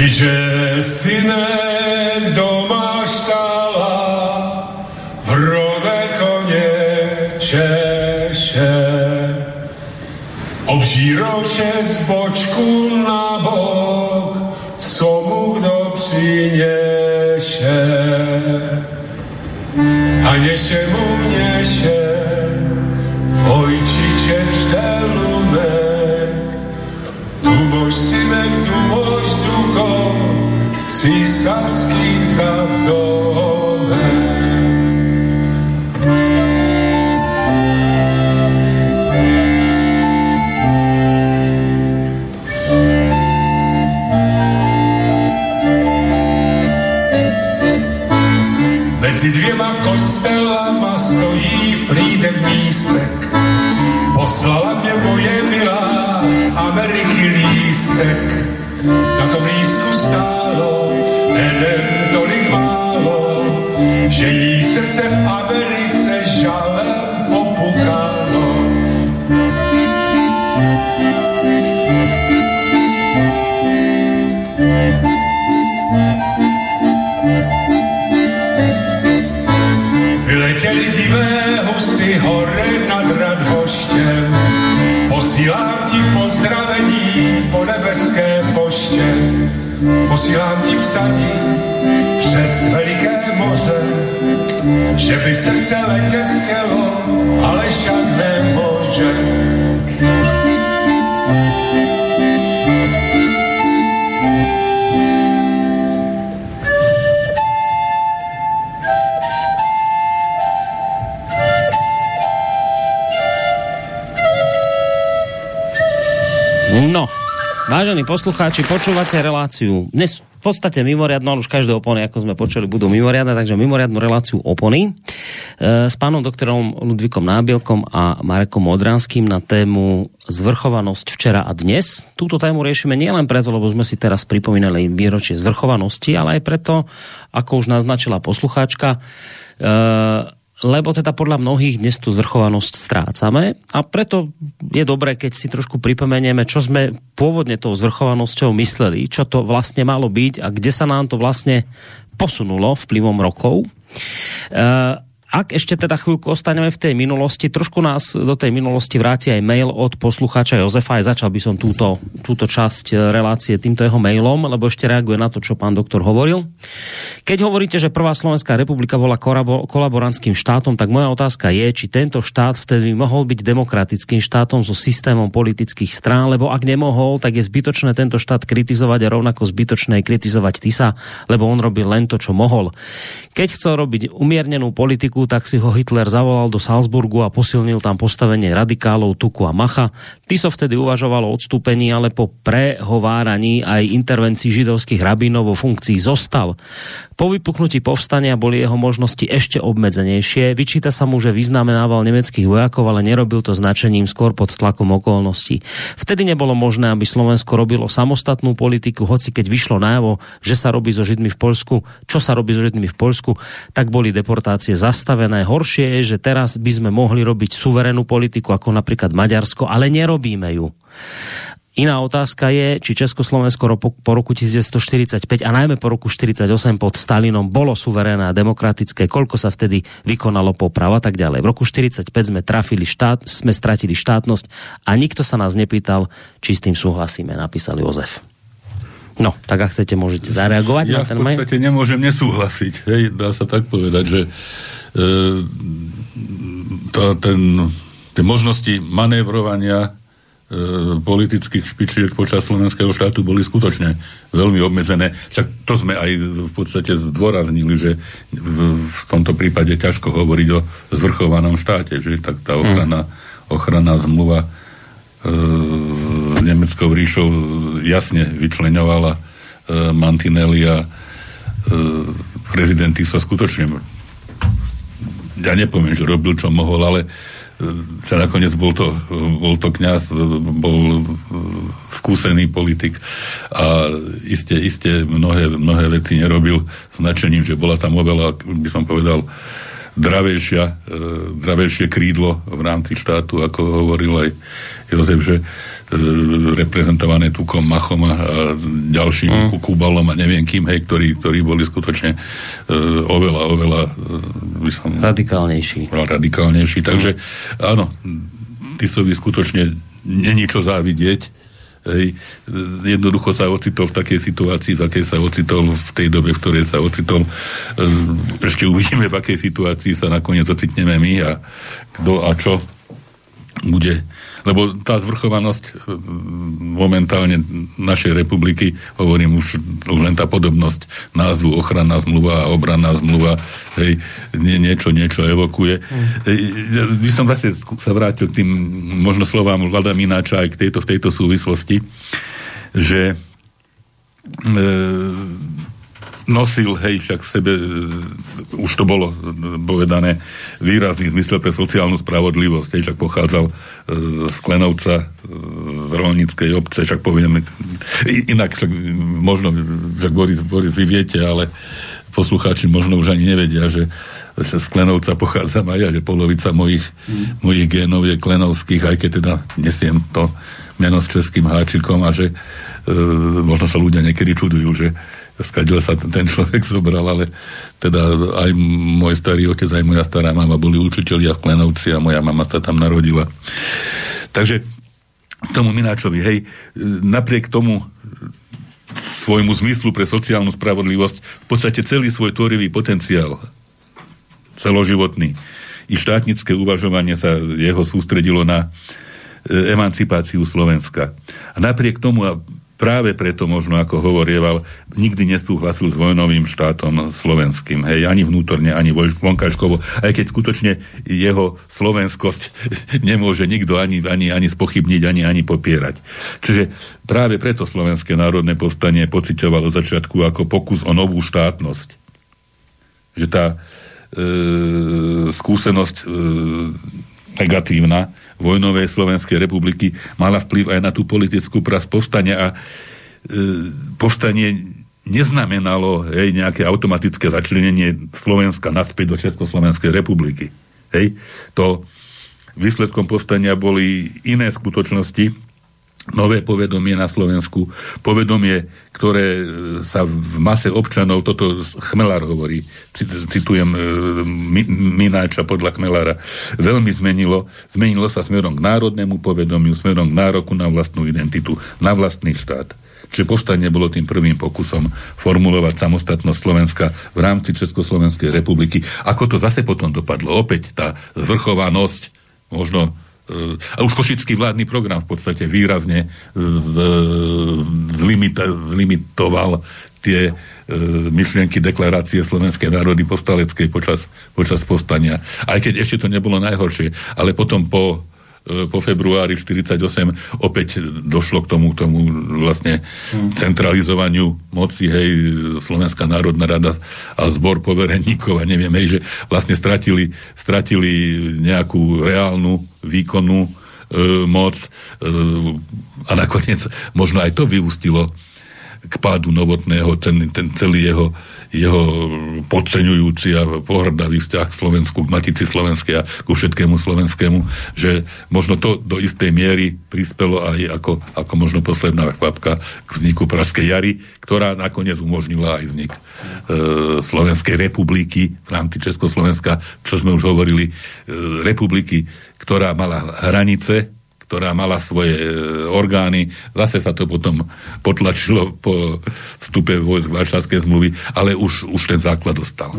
F: Iže synek do maštala v rove koně češe. Obžíroše z bočku Poslala mě moje milá z Ameriky lístek. Na tom lístku stálo jeden tolik málo, že jí srdce v Americe žalem Posílám ti psaní přes veliké moře, že by srdce letět chtělo, ale však nemůže.
A: Poslucháči, počúvate reláciu. Dnes v podstate mimoriadno, ale už každé opony, ako sme počuli, budú mimoriadne, takže mimoriadnu reláciu opony e, s pánom doktorom Ludvíkom Nábielkom a Marekom Modranským na tému zvrchovanosť včera a dnes. Túto tému riešime nielen preto, lebo sme si teraz pripomínali výročie zvrchovanosti, ale aj preto, ako už naznačila poslucháčka, e, lebo teda podľa mnohých dnes tú zvrchovanosť strácame a preto je dobré, keď si trošku pripomenieme, čo sme pôvodne tou zvrchovanosťou mysleli, čo to vlastne malo byť a kde sa nám to vlastne posunulo vplyvom rokov. Uh, ak ešte teda chvíľku ostaneme v tej minulosti, trošku nás do tej minulosti vráti aj mail od poslucháča Jozefa. Aj začal by som túto, túto časť e, relácie týmto jeho mailom, lebo ešte reaguje na to, čo pán doktor hovoril. Keď hovoríte, že Prvá Slovenská republika bola kolaborantským štátom, tak moja otázka je, či tento štát vtedy mohol byť demokratickým štátom so systémom politických strán, lebo ak nemohol, tak je zbytočné tento štát kritizovať a rovnako zbytočné kritizovať Tisa, lebo on robil len to, čo mohol. Keď chcel robiť umiernenú politiku, Tuku, tak si ho Hitler zavolal do Salzburgu a posilnil tam postavenie radikálov Tuku a Macha. Tiso vtedy uvažoval o odstúpení, ale po prehováraní aj intervencií židovských rabínov vo funkcii zostal. Po vypuknutí povstania boli jeho možnosti ešte obmedzenejšie. Vyčíta sa mu, že vyznamenával nemeckých vojakov, ale nerobil to značením skôr pod tlakom okolností. Vtedy nebolo možné, aby Slovensko robilo samostatnú politiku, hoci keď vyšlo najavo, že sa robí so Židmi v Poľsku, čo sa robí so Židmi v Poľsku, tak boli deportácie zastavené. Horšie je, že teraz by sme mohli robiť suverénnu politiku, ako napríklad Maďarsko, ale nerobíme ju. Iná otázka je, či Československo po roku 1945 a najmä po roku 1948 pod Stalinom bolo suverénne a demokratické, koľko sa vtedy vykonalo poprav a tak ďalej. V roku 1945 sme trafili štát, sme stratili štátnosť a nikto sa nás nepýtal, či s tým súhlasíme, napísal Jozef. No, tak ak chcete, môžete zareagovať
B: ja
A: na ten
B: mail. Ja v podstate nemôžem nesúhlasiť. Hej, dá sa tak povedať, že e, to, ten, tie možnosti manévrovania E, politických špičiek počas slovenského štátu boli skutočne veľmi obmedzené. Však to sme aj v podstate zdôraznili, že v tomto prípade ťažko hovoriť o zvrchovanom štáte, že tak tá ochrana, ochranná zmluva e, Nemeckou ríšou jasne vyčleňovala e, mantinely a e, sa skutočne ja nepoviem, že robil, čo mohol, ale že nakoniec bol to, bol to kniaz, bol skúsený politik a iste, iste mnohé, mnohé veci nerobil značením, že bola tam oveľa, by som povedal, dravejšia, e, dravejšie krídlo v rámci štátu, ako hovoril aj Jozef, že E, reprezentované Tukom, Machom a ďalším mm. Kubalom a neviem kým, hej, ktorí, ktorí boli skutočne uh, oveľa, oveľa uh, by som,
A: radikálnejší.
B: radikálnejší. Takže mm. áno, Tisovi skutočne není čo závidieť. Hej, jednoducho sa ocitol v takej situácii, v akej sa ocitol v tej dobe, v ktorej sa ocitol. Ešte uvidíme, v akej situácii sa nakoniec ocitneme my a kto a čo bude lebo tá zvrchovanosť e, momentálne našej republiky, hovorím už, len tá podobnosť názvu ochranná zmluva a obranná zmluva, hej, nie, niečo, niečo evokuje. Mm. Ja by som vlastne sa vrátil k tým možno slovám Vlada Mináča aj k tejto, v tejto súvislosti, že e, nosil, hej, však v sebe, e, už to bolo povedané, výrazný zmysel pre sociálnu spravodlivosť, však pochádzal e, z Klenovca, e, z rolníckej obce, však poviem, inak však možno, že Boris, Boris, vy viete, ale poslucháči možno už ani nevedia, že z Klenovca pochádzam aj ja, že polovica mojich, mm. mojich génov je klenovských, aj keď teda nesiem to meno s českým háčikom a že e, možno sa ľudia niekedy čudujú, že skadiaľ sa ten človek zobral, ale teda aj môj starý otec, aj moja stará mama boli učiteľia v Klenovci a moja mama sa tam narodila. Takže tomu Mináčovi, hej, napriek tomu svojmu zmyslu pre sociálnu spravodlivosť v podstate celý svoj tvorivý potenciál celoživotný i štátnické uvažovanie sa jeho sústredilo na e, emancipáciu Slovenska. A napriek tomu, práve preto možno, ako hovorieval, nikdy nesúhlasil s vojnovým štátom slovenským, hej, ani vnútorne, ani vonkajškovo, aj keď skutočne jeho slovenskosť *laughs* nemôže nikto ani, ani, ani spochybniť, ani, ani popierať. Čiže práve preto Slovenské národné povstanie pocitovalo začiatku ako pokus o novú štátnosť. Že tá e, skúsenosť e, negatívna vojnovej Slovenskej republiky mala vplyv aj na tú politickú pras povstania a e, povstanie neznamenalo hej, nejaké automatické začlenenie Slovenska naspäť do Československej republiky. Hej. To výsledkom povstania boli iné skutočnosti, nové povedomie na Slovensku, povedomie, ktoré e, sa v mase občanov, toto Chmelár hovorí, citujem e, Mináča podľa Chmelára, veľmi zmenilo. Zmenilo sa smerom k národnému povedomiu, smerom k nároku na vlastnú identitu, na vlastný štát. Čiže povstanie bolo tým prvým pokusom formulovať samostatnosť Slovenska v rámci Československej republiky. Ako to zase potom dopadlo? Opäť tá zvrchovanosť, možno a už košický vládny program v podstate výrazne z, zlimita, zlimitoval tie e, myšlienky deklarácie Slovenskej národy povstaleckej počas, počas povstania. Aj keď ešte to nebolo najhoršie, ale potom po E, po februári 48 opäť došlo k tomu, k tomu vlastne centralizovaniu moci, hej, Slovenská národná rada a zbor povereníkov a neviem, hej, že vlastne stratili, stratili nejakú reálnu výkonnú e, moc e, a nakoniec možno aj to vyústilo k pádu Novotného, ten, ten celý jeho jeho podceňujúci a pohrdavý vzťah k Slovensku, k Matici Slovenskej a ku všetkému slovenskému, že možno to do istej miery prispelo aj ako, ako možno posledná kvapka k vzniku Praskej jary, ktorá nakoniec umožnila aj vznik e, Slovenskej republiky v rámci Československa, čo sme už hovorili, e, republiky, ktorá mala hranice ktorá mala svoje e, orgány. Zase sa to potom potlačilo po vstupe vojsk Varšavskej zmluvy, ale už, už ten základ dostal.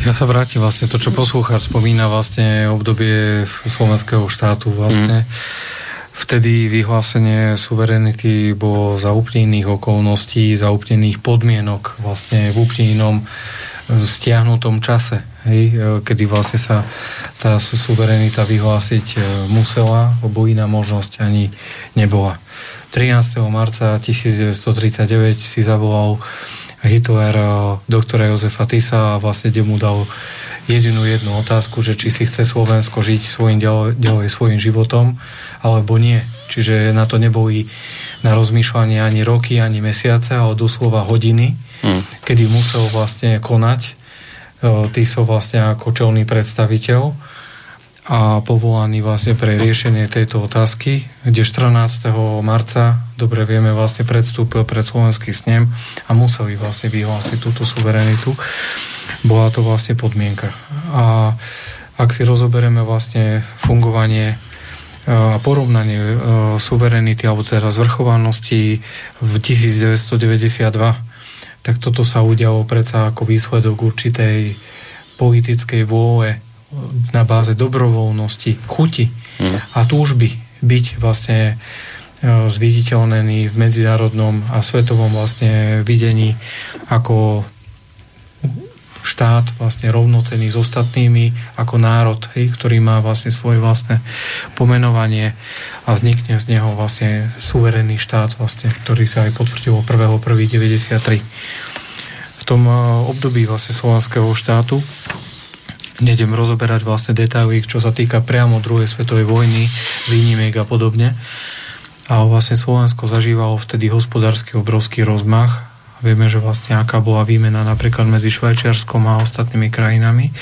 C: Ja sa vrátim vlastne to, čo poslúchar spomína vlastne obdobie slovenského štátu vlastne. Mm. Vtedy vyhlásenie suverenity bolo za úplne iných okolností, za úplne iných podmienok, vlastne v úplne inom stiahnutom čase hej, e, kedy vlastne sa tá suverenita vyhlásiť e, musela, lebo iná možnosť ani nebola. 13. marca 1939 si zavolal Hitler e, doktora Jozefa Tisa a vlastne mu dal jedinú jednu otázku, že či si chce Slovensko žiť svojim ďalej svojim životom, alebo nie. Čiže na to neboli na rozmýšľanie ani roky, ani mesiace, ale doslova hodiny, hmm. kedy musel vlastne konať tí sú vlastne ako čelný predstaviteľ a povolaný vlastne pre riešenie tejto otázky, kde 14. marca, dobre vieme, vlastne predstúpil pred slovenský snem a museli vlastne vyhlásiť túto suverenitu. Bola to vlastne podmienka. A ak si rozoberieme vlastne fungovanie a porovnanie suverenity alebo teda zvrchovanosti v 1992 tak toto sa udialo predsa ako výsledok určitej politickej vôle na báze dobrovoľnosti, chuti mm. a túžby byť vlastne e, zviditeľnený v medzinárodnom a svetovom vlastne videní ako štát vlastne rovnocený s ostatnými ako národ, hej, ktorý má vlastne svoje vlastné pomenovanie a vznikne z neho vlastne suverénny štát, vlastne, ktorý sa aj potvrdilo 1.1.93. V tom eh, období vlastne slovenského štátu nejdem rozoberať vlastne detaily, čo sa týka priamo druhej svetovej vojny, výnimiek a podobne. A vlastne Slovensko zažívalo vtedy hospodársky obrovský rozmach Vieme, že vlastne aká bola výmena napríklad medzi Švajčiarskom a ostatnými krajinami.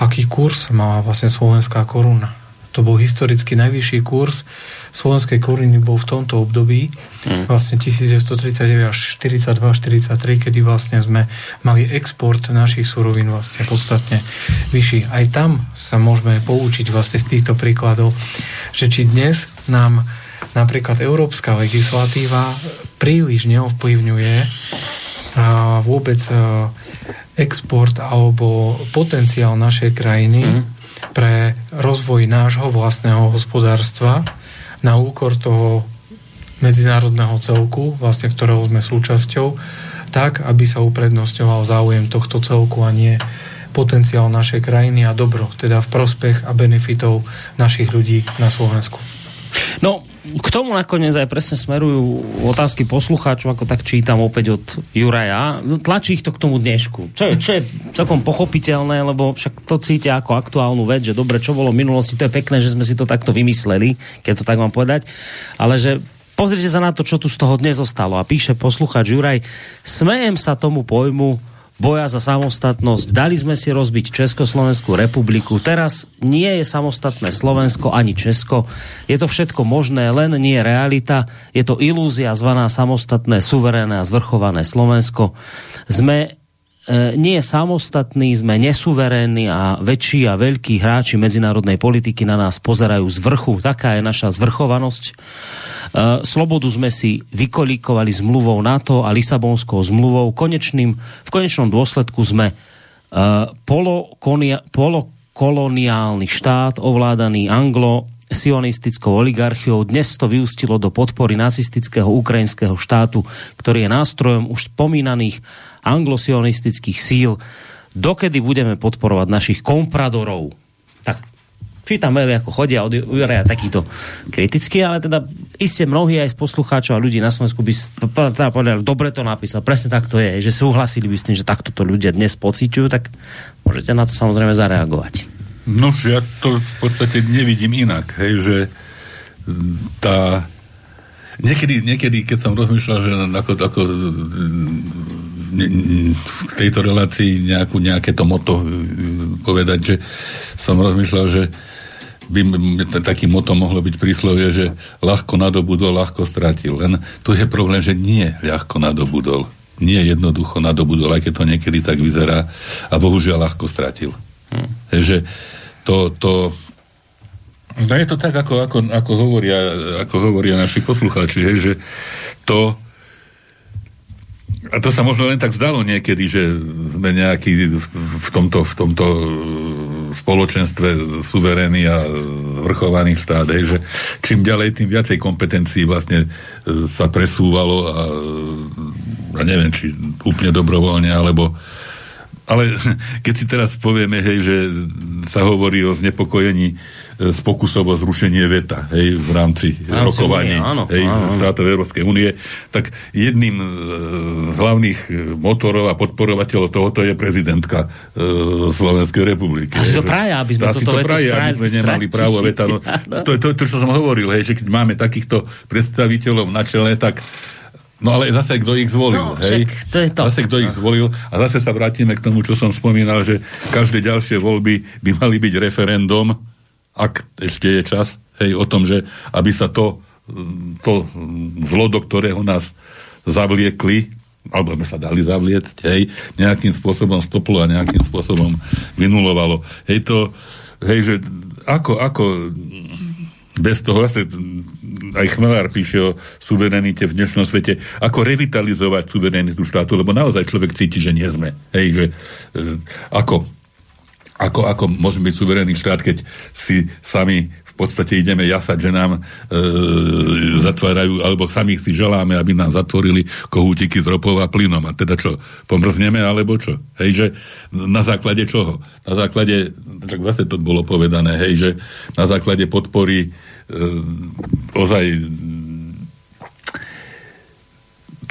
C: Aký kurz mala vlastne slovenská koruna. To bol historicky najvyšší kurz slovenskej koruny bol v tomto období mm. vlastne 1939 až 42-43, kedy vlastne sme mali export našich surovín vlastne podstatne vyšší. Aj tam sa môžeme poučiť vlastne z týchto príkladov, že či dnes nám napríklad európska legislatíva príliš neovplyvňuje vôbec export alebo potenciál našej krajiny mm. pre rozvoj nášho vlastného hospodárstva na úkor toho medzinárodného celku, vlastne ktorého sme súčasťou, tak, aby sa uprednostňoval záujem tohto celku a nie potenciál našej krajiny a dobro, teda v prospech a benefitov našich ľudí na Slovensku.
A: No, k tomu nakoniec aj presne smerujú otázky poslucháčov, ako tak čítam opäť od Juraja. Tlačí ich to k tomu dnešku. Čo je, čo je celkom pochopiteľné, lebo však to cítia ako aktuálnu vec, že dobre, čo bolo v minulosti, to je pekné, že sme si to takto vymysleli, keď to tak mám povedať, ale že pozrite sa na to, čo tu z toho dnes zostalo. A píše posluchač Juraj, smejem sa tomu pojmu boja za samostatnosť. Dali sme si rozbiť Československú republiku. Teraz nie je samostatné Slovensko ani Česko. Je to všetko možné, len nie realita. Je to ilúzia zvaná samostatné, suverénne a zvrchované Slovensko. Sme E, nie samostatní, sme nesuverénni a väčší a veľkí hráči medzinárodnej politiky na nás pozerajú z vrchu. Taká je naša zvrchovanosť. E, slobodu sme si vykolíkovali zmluvou NATO a Lisabonskou zmluvou. Konečným, v konečnom dôsledku sme e, polokoloniálny štát ovládaný anglo sionistickou oligarchiou. Dnes to vyústilo do podpory nacistického ukrajinského štátu, ktorý je nástrojom už spomínaných anglosionistických síl. Dokedy budeme podporovať našich kompradorov? Tak čítam maily, ako chodia od Juraja takýto kritický, ale teda iste mnohí aj z poslucháčov a ľudí na Slovensku by teda povedali, dobre to napísal, presne tak to je, že súhlasili by s tým, že takto to ľudia dnes pociťujú, tak môžete na to samozrejme zareagovať.
B: No, ja to v podstate nevidím inak, hej, že tá niekedy, niekedy, keď som rozmýšľal, že ako, ako v tejto relácii nejakú, nejaké to moto e, povedať, že som rozmýšľal, že by taký moto mohlo byť príslovie, že ľahko nadobudol, ľahko stratil. Len tu je problém, že nie ľahko nadobudol. Nie jednoducho nadobudol, aj keď to niekedy tak vyzerá a bohužiaľ ľahko stratil. Hmm. že to, to no je to tak, ako, ako, ako, hovoria, ako hovoria naši poslucháči, hej, že to a to sa možno len tak zdalo niekedy, že sme nejaký v tomto, v tomto spoločenstve suverénny a vrchovaný štát, hej, že čím ďalej, tým viacej kompetencií vlastne e, sa presúvalo a ja neviem, či úplne dobrovoľne, alebo ale *laughs* keď si teraz povieme, hej, že sa hovorí o znepokojení z e, pokusov o zrušenie veta hej, v rámci Rámci rokovaní áno, hej, áno, štátov Európskej únie, tak jedným e, z hlavných e, motorov a podporovateľov tohoto je prezidentka e, Slovenskej republiky.
A: A si to praje, aby sme toto
B: to praje, aby sme nemali právo veta. No, *laughs* to je to, to, čo som hovoril, hej, že keď máme takýchto predstaviteľov na čele, tak No ale zase kto ich zvolil, no, hej?
A: to je to.
B: Zase kto ich zvolil a zase sa vrátime k tomu, čo som spomínal, že každé ďalšie voľby by mali byť referendum, ak ešte je čas, hej, o tom, že aby sa to, to zlo, do ktorého nás zavliekli, alebo sme sa dali zavliecť, hej, nejakým spôsobom stoplo a nejakým spôsobom vynulovalo. Hej, to, hej, že ako, ako bez toho zase aj Chmelár píše o suverenite v dnešnom svete, ako revitalizovať suverenitu štátu, lebo naozaj človek cíti, že nie sme. Hej, že e, ako, ako, ako môžeme byť suverénny štát, keď si sami v podstate ideme jasať, že nám e, zatvárajú, alebo sami si želáme, aby nám zatvorili kohútiky s ropou a plynom. A teda čo, pomrzneme, alebo čo? Hej, že na základe čoho? Na základe, tak vlastne to bolo povedané, hej, že na základe podpory Ehm, ozaj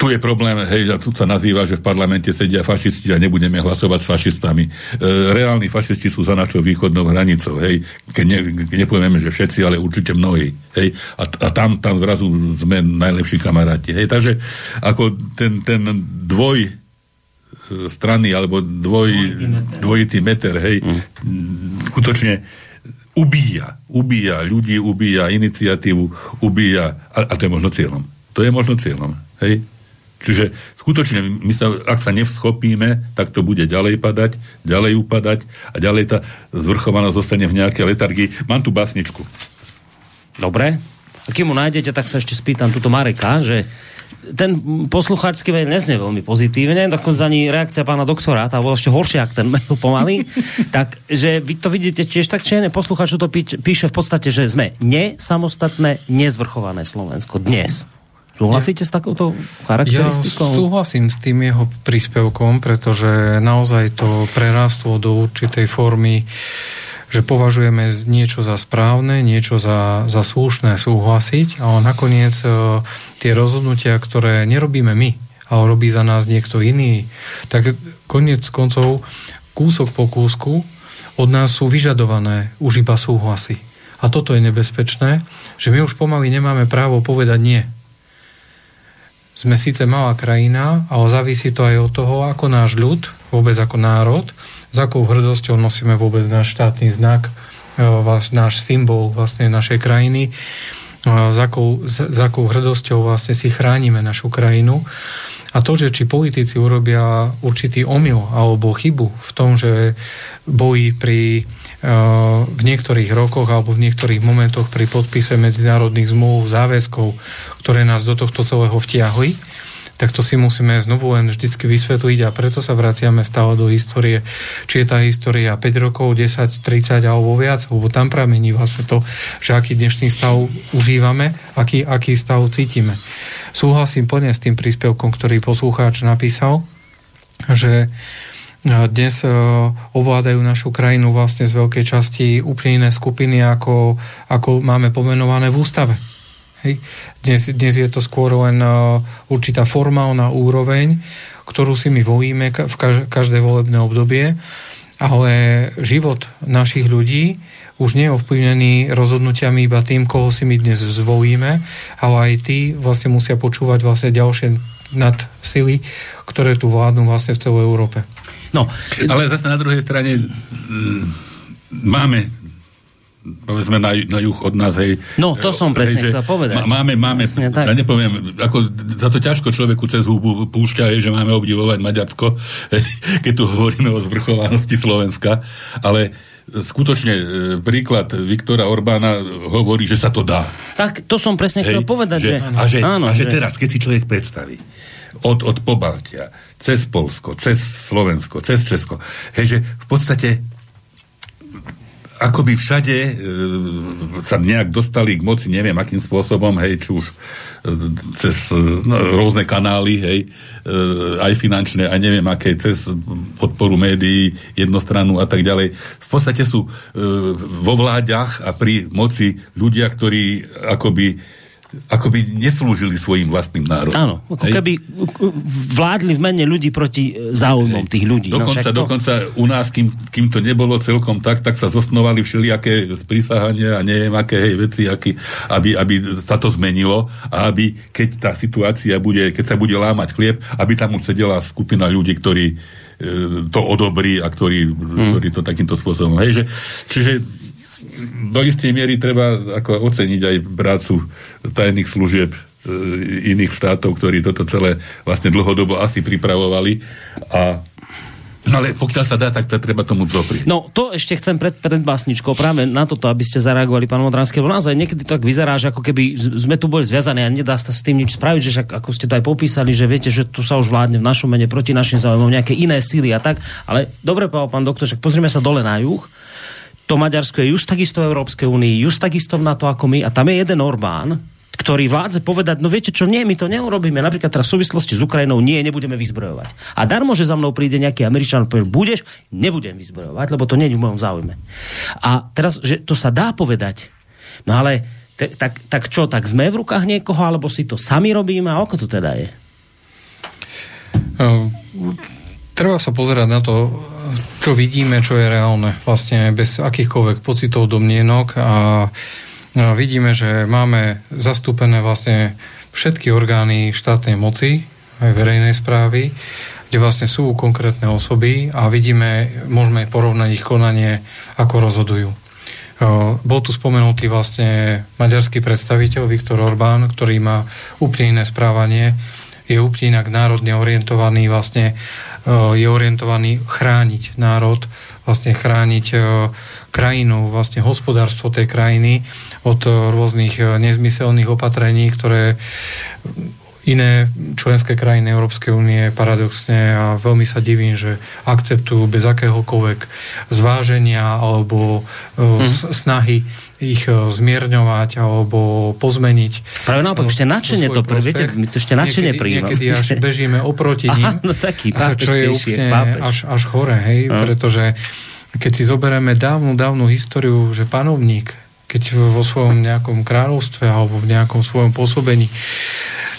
B: tu je problém, hej, a tu sa nazýva, že v parlamente sedia fašisti a nebudeme hlasovať s fašistami. E, reálni fašisti sú za našou východnou hranicou, hej, keď, ne, keď nepovieme, že všetci, ale určite mnohí, hej, a, a tam, tam zrazu sme najlepší kamaráti, hej, takže ako ten, ten dvoj e, strany, alebo dvoj, dvojitý meter, hej, mm. skutočne ubíja, ubíja ľudí, ubíja iniciatívu, ubíja, a, a to je možno cieľom. To je možno cieľom, hej? Čiže skutočne, my sa, ak sa nevschopíme, tak to bude ďalej padať, ďalej upadať a ďalej tá zvrchovanosť zostane v nejakej letargii. Mám tu basničku.
A: Dobre. A kým mu nájdete, tak sa ešte spýtam túto Mareka, že ten poslucháčsky mail neznie veľmi pozitívne, dokonca ani reakcia pána doktora, tá bola ešte horšia, ak ten mail pomalý. *laughs* takže vy to vidíte tiež tak, či ne, poslucháč to píše v podstate, že sme nesamostatné, nezvrchované Slovensko dnes. Súhlasíte s takouto charakteristikou?
C: Ja súhlasím s tým jeho príspevkom, pretože naozaj to prerastlo do určitej formy že považujeme niečo za správne, niečo za, za slušné súhlasiť, ale nakoniec e, tie rozhodnutia, ktoré nerobíme my, ale robí za nás niekto iný, tak koniec koncov kúsok po kúsku od nás sú vyžadované už iba súhlasy. A toto je nebezpečné, že my už pomaly nemáme právo povedať nie. Sme síce malá krajina, ale závisí to aj od toho, ako náš ľud, vôbec ako národ, s akou hrdosťou nosíme vôbec náš štátny znak, e, náš symbol vlastne našej krajiny, s akou, s akou hrdosťou vlastne si chránime našu krajinu. A to, že či politici urobia určitý omyl alebo chybu v tom, že bojí pri v niektorých rokoch alebo v niektorých momentoch pri podpise medzinárodných zmluv, záväzkov, ktoré nás do tohto celého vtiahli, tak to si musíme znovu len vždycky vysvetliť a preto sa vraciame stále do histórie. Či je tá história 5 rokov, 10, 30 alebo viac, lebo tam pramení vlastne to, že aký dnešný stav užívame, aký, aký stav cítime. Súhlasím plne s tým príspevkom, ktorý poslucháč napísal, že dnes e, ovládajú našu krajinu vlastne z veľkej časti úplne iné skupiny, ako, ako máme pomenované v ústave. Hej. Dnes, dnes je to skôr len e, určitá formálna úroveň, ktorú si my volíme v každé volebné obdobie, ale život našich ľudí už nie je ovplyvnený rozhodnutiami iba tým, koho si my dnes zvolíme, ale aj tí vlastne musia počúvať vlastne ďalšie nad sily, ktoré tu vládnu vlastne v celej Európe.
B: No. Ale zase na druhej strane máme povedzme na, na juh od nás, hej.
A: No, to som presne hej, chcel povedať.
B: Máme, máme, presne, ja nepoviem, ako za to ťažko človeku cez hubu púšťa, hej, že máme obdivovať Maďarsko, *laughs* hej, keď tu hovoríme o zvrchovanosti Slovenska, ale skutočne e, príklad Viktora Orbána hovorí, že sa to dá.
A: Tak, to som presne hej, chcel povedať, že... že
B: a že, áno, a že, že teraz, keď si človek predstaví, od, od Pobaltia, cez Polsko, cez Slovensko, cez Česko. Hej, že v podstate akoby všade e, sa nejak dostali k moci, neviem akým spôsobom, hej, či už e, cez e, no, rôzne kanály, hej, e, aj finančné, aj neviem aké, cez podporu médií, jednostranu a tak ďalej. V podstate sú e, vo vláďach a pri moci ľudia, ktorí akoby ako by neslúžili svojim vlastným národom.
A: Áno, ako Hej? keby vládli v mene ľudí proti e, záujmom Hej. tých ľudí.
B: No, dokonca, no, to... dokonca u nás, kým, kým to nebolo celkom tak, tak sa zosnovali všelijaké sprísahania a neviem aké hej, veci, aký, aby, aby sa to zmenilo a aby, keď tá situácia bude, keď sa bude lámať chlieb, aby tam už sedela skupina ľudí, ktorí e, to odobrí a ktorí, hmm. ktorí to takýmto spôsobom. Hej, že, čiže do istej miery treba ako oceniť aj prácu tajných služieb e, iných štátov, ktorí toto celé vlastne dlhodobo asi pripravovali. A No ale pokiaľ sa dá, tak to treba tomu zoprieť.
A: No to ešte chcem pred, pred básničkou práve na toto, aby ste zareagovali, pán Modranský, lebo naozaj niekedy to tak vyzerá, že ako keby sme tu boli zviazaní a nedá sa s tým nič spraviť, že ako ste to aj popísali, že viete, že tu sa už vládne v našom mene proti našim záujmom nejaké iné síly a tak, ale dobre povedal pán doktor, že pozrieme sa dole na juh, to Maďarsko je just takisto v Európskej únii, just takisto na to ako my a tam je jeden Orbán, ktorý vládze povedať, no viete čo, nie, my to neurobíme. Napríklad teraz v súvislosti s Ukrajinou, nie, nebudeme vyzbrojovať. A darmo, že za mnou príde nejaký Američan, povie, budeš, nebudem vyzbrojovať, lebo to nie je v mojom záujme. A teraz, že to sa dá povedať, no ale tak, tak čo, tak sme v rukách niekoho, alebo si to sami robíme, a ako to teda je?
C: Uh, treba sa pozerať na to, čo vidíme, čo je reálne, vlastne bez akýchkoľvek pocitov, domnienok a vidíme, že máme zastúpené vlastne všetky orgány štátnej moci, aj verejnej správy, kde vlastne sú konkrétne osoby a vidíme, môžeme porovnať ich konanie, ako rozhodujú. Bol tu spomenutý vlastne maďarský predstaviteľ Viktor Orbán, ktorý má úplne iné správanie, je úplne inak národne orientovaný, vlastne je orientovaný chrániť národ, vlastne chrániť krajinu, vlastne hospodárstvo tej krajiny od rôznych nezmyselných opatrení, ktoré iné členské krajiny Európskej únie paradoxne a veľmi sa divím, že akceptujú bez akéhokoľvek zváženia alebo hmm. snahy ich zmierňovať alebo pozmeniť.
A: Práve naopak, ešte načene to, viete, my to ešte načene
C: príjmame. Niekedy až *laughs* bežíme oproti ním,
A: no taký,
C: čo je úplne až, až chore, hej, no. pretože keď si zoberieme dávnu, dávnu históriu, že panovník, keď vo svojom nejakom kráľovstve alebo v nejakom svojom pôsobení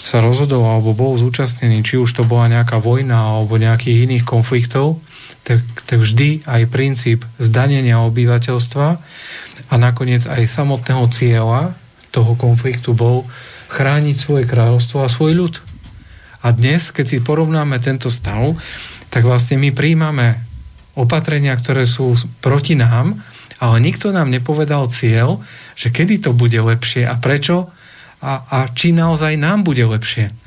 C: sa rozhodol alebo bol zúčastnený, či už to bola nejaká vojna alebo nejakých iných konfliktov, tak, tak vždy aj princíp zdanenia obyvateľstva a nakoniec aj samotného cieľa toho konfliktu bol chrániť svoje kráľovstvo a svoj ľud. A dnes, keď si porovnáme tento stav, tak vlastne my príjmame opatrenia, ktoré sú proti nám, ale nikto nám nepovedal cieľ, že kedy to bude lepšie a prečo a, a či naozaj nám bude lepšie.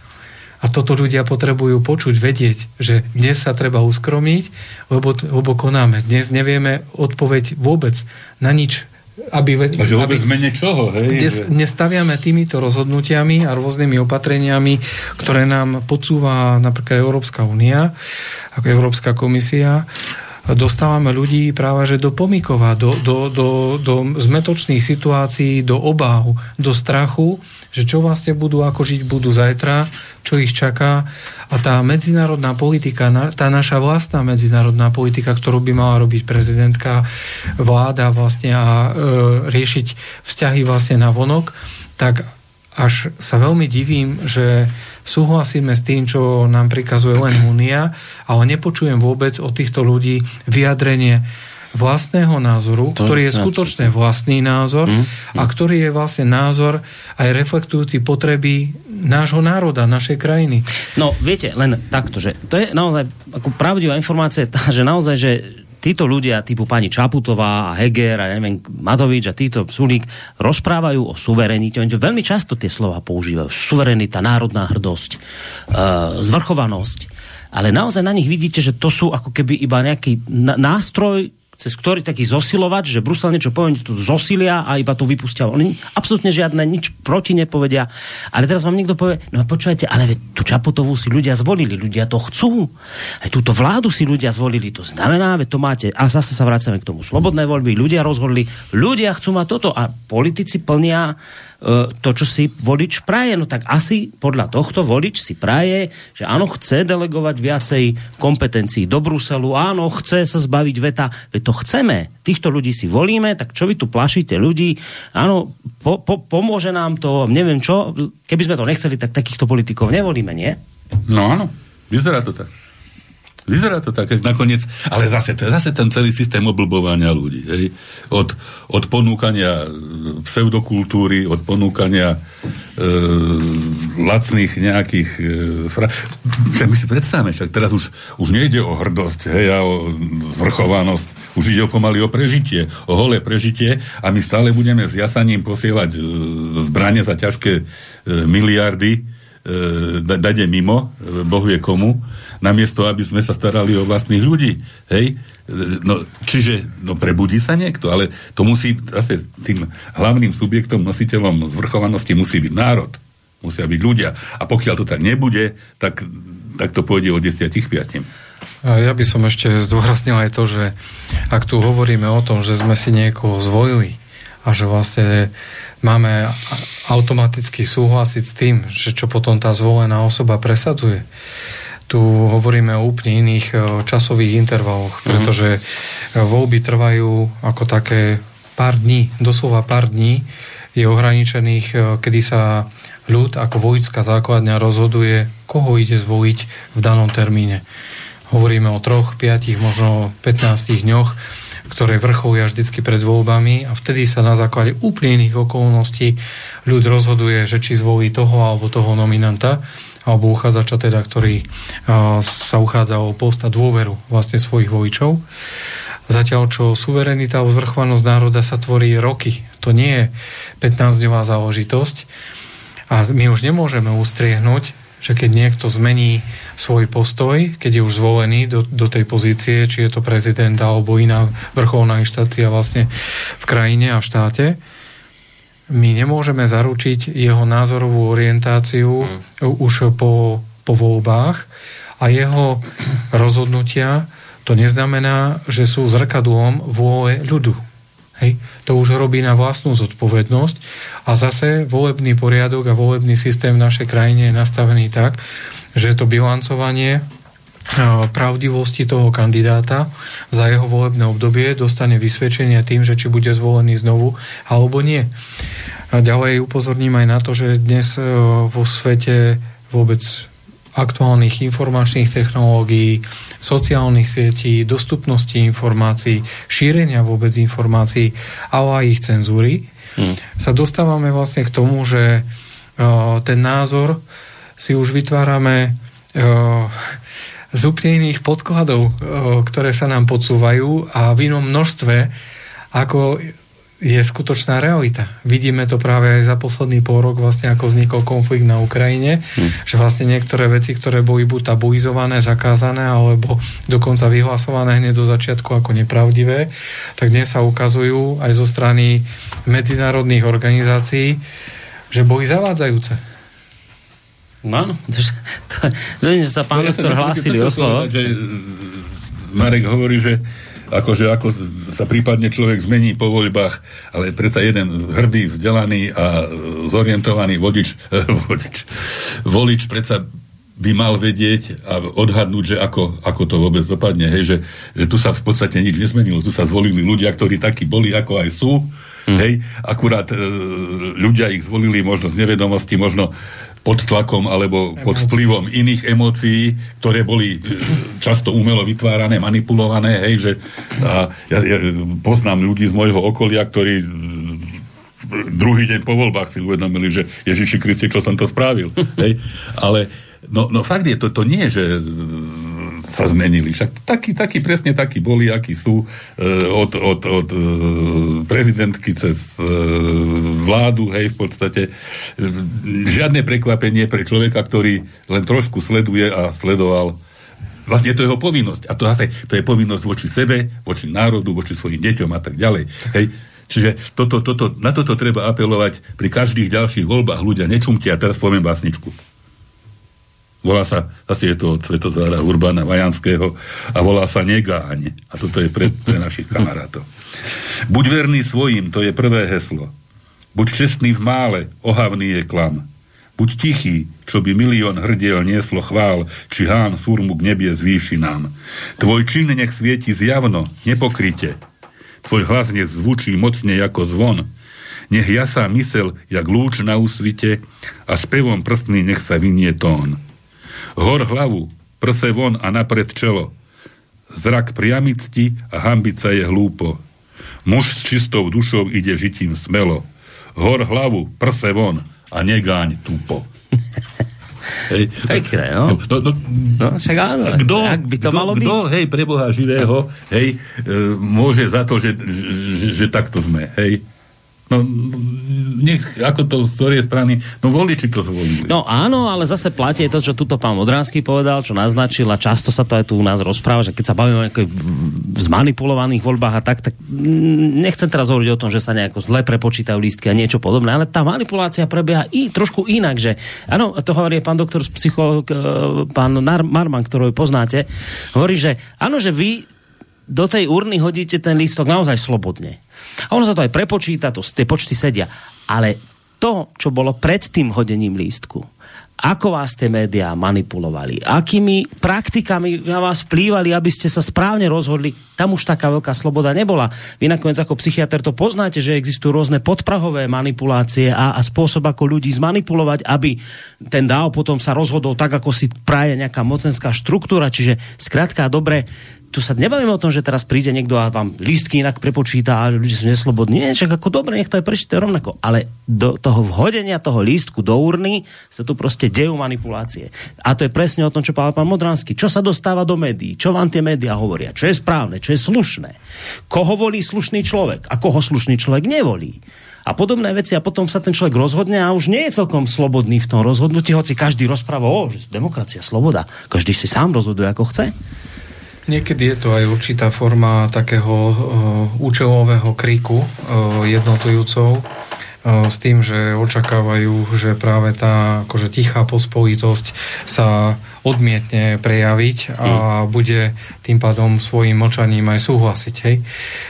C: A toto ľudia potrebujú počuť, vedieť, že dnes sa treba uskromiť, lebo, lebo konáme. Dnes nevieme odpoveď vôbec na nič. Aby,
B: A že vôbec
C: aby,
B: mene čoho, hej?
C: dnes, dnes staviame týmito rozhodnutiami a rôznymi opatreniami, ktoré nám podsúva napríklad Európska únia, ako Európska komisia, dostávame ľudí práve že do pomikova, do, do, do, do zmetočných situácií, do obáv, do strachu, že čo vlastne budú, ako žiť budú zajtra, čo ich čaká. A tá medzinárodná politika, tá naša vlastná medzinárodná politika, ktorú by mala robiť prezidentka, vláda vlastne a e, riešiť vzťahy vlastne na vonok, tak až sa veľmi divím, že súhlasíme s tým, čo nám prikazuje len Únia, ale nepočujem vôbec od týchto ľudí vyjadrenie vlastného názoru,
A: To-
C: ktorý je
A: to-
C: skutočne vlastný názor
A: Mm,
C: a ktorý je vlastne názor aj reflektujúci potreby nášho národa, našej krajiny.
A: No, viete, len takto, že to je naozaj ako pravdivá informácia, tá, že naozaj, že títo ľudia typu pani Čaputová a Heger a ja neviem, Matovič a títo Sulík rozprávajú o suverenite. Oni veľmi často tie slova používajú. Suverenita, národná hrdosť, uh, zvrchovanosť. Ale naozaj na nich vidíte, že to sú ako keby iba nejaký nástroj, cez ktorý taký zosilovač, že Brusel niečo povie, to zosilia a iba to vypustia. Oni absolútne žiadne nič proti nepovedia. Ale teraz vám niekto povie, no a počujete, ale veď tú Čaputovú si ľudia zvolili, ľudia to chcú. Aj túto vládu si ľudia zvolili, to znamená, veď to máte. A zase sa vracame k tomu. Slobodné voľby, ľudia rozhodli, ľudia chcú mať toto a politici plnia to, čo si volič praje. No tak asi podľa tohto volič si praje, že áno, chce delegovať viacej kompetencií do Bruselu, áno, chce sa zbaviť veta, veď to chceme. Týchto ľudí si volíme, tak čo vy tu plašíte ľudí? Áno, po, po, pomôže nám to, neviem čo, keby sme to nechceli, tak takýchto politikov nevolíme, nie?
B: No áno, vyzerá to tak. Vyzerá to tak, nakoniec, ale zase to je zase ten celý systém oblbovania ľudí. Hej? Od, od ponúkania e, pseudokultúry, od ponúkania e, lacných nejakých e, fra... Tak my si predstavme, však teraz už, už nejde o hrdosť hej, a o zvrchovanosť, už ide o pomaly o prežitie, o holé prežitie a my stále budeme s jasaním posielať e, zbranie za ťažké e, miliardy e, da, dade mimo, e, Boh vie komu, namiesto, aby sme sa starali o vlastných ľudí. Hej? No, čiže, no prebudí sa niekto, ale to musí, zase tým hlavným subjektom, nositeľom zvrchovanosti musí byť národ. Musia byť ľudia. A pokiaľ to tak nebude, tak, tak to pôjde o desiatich piatim.
C: Ja by som ešte zdôraznil aj to, že ak tu hovoríme o tom, že sme si niekoho zvolili a že vlastne máme automaticky súhlasiť s tým, že čo potom tá zvolená osoba presadzuje. Tu hovoríme o úplne iných e, časových intervaloch, pretože e, voľby trvajú ako také pár dní, doslova pár dní. Je ohraničených, e, kedy sa ľud ako vojická základňa rozhoduje, koho ide zvoliť v danom termíne. Hovoríme o troch, piatich, možno 15 dňoch, ktoré vrcholia vždycky pred voľbami a vtedy sa na základe úplne iných okolností ľud rozhoduje, že či zvolí toho alebo toho nominanta alebo uchádzača teda, ktorý uh, sa uchádza o post dôveru vlastne svojich voličov. Zatiaľ, čo suverenita a zvrchovanosť národa sa tvorí roky. To nie je 15-dňová záležitosť. A my už nemôžeme ustriehnúť, že keď niekto zmení svoj postoj, keď je už zvolený do, do tej pozície, či je to prezident alebo iná vrcholná inštácia vlastne v krajine a štáte, my nemôžeme zaručiť jeho názorovú orientáciu mm. už po, po voľbách a jeho rozhodnutia to neznamená, že sú zrkadlom vôle ľudu. Hej. To už robí na vlastnú zodpovednosť a zase volebný poriadok a volebný systém v našej krajine je nastavený tak, že to bilancovanie pravdivosti toho kandidáta za jeho volebné obdobie dostane vysvedčenie tým, že či bude zvolený znovu alebo nie. A ďalej upozorním aj na to, že dnes e, vo svete vôbec aktuálnych informačných technológií, sociálnych sietí, dostupnosti informácií, šírenia vôbec informácií, ale aj ich cenzúry, hmm. sa dostávame vlastne k tomu, že uh, ten názor si už vytvárame z úplne iných podkladov, ktoré sa nám podsúvajú a v inom množstve, ako je skutočná realita. Vidíme to práve aj za posledný pol rok, vlastne ako vznikol konflikt na Ukrajine, hmm. že vlastne niektoré veci, ktoré boli buď tabuizované, zakázané, alebo dokonca vyhlasované hneď zo začiatku ako nepravdivé, tak dnes sa ukazujú aj zo strany medzinárodných organizácií, že boli zavádzajúce.
A: No áno, to, to, to, že sa pán doktor hlásili o slovo.
B: Marek hovorí, že akože ako sa prípadne človek zmení po voľbách, ale predsa jeden hrdý, vzdelaný a zorientovaný vodič, *laughs* vodič volič predsa by mal vedieť a odhadnúť, že ako, ako to vôbec dopadne. Hej, že, že tu sa v podstate nič nezmenilo. Tu sa zvolili ľudia, ktorí takí boli, ako aj sú. Hmm. Hej, akurát e, ľudia ich zvolili možno z nevedomosti, možno pod tlakom alebo pod vplyvom iných emócií, ktoré boli e, často umelo vytvárané, manipulované, hej, že a ja, ja poznám ľudí z môjho okolia, ktorí e, druhý deň po voľbách si uvedomili, že Ježiši Kristi, čo som to spravil. hej. Ale no, no fakt je, to, to nie, že sa zmenili. Však takí, takí, presne takí boli, akí sú e, od, od, od e, prezidentky cez e, vládu, hej, v podstate žiadne prekvapenie pre človeka, ktorý len trošku sleduje a sledoval vlastne to je jeho povinnosť. A to zase, to je povinnosť voči sebe, voči národu, voči svojim deťom a tak ďalej. Hej. Čiže toto, toto, na toto treba apelovať pri každých ďalších voľbách. Ľudia, nečumte, a teraz poviem básničku. Volá sa, asi je to od Svetozára Urbána Vajanského a volá sa Negáň. A toto je pre, pre našich kamarátov. *laughs* Buď verný svojim, to je prvé heslo. Buď čestný v mále, ohavný je klam. Buď tichý, čo by milión hrdiel nieslo chvál, či hán surmu k nebie zvýši nám. Tvoj čin nech svieti zjavno, nepokryte. Tvoj hlas nech zvučí mocne ako zvon. Nech jasá mysel, jak lúč na úsvite a spevom prstný nech sa vynie tón. Hor hlavu, prse von a napred čelo. Zrak priamicti a hambica je hlúpo. Muž s čistou dušou ide žitím smelo. Hor hlavu, prse von a negáň. *laughs*
A: Hej. Pekné, no. No, no, no však áno. Kto, ak by to kdo, malo byť? Kto,
B: hej, pre Boha živého, hej, e, môže za to, že, že, že takto sme, hej. No, nech, ako to z ktorej strany, no voliči to zvolili.
A: No áno, ale zase platí to, čo tuto pán Modránsky povedal, čo naznačil a často sa to aj tu u nás rozpráva, že keď sa bavíme o zmanipulovaných voľbách a tak, tak nechcem teraz hovoriť o tom, že sa nejako zle prepočítajú lístky a niečo podobné, ale tá manipulácia prebieha i trošku inak, že áno, to hovorí pán doktor psycholog, e, pán Marman, ktorého poznáte, hovorí, že áno, že vy do tej urny hodíte ten lístok naozaj slobodne. A ono sa to aj prepočíta, to, tie počty sedia. Ale to, čo bolo pred tým hodením lístku, ako vás tie médiá manipulovali, akými praktikami na vás vplývali, aby ste sa správne rozhodli, tam už taká veľká sloboda nebola. Vy nakoniec ako psychiatr to poznáte, že existujú rôzne podprahové manipulácie a, a spôsob, ako ľudí zmanipulovať, aby ten dáv potom sa rozhodol tak, ako si praje nejaká mocenská štruktúra. Čiže skrátka, dobre, tu sa nebavíme o tom, že teraz príde niekto a vám lístky inak prepočíta a ľudia sú neslobodní. Nie, však ako dobre, nech to aj prečíte rovnako. Ale do toho vhodenia toho lístku do urny sa tu proste dejú manipulácie. A to je presne o tom, čo povedal pán Modránsky. Čo sa dostáva do médií? Čo vám tie médiá hovoria? Čo je správne? Čo je slušné? Koho volí slušný človek? A koho slušný človek nevolí? a podobné veci a potom sa ten človek rozhodne a už nie je celkom slobodný v tom rozhodnutí, hoci každý rozpráva, o, že demokracia, sloboda. Každý si sám rozhoduje, ako chce.
C: Niekedy je to aj určitá forma takého uh, účelového kriku uh, jednotlivcov uh, s tým, že očakávajú, že práve tá akože tichá pospolitosť sa odmietne prejaviť a mm. bude tým pádom svojim močaním aj súhlasiť. Hej?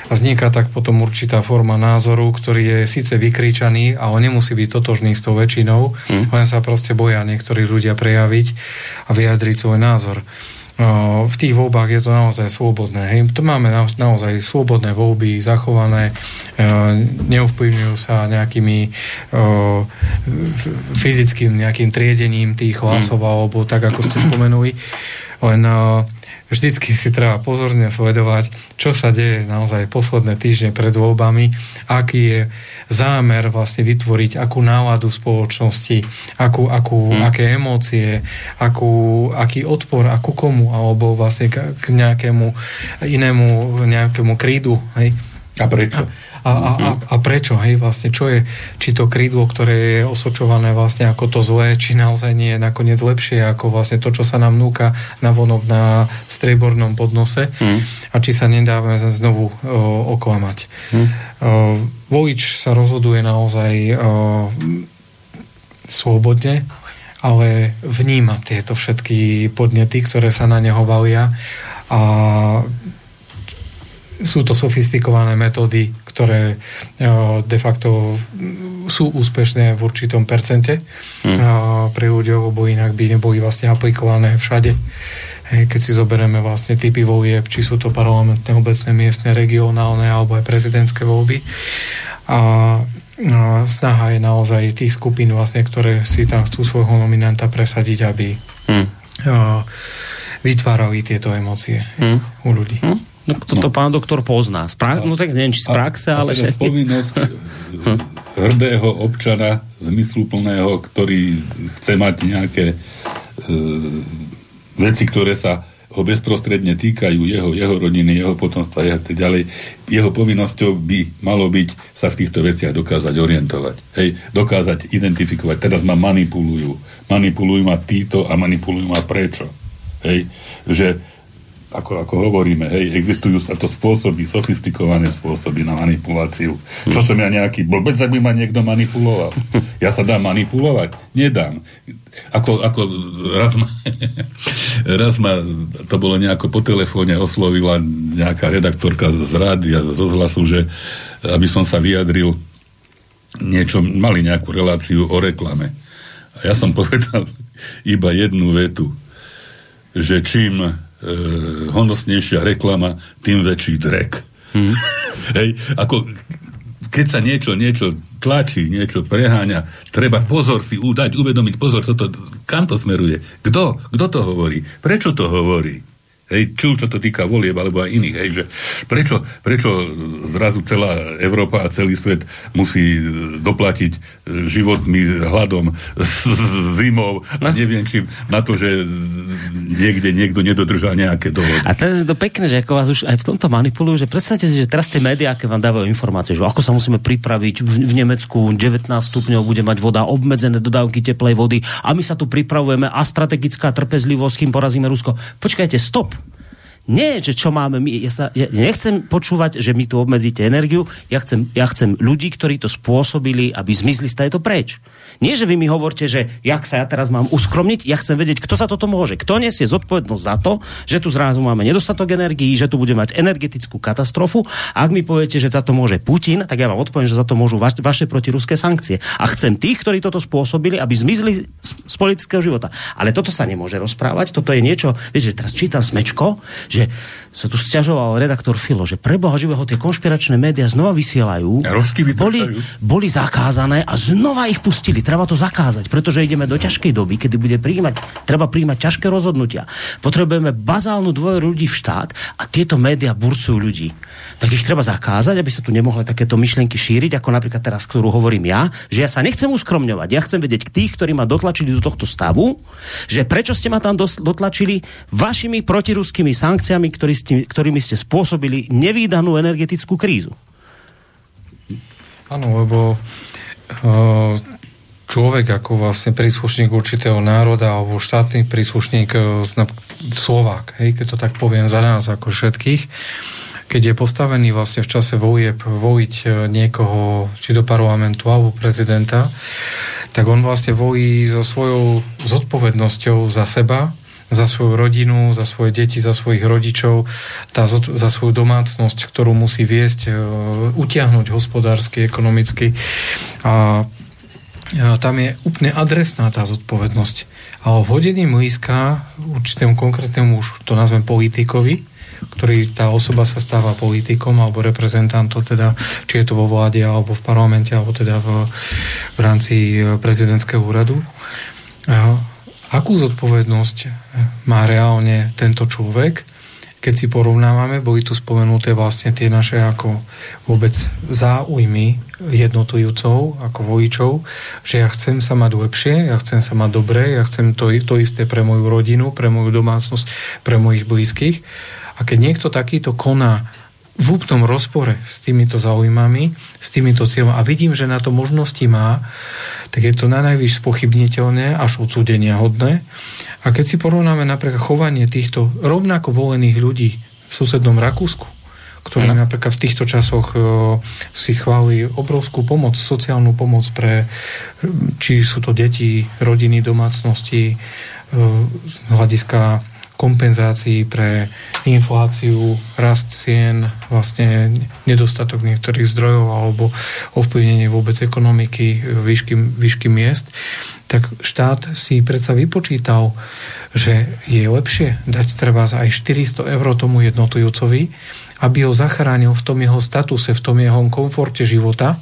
C: A vzniká tak potom určitá forma názoru, ktorý je síce vykričaný, ale nemusí byť totožný s tou väčšinou, mm. len sa proste boja niektorí ľudia prejaviť a vyjadriť svoj názor v tých voľbách je to naozaj slobodné. Hej. To máme na, naozaj slobodné voľby, zachované, neovplyvňujú sa nejakými fyzickým nejakým triedením tých hlasov, hmm. alebo tak, ako ste spomenuli. Len vždycky si treba pozorne sledovať, čo sa deje naozaj posledné týždne pred voľbami, aký je zámer vlastne vytvoriť akú náladu spoločnosti, akú, akú, hmm. aké emócie, akú, aký odpor, akú komu, alebo vlastne k, k nejakému inému nejakému krídu. Hej.
B: A prečo?
C: A, a, a, a, a prečo, hej, vlastne, čo je, či to krídlo, ktoré je osočované vlastne ako to zlé, či naozaj nie je nakoniec lepšie ako vlastne to, čo sa nám núka na vonok na striebornom podnose mm. a či sa nedávame znovu o, oklamať. Mm. O, volič sa rozhoduje naozaj o, slobodne, ale vníma tieto všetky podnety, ktoré sa na neho valia a sú to sofistikované metódy, ktoré de facto sú úspešné v určitom percente hmm. pre ľudí, lebo inak by neboli vlastne aplikované všade. Keď si zoberieme vlastne typy volieb, či sú to parlamentné, obecné, miestne, regionálne alebo aj prezidentské voľby. A snaha je naozaj tých skupín, vlastne, ktoré si tam chcú svojho nominanta presadiť, aby hmm. vytvárali tieto emócie hmm. u ľudí. Hmm.
A: No, to, to no. pán doktor pozná. Z pra- no tak neviem, či z praxe, a, ale...
B: A teda povinnosť hrdého občana, zmysluplného, ktorý chce mať nejaké e, veci, ktoré sa ho bezprostredne týkajú jeho, jeho rodiny, jeho potomstva a tak ďalej. Jeho povinnosťou by malo byť sa v týchto veciach dokázať orientovať. Hej, dokázať identifikovať. Teraz ma manipulujú. Manipulujú ma títo a manipulujú ma prečo. Hej, že ako, ako hovoríme, hej, existujú sa to spôsoby, sofistikované spôsoby na manipuláciu. Čo som ja nejaký blbec, ak by ma niekto manipuloval? Ja sa dám manipulovať? Nedám. Ako, ako raz ma, *laughs* raz ma, to bolo nejako po telefóne oslovila nejaká redaktorka z rádia, z rozhlasu, že aby som sa vyjadril niečo, mali nejakú reláciu o reklame. A ja som *laughs* povedal iba jednu vetu, že čím honosnejšia reklama, tým väčší drek. Hmm. *laughs* Hej, ako keď sa niečo, niečo tlačí, niečo preháňa, treba pozor si udať, uvedomiť pozor, co to, kam to smeruje. Kto? Kto to hovorí? Prečo to hovorí? Hej, či už sa to týka volieb alebo aj iných. Hej, že prečo, prečo zrazu celá Európa a celý svet musí doplatiť životmi, hladom, *laughs* zimou a neviem čím na to, že niekde niekto nedodržal nejaké dohody.
A: A teraz je to pekné, že ako vás už aj v tomto manipulujú, že predstavte si, že teraz tie médiá, aké vám dávajú informácie, že ako sa musíme pripraviť v, v Nemecku 19 stupňov bude mať voda, obmedzené dodávky teplej vody a my sa tu pripravujeme a strategická trpezlivosť, kým porazíme Rusko. Počkajte, stop nie, že čo máme my. Ja, sa, ja nechcem počúvať, že mi tu obmedzíte energiu. Ja chcem, ja chcem ľudí, ktorí to spôsobili, aby zmizli z tejto preč. Nie, že vy mi hovorte, že jak sa ja teraz mám uskromniť, ja chcem vedieť, kto sa toto môže. Kto nesie zodpovednosť za to, že tu zrazu máme nedostatok energií, že tu bude mať energetickú katastrofu. A ak mi poviete, že za to môže Putin, tak ja vám odpoviem, že za to môžu vaš, vaše protiruské sankcie. A chcem tých, ktorí toto spôsobili, aby zmizli z, z politického života. Ale toto sa nemôže rozprávať. Toto je niečo, viete, že teraz čítam smečko, že sa tu stiažoval redaktor Filo, že pre Boha živého tie konšpiračné médiá znova vysielajú, boli, boli zakázané a znova ich pustili. Treba to zakázať, pretože ideme do ťažkej doby, kedy bude príjmať, treba príjmať ťažké rozhodnutia. Potrebujeme bazálnu dvoje ľudí v štát a tieto médiá burcujú ľudí. Tak ich treba zakázať, aby sa tu nemohli takéto myšlienky šíriť, ako napríklad teraz, ktorú hovorím ja, že ja sa nechcem uskromňovať. Ja chcem vedieť k tých, ktorí ma dotlačili do tohto stavu, že prečo ste ma tam dotlačili vašimi protiruskými sankciami, ktorý ste, ktorými ste spôsobili nevýdanú energetickú krízu.
C: Áno, lebo uh, človek ako vlastne príslušník určitého národa alebo štátny príslušník uh, Slovák, hej, keď to tak poviem za nás ako všetkých, keď je postavený vlastne v čase volieb voliť e, niekoho, či do parlamentu alebo prezidenta, tak on vlastne volí so svojou zodpovednosťou za seba, za svoju rodinu, za svoje deti, za svojich rodičov, tá, za svoju domácnosť, ktorú musí viesť, e, utiahnuť hospodársky, ekonomicky. A e, tam je úplne adresná tá zodpovednosť. Ale v hodení mlíska určitému konkrétnemu, už to nazvem politikovi, ktorý tá osoba sa stáva politikom alebo reprezentantom, teda, či je to vo vláde alebo v parlamente, alebo teda v, v rámci e, prezidentského úradu akú zodpovednosť má reálne tento človek keď si porovnávame, boli tu spomenuté vlastne tie naše ako vôbec záujmy jednotujúcov, ako voličov, že ja chcem sa mať lepšie, ja chcem sa mať dobre, ja chcem to, to isté pre moju rodinu, pre moju domácnosť, pre mojich blízkych. A keď niekto takýto koná v úplnom rozpore s týmito zaujímami, s týmito cieľom a vidím, že na to možnosti má, tak je to na najvyš spochybniteľné až odsúdenia hodné. A keď si porovnáme napríklad chovanie týchto rovnako volených ľudí v susednom Rakúsku, ktorí mm. napríklad v týchto časoch e, si schválili obrovskú pomoc, sociálnu pomoc pre, či sú to deti, rodiny, domácnosti, e, z hľadiska kompenzácií pre infláciu, rast cien, vlastne nedostatok niektorých zdrojov alebo ovplyvnenie vôbec ekonomiky, výšky, výšky miest, tak štát si predsa vypočítal, že je lepšie dať treba aj 400 eur tomu jednotujúcovi, aby ho zachránil v tom jeho statuse, v tom jeho komforte života,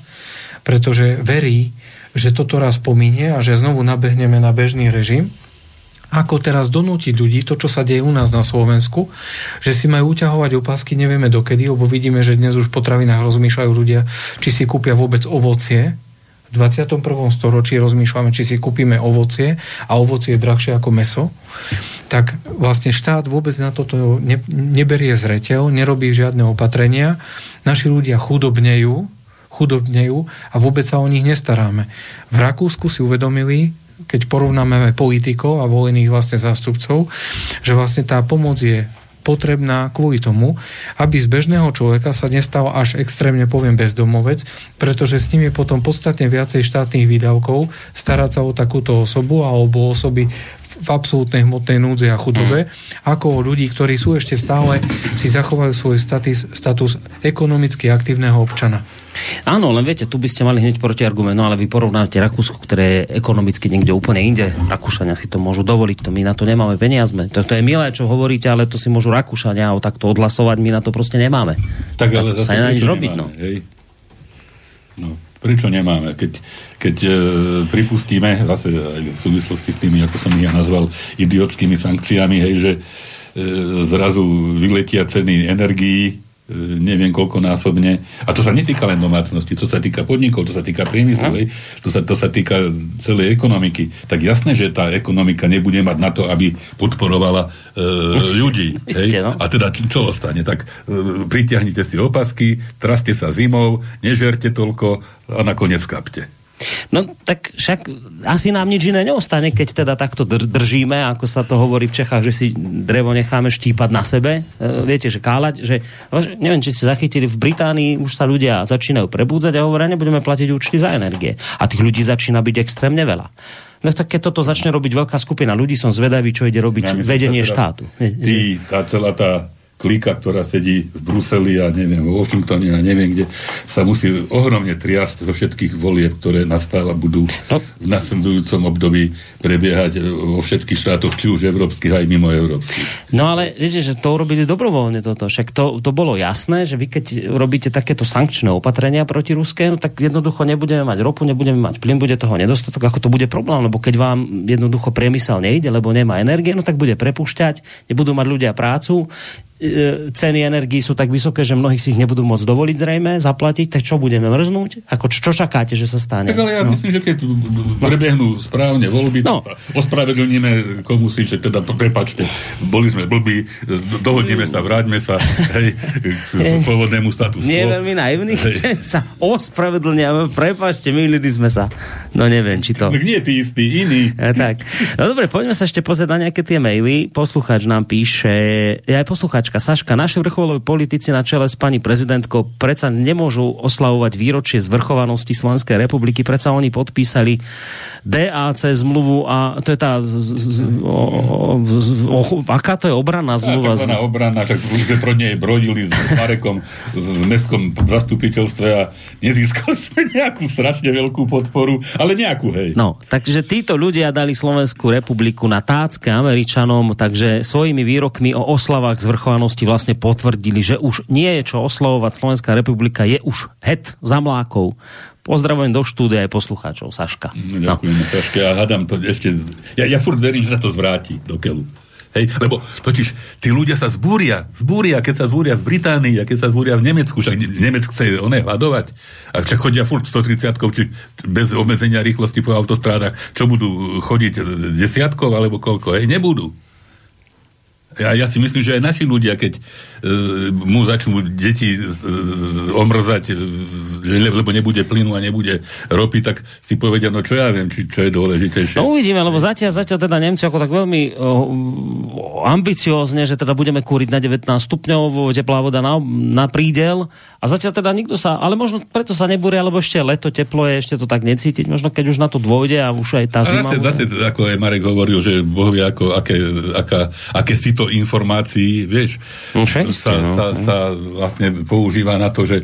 C: pretože verí, že toto raz pominie a že znovu nabehneme na bežný režim ako teraz donútiť ľudí, to, čo sa deje u nás na Slovensku, že si majú uťahovať opasky, nevieme dokedy, lebo vidíme, že dnes už v potravinách rozmýšľajú ľudia, či si kúpia vôbec ovocie. V 21. storočí rozmýšľame, či si kúpime ovocie a ovocie je drahšie ako meso. Tak vlastne štát vôbec na toto ne, neberie zreteľ, nerobí žiadne opatrenia. Naši ľudia chudobnejú, chudobnejú a vôbec sa o nich nestaráme. V Rakúsku si uvedomili, keď porovnáme politikov a volených vlastne zástupcov, že vlastne tá pomoc je potrebná kvôli tomu, aby z bežného človeka sa nestal až extrémne, poviem, bezdomovec, pretože s ním je potom podstatne viacej štátnych výdavkov starať sa o takúto osobu alebo osoby v absolútnej hmotnej núdze a chudobe, mm. ako o ľudí, ktorí sú ešte stále, si zachovajú svoj status, status ekonomicky aktívneho občana.
A: Áno, len viete, tu by ste mali hneď proti argument, no ale vy porovnáte Rakúsko, ktoré je ekonomicky niekde úplne inde. Rakúšania si to môžu dovoliť, to my na to nemáme peniazme. To, to je milé, čo hovoríte, ale to si môžu Rakúšania o takto odhlasovať, my na to proste nemáme.
B: Tak, ale
A: tak sa nedá nič robiť, no.
B: Hej. no. Prečo nemáme? Keď, keď e, pripustíme, zase aj v súvislosti s tými, ako som ich ja nazval, idiotskými sankciami, hej, že e, zrazu vyletia ceny energií, neviem koľko násobne. A to sa netýka len domácnosti, to sa týka podnikov, to sa týka priemyslu, no. to, sa, to sa týka celej ekonomiky. Tak jasné, že tá ekonomika nebude mať na to, aby podporovala e, ľudí. *laughs* Hej? No. A teda čo ostane? Tak e, pritiahnite si opasky, traste sa zimou, nežerte toľko a nakoniec kapte.
A: No tak však asi nám nič iné neostane, keď teda takto dr- držíme, ako sa to hovorí v Čechách, že si drevo necháme štípať na sebe. E, viete, že kálať, že neviem, či ste zachytili, v Británii už sa ľudia začínajú prebúdzať a hovoria, nebudeme platiť účty za energie. A tých ľudí začína byť extrémne veľa. No tak keď toto začne robiť veľká skupina ľudí, som zvedavý, čo ide robiť ja vedenie štátu.
B: Tí, tá celá tá klika, ktorá sedí v Bruseli a neviem, v Washingtone a neviem kde, sa musí ohromne triasť zo všetkých volieb, ktoré nastáva, budú no. v nasledujúcom období prebiehať vo všetkých štátoch, či už európskych, aj mimo európskych.
A: No ale viete, že to urobili dobrovoľne toto. Však to, to bolo jasné, že vy keď robíte takéto sankčné opatrenia proti Ruské, no tak jednoducho nebudeme mať ropu, nebudeme mať plyn, bude toho nedostatok, ako to bude problém, lebo keď vám jednoducho priemysel nejde, lebo nemá energie, no tak bude prepušťať, nebudú mať ľudia prácu, E, ceny energií sú tak vysoké, že mnohí si ich nebudú môcť dovoliť zrejme zaplatiť, tak čo budeme mrznúť? Ako čo, čo čakáte, že sa stane?
B: Tak ale ja no. myslím, že keď prebehnú správne voľby, no. sa ospravedlníme komu si, že teda prepačte, boli sme blbí, dohodneme sa, vráťme sa hej, k *laughs* slobodnému statusu.
A: Nie je veľmi naivný, že sa ospravedlňujeme, prepačte, milili sme sa. No neviem, či to...
B: Nie tí istí, iní.
A: Ja, tak. No dobre, poďme sa ešte pozrieť na nejaké tie maily. Poslucháč nám píše, ja aj poslucháč Saška, Saška, naši vrcholoví politici na čele s pani prezidentkou predsa nemôžu oslavovať výročie zvrchovanosti Slovenskej republiky, predsa oni podpísali DAC zmluvu a to je tá z, z, o, o, o, aká to je obranná zmluva?
B: Taká obrana, tak že pro nej brodili s Marekom v mestskom zastupiteľstve a nezískali sme nejakú strašne veľkú podporu, ale nejakú, hej.
A: No, takže títo ľudia dali Slovenskú republiku na tácke Američanom, takže svojimi výrokmi o oslavách zvrchovanosti udalosti vlastne potvrdili, že už nie je čo oslovovať Slovenská republika, je už het za mlákov. Pozdravujem do štúdia aj poslucháčov, Saška.
B: No, ďakujem, no. Saška, ja hádam to ešte, ja, ja furt verím, že sa to zvráti do keľu Hej, lebo totiž tí ľudia sa zbúria, zbúria, keď sa zbúria v Británii a keď sa zbúria v Nemecku, však Nemec chce oné hľadovať. A však chodia furt 130 či bez obmedzenia rýchlosti po autostrádach, čo budú chodiť desiatkov alebo koľko, hej, nebudú. Ja, ja si myslím, že aj naši ľudia, keď uh, mu začnú deti z, z, z, omrzať, uh, lebo nebude plynu a nebude ropy, tak si povedia, no čo ja viem, či, čo je dôležitejšie.
A: No uvidíme, lebo zatiaľ, zatiaľ teda Nemci ako tak veľmi uh, ambiciózne, že teda budeme kúriť na 19 stupňov, teplá voda na, na prídel a zatiaľ teda nikto sa, ale možno preto sa nebúria, lebo ešte leto, teplo je, ešte to tak necítiť, možno keď už na to dôjde a už aj tá zima...
B: Zase, zase, ako aj Marek hovoril, že Boh vie, ako, aké, aká, aké si to informácií, vieš,
A: no, však,
B: sa,
A: no.
B: sa, sa vlastne používa na to, že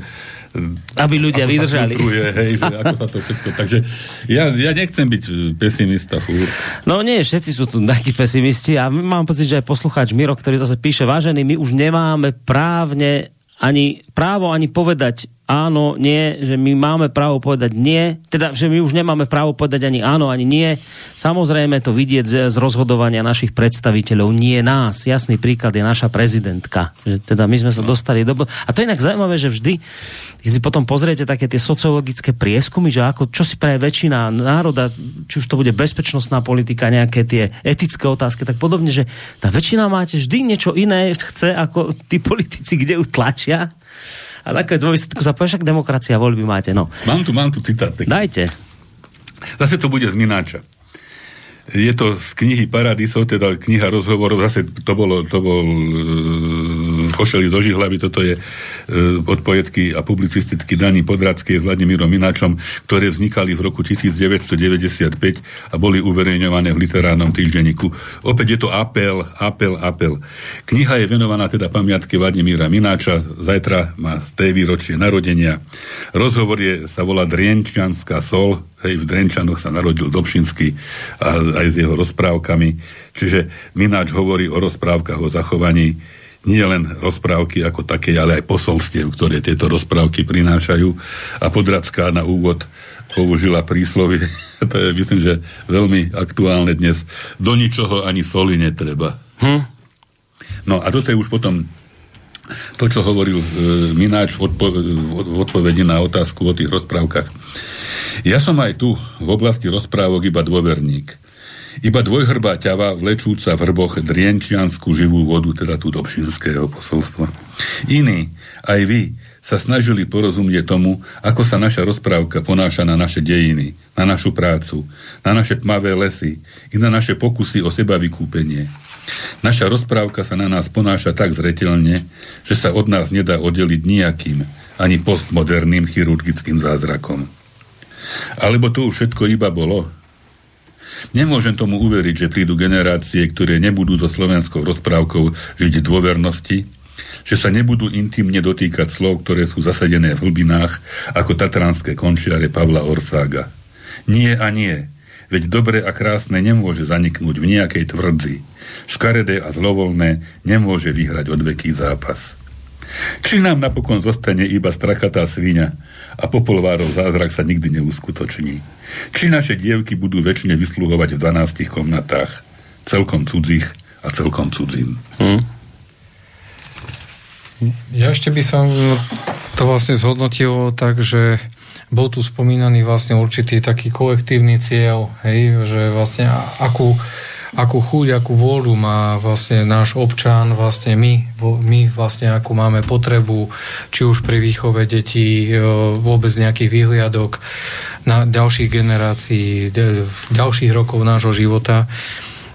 A: aby ľudia
B: ako
A: vydržali.
B: Sa filtruje, hej, že ako sa to všetko... Takže ja, ja nechcem byť pesimista. Fúr.
A: No nie, všetci sú tu takí pesimisti a mám pocit, že aj poslucháč Miro, ktorý zase píše, vážený, my už nemáme právne ani právo ani povedať áno, nie, že my máme právo povedať nie, teda, že my už nemáme právo povedať ani áno, ani nie. Samozrejme to vidieť z, rozhodovania našich predstaviteľov, nie nás. Jasný príklad je naša prezidentka. Že teda my sme sa dostali do... A to je inak zaujímavé, že vždy, keď si potom pozriete také tie sociologické prieskumy, že ako, čo si praje väčšina národa, či už to bude bezpečnostná politika, nejaké tie etické otázky, tak podobne, že tá väčšina máte vždy niečo iné chce, ako tí politici, kde ju tlačia a nakoniec vo výsledku sa povie, však demokracia, voľby máte. No.
B: Mám tu, mám tu citát. Taký.
A: Dajte.
B: Zase to bude z Mináča. Je to z knihy Paradiso, teda kniha rozhovorov, zase to, bolo, to bol Košeli zo Žihlavy, toto je e, od poetky a publicisticky Daní Podradskej s Vladimírom Mináčom, ktoré vznikali v roku 1995 a boli uverejňované v literárnom týždenníku. Opäť je to apel, apel, apel. Kniha je venovaná teda pamiatke Vladimíra Mináča, zajtra má z tej výročie narodenia. Rozhovor je, sa volá Drienčanská sol, hej, v Drenčanoch sa narodil Dobšinský a aj s jeho rozprávkami. Čiže Mináč hovorí o rozprávkach, o zachovaní nie len rozprávky ako také, ale aj posolstiev, ktoré tieto rozprávky prinášajú. A Podradská na úvod použila príslovy, *laughs* to je myslím, že veľmi aktuálne dnes. Do ničoho ani soli netreba. Hm? No a toto je už potom to, čo hovoril e, Mináč v, odpo- v odpovedi na otázku o tých rozprávkach. Ja som aj tu, v oblasti rozprávok, iba dôverník. Iba dvojhrbá ťava vlečúca v hrboch drienčianskú živú vodu, teda tú dobšinského posolstva. Iní, aj vy, sa snažili porozumieť tomu, ako sa naša rozprávka ponáša na naše dejiny, na našu prácu, na naše tmavé lesy i na naše pokusy o seba vykúpenie. Naša rozprávka sa na nás ponáša tak zretelne, že sa od nás nedá oddeliť nejakým, ani postmoderným chirurgickým zázrakom. Alebo to už všetko iba bolo? Nemôžem tomu uveriť, že prídu generácie, ktoré nebudú so slovenskou rozprávkou žiť dôvernosti, že sa nebudú intimne dotýkať slov, ktoré sú zasadené v hlbinách, ako tatranské končiare Pavla Orsága. Nie a nie, veď dobre a krásne nemôže zaniknúť v nejakej tvrdzi. Škaredé a zlovolné nemôže vyhrať odveký zápas. Či nám napokon zostane iba strakatá svinia a popolvárov zázrak sa nikdy neuskutoční. Či naše dievky budú väčšine vysluhovať v 12 komnatách, celkom cudzích a celkom cudzím. Hm?
C: Ja ešte by som to vlastne zhodnotil tak, že bol tu spomínaný vlastne určitý taký kolektívny cieľ, hej, že vlastne akú akú chuť, akú vôľu má vlastne náš občan, vlastne my, my vlastne akú máme potrebu, či už pri výchove detí, e, vôbec nejakých výhliadok na ďalších generácií, ďalších rokov nášho života.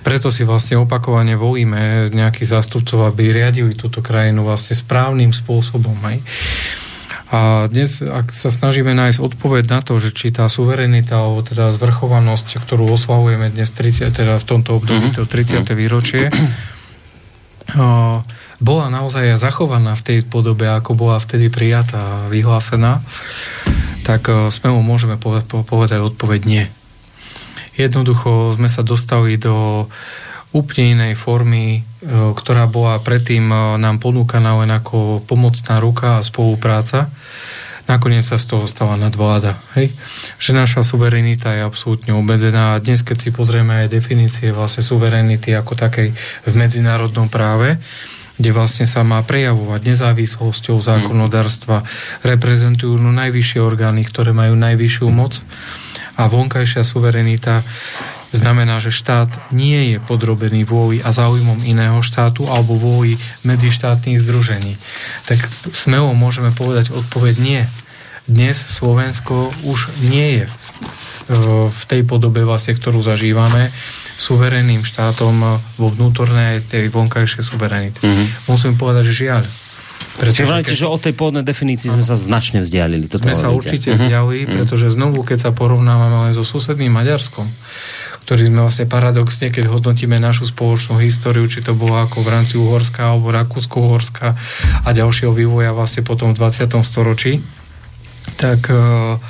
C: Preto si vlastne opakovane volíme nejakých zástupcov, aby riadili túto krajinu vlastne správnym spôsobom. Aj. A dnes, ak sa snažíme nájsť odpoveď na to, že či tá suverenita alebo teda zvrchovanosť, ktorú oslavujeme dnes 30, teda v tomto období, mm-hmm. to 30. výročie, *clears throat* bola naozaj zachovaná v tej podobe, ako bola vtedy prijatá a vyhlásená, tak smelo môžeme povedať odpoveď nie. Jednoducho sme sa dostali do úplne inej formy, e, ktorá bola predtým e, nám ponúkaná len ako pomocná ruka a spolupráca. nakoniec sa z toho stala nadvláda. Hej? Že naša suverenita je absolútne obmedzená a dnes, keď si pozrieme aj definície vlastne suverenity ako takej v medzinárodnom práve, kde vlastne sa má prejavovať nezávislosťou zákonodárstva, reprezentujú no najvyššie orgány, ktoré majú najvyššiu moc a vonkajšia suverenita znamená, že štát nie je podrobený vôli a záujmom iného štátu alebo vôli medzištátnych združení. Tak smelo môžeme povedať odpoveď nie. Dnes Slovensko už nie je v tej podobe vlastne, ktorú zažívame suverénnym štátom vo vnútornej aj tej vonkajšej suverenity. Mm-hmm. Musím povedať, že žiaľ.
A: Pretože Čiže keď... že od tej pôvodnej definícii sme sa značne vzdialili.
C: Toto sme sa určite mm-hmm. vzdialili, mhm. pretože znovu, keď sa porovnávame len so susedným Maďarskom, ktorý sme vlastne paradoxne, keď hodnotíme našu spoločnú históriu, či to bolo ako v rámci Uhorska alebo Rakúsko-Uhorska a ďalšieho vývoja vlastne potom v 20. storočí, tak uh,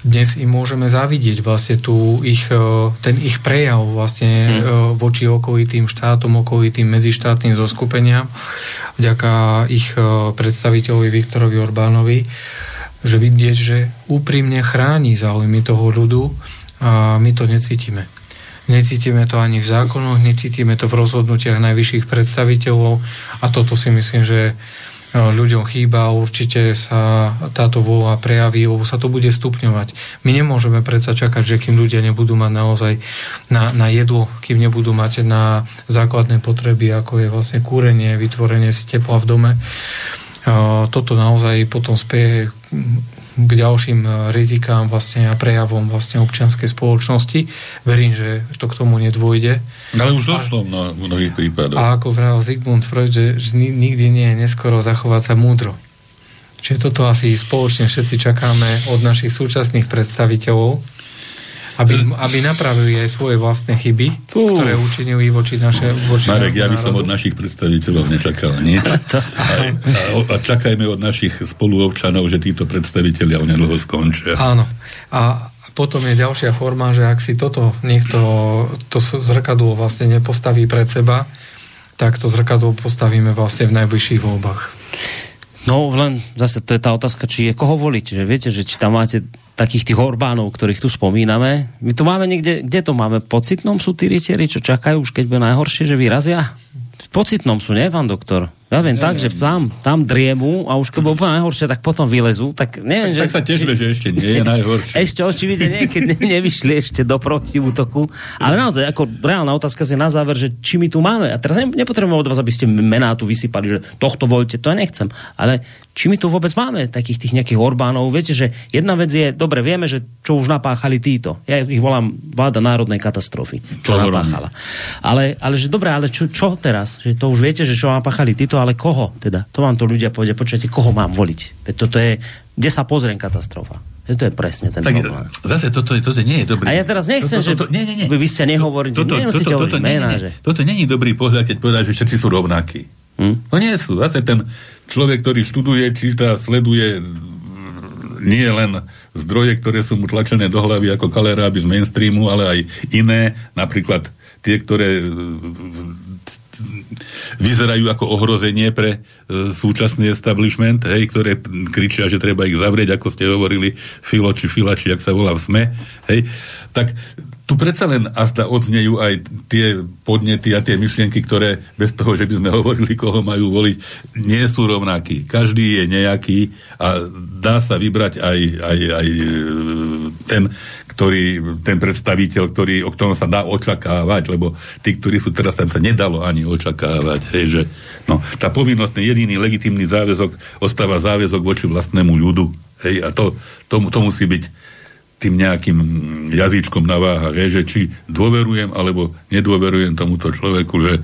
C: dnes im môžeme zavidieť vlastne tú ich, e, ten ich prejav vlastne hmm. voči okolitým štátom, okolitým medzištátnym zoskupeniam vďaka ich e, predstaviteľovi Viktorovi Orbánovi, že vidieť, že úprimne chráni záujmy toho ľudu a my to necítime. Necítime to ani v zákonoch, necítime to v rozhodnutiach najvyšších predstaviteľov a toto si myslím, že No, ľuďom chýba, určite sa táto vôľa prejaví, lebo sa to bude stupňovať. My nemôžeme predsa čakať, že kým ľudia nebudú mať naozaj na, na jedlo, kým nebudú mať na základné potreby, ako je vlastne kúrenie, vytvorenie si tepla v dome, toto naozaj potom spieje k ďalším e, rizikám vlastne a prejavom vlastne občianskej spoločnosti. Verím, že to k tomu nedôjde.
B: Ale už došlo na mnohých prípadoch.
C: A ako vravel Zygmunt Freud, že, že nikdy nie je neskoro zachovať sa múdro. Čiže toto asi spoločne všetci čakáme od našich súčasných predstaviteľov, aby, aby napravili aj svoje vlastné chyby, uh. ktoré učinili voči naše voči
B: Marek, ja by som od našich predstaviteľov nečakal nič. *laughs* a, a, a čakajme od našich spoluobčanov, že títo predstaviteľia onedlho skončia.
C: Áno. A potom je ďalšia forma, že ak si toto niekto, to zrkadlo vlastne nepostaví pred seba, tak to zrkadlo postavíme vlastne v najbližších voľbách.
A: No len zase to je tá otázka, či je koho voliť. Že viete, že či tam máte takých tých Orbánov, ktorých tu spomíname. My tu máme niekde, kde to máme? Pocitnom sú tí rytieri, čo čakajú už keď bude najhoršie, že vyrazia? Pocitnom sú, nie, pán doktor? Ja viem, tak, že tam, tam driemu a už keď úplne najhoršie, tak potom vylezú. Tak neviem,
B: tak,
A: že...
B: Tak sa tešíme, že ešte nie je najhoršie.
A: Ešte očividne nie, keď ne, nevyšli ešte do protiútoku. Ale naozaj, ako reálna otázka si na záver, že či my tu máme. A teraz nepotrebujeme od vás, aby ste mená tu vysypali, že tohto voľte, to ja nechcem. Ale či my tu vôbec máme takých tých nejakých Orbánov. Viete, že jedna vec je, dobre, vieme, že čo už napáchali títo. Ja ich volám vláda národnej katastrofy. Čo to napáchala. Ale, ale že dobre, ale čo, čo teraz? Že to už viete, že čo napáchali títo, ale koho teda? To vám to ľudia povedia, počujete, koho mám voliť? Veď toto je, kde sa pozriem katastrofa. To je presne ten tak, problém.
B: Zase toto, toto nie je dobrý.
A: A ja teraz nechcem, toto, toto, že nie, nie, nie. vy ste nehovorili, toto, nemusíte toto, toto, mená, nie, nie,
B: že... Toto není dobrý pohľad, keď povedať, že všetci sú rovnakí. Hm? No nie sú. Zase ten človek, ktorý študuje, číta, sleduje nie len zdroje, ktoré sú mu tlačené do hlavy ako kaleráby z mainstreamu, ale aj iné, napríklad tie, ktoré vyzerajú ako ohrozenie pre e, súčasný establishment, hej, ktoré kričia, že treba ich zavrieť, ako ste hovorili, Filo či Filači, ak sa volá v SME, hej, tak tu predsa len asta odznejú aj tie podnety a tie myšlienky, ktoré bez toho, že by sme *laughs* hovorili, koho majú voliť, nie sú rovnakí. Každý je nejaký a dá sa vybrať aj, aj, aj e, ten, ktorý, ten predstaviteľ, ktorý, o ktorom sa dá očakávať, lebo tí, ktorí sú teraz, tam sa nedalo ani očakávať. Hej, že, no, tá povinnosť, jediný legitímny záväzok ostáva záväzok voči vlastnému ľudu. Hej, a to, to, to musí byť tým nejakým jazyčkom na váhach, že či dôverujem alebo nedôverujem tomuto človeku, že e,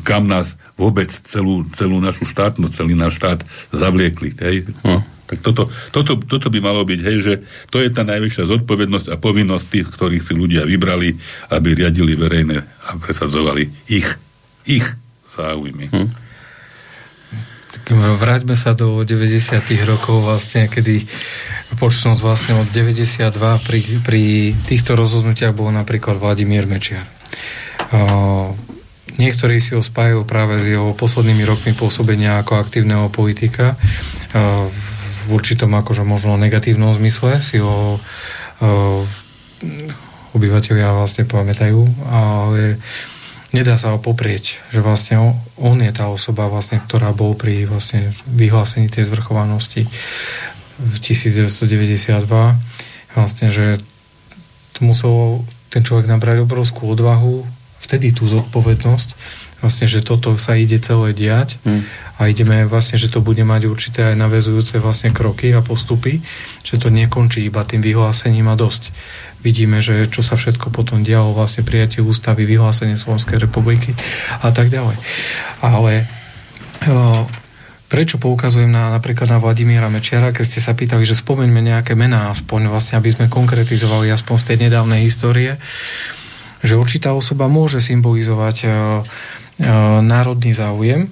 B: kam nás vôbec celú, celú našu štátnosť, celý náš štát zavliekli. Hej? Hm. Tak toto, toto, toto by malo byť, hej, že to je tá najvyššia zodpovednosť a povinnosť tých, ktorých si ľudia vybrali, aby riadili verejné a presadzovali ich, ich záujmy. Hm.
C: Vráťme sa do 90. rokov vlastne, kedy počnúť vlastne od 92 pri, pri týchto rozhodnutiach bol napríklad Vladimír Mečiar. Uh, niektorí si ho spájajú práve s jeho poslednými rokmi pôsobenia ako aktívneho politika. Uh, v určitom akože možno negatívnom zmysle si ho uh, obyvateľia vlastne pamätajú, ale nedá sa ho poprieť, že vlastne on je tá osoba, vlastne, ktorá bol pri vlastne vyhlásení tej zvrchovanosti v 1992 vlastne, že to musel ten človek nabrať obrovskú odvahu, vtedy tú zodpovednosť, vlastne, že toto sa ide celé diať hmm. a ideme vlastne, že to bude mať určité aj navezujúce vlastne kroky a postupy, že to nekončí iba tým vyhlásením a dosť vidíme, že čo sa všetko potom dialo, vlastne prijatie ústavy, vyhlásenie Slovenskej republiky a tak ďalej. Ale o, prečo poukazujem na, napríklad na Vladimíra Mečiara, keď ste sa pýtali, že spomeňme nejaké mená, aspoň vlastne, aby sme konkretizovali aspoň z tej nedávnej histórie, že určitá osoba môže symbolizovať o, o, národný záujem,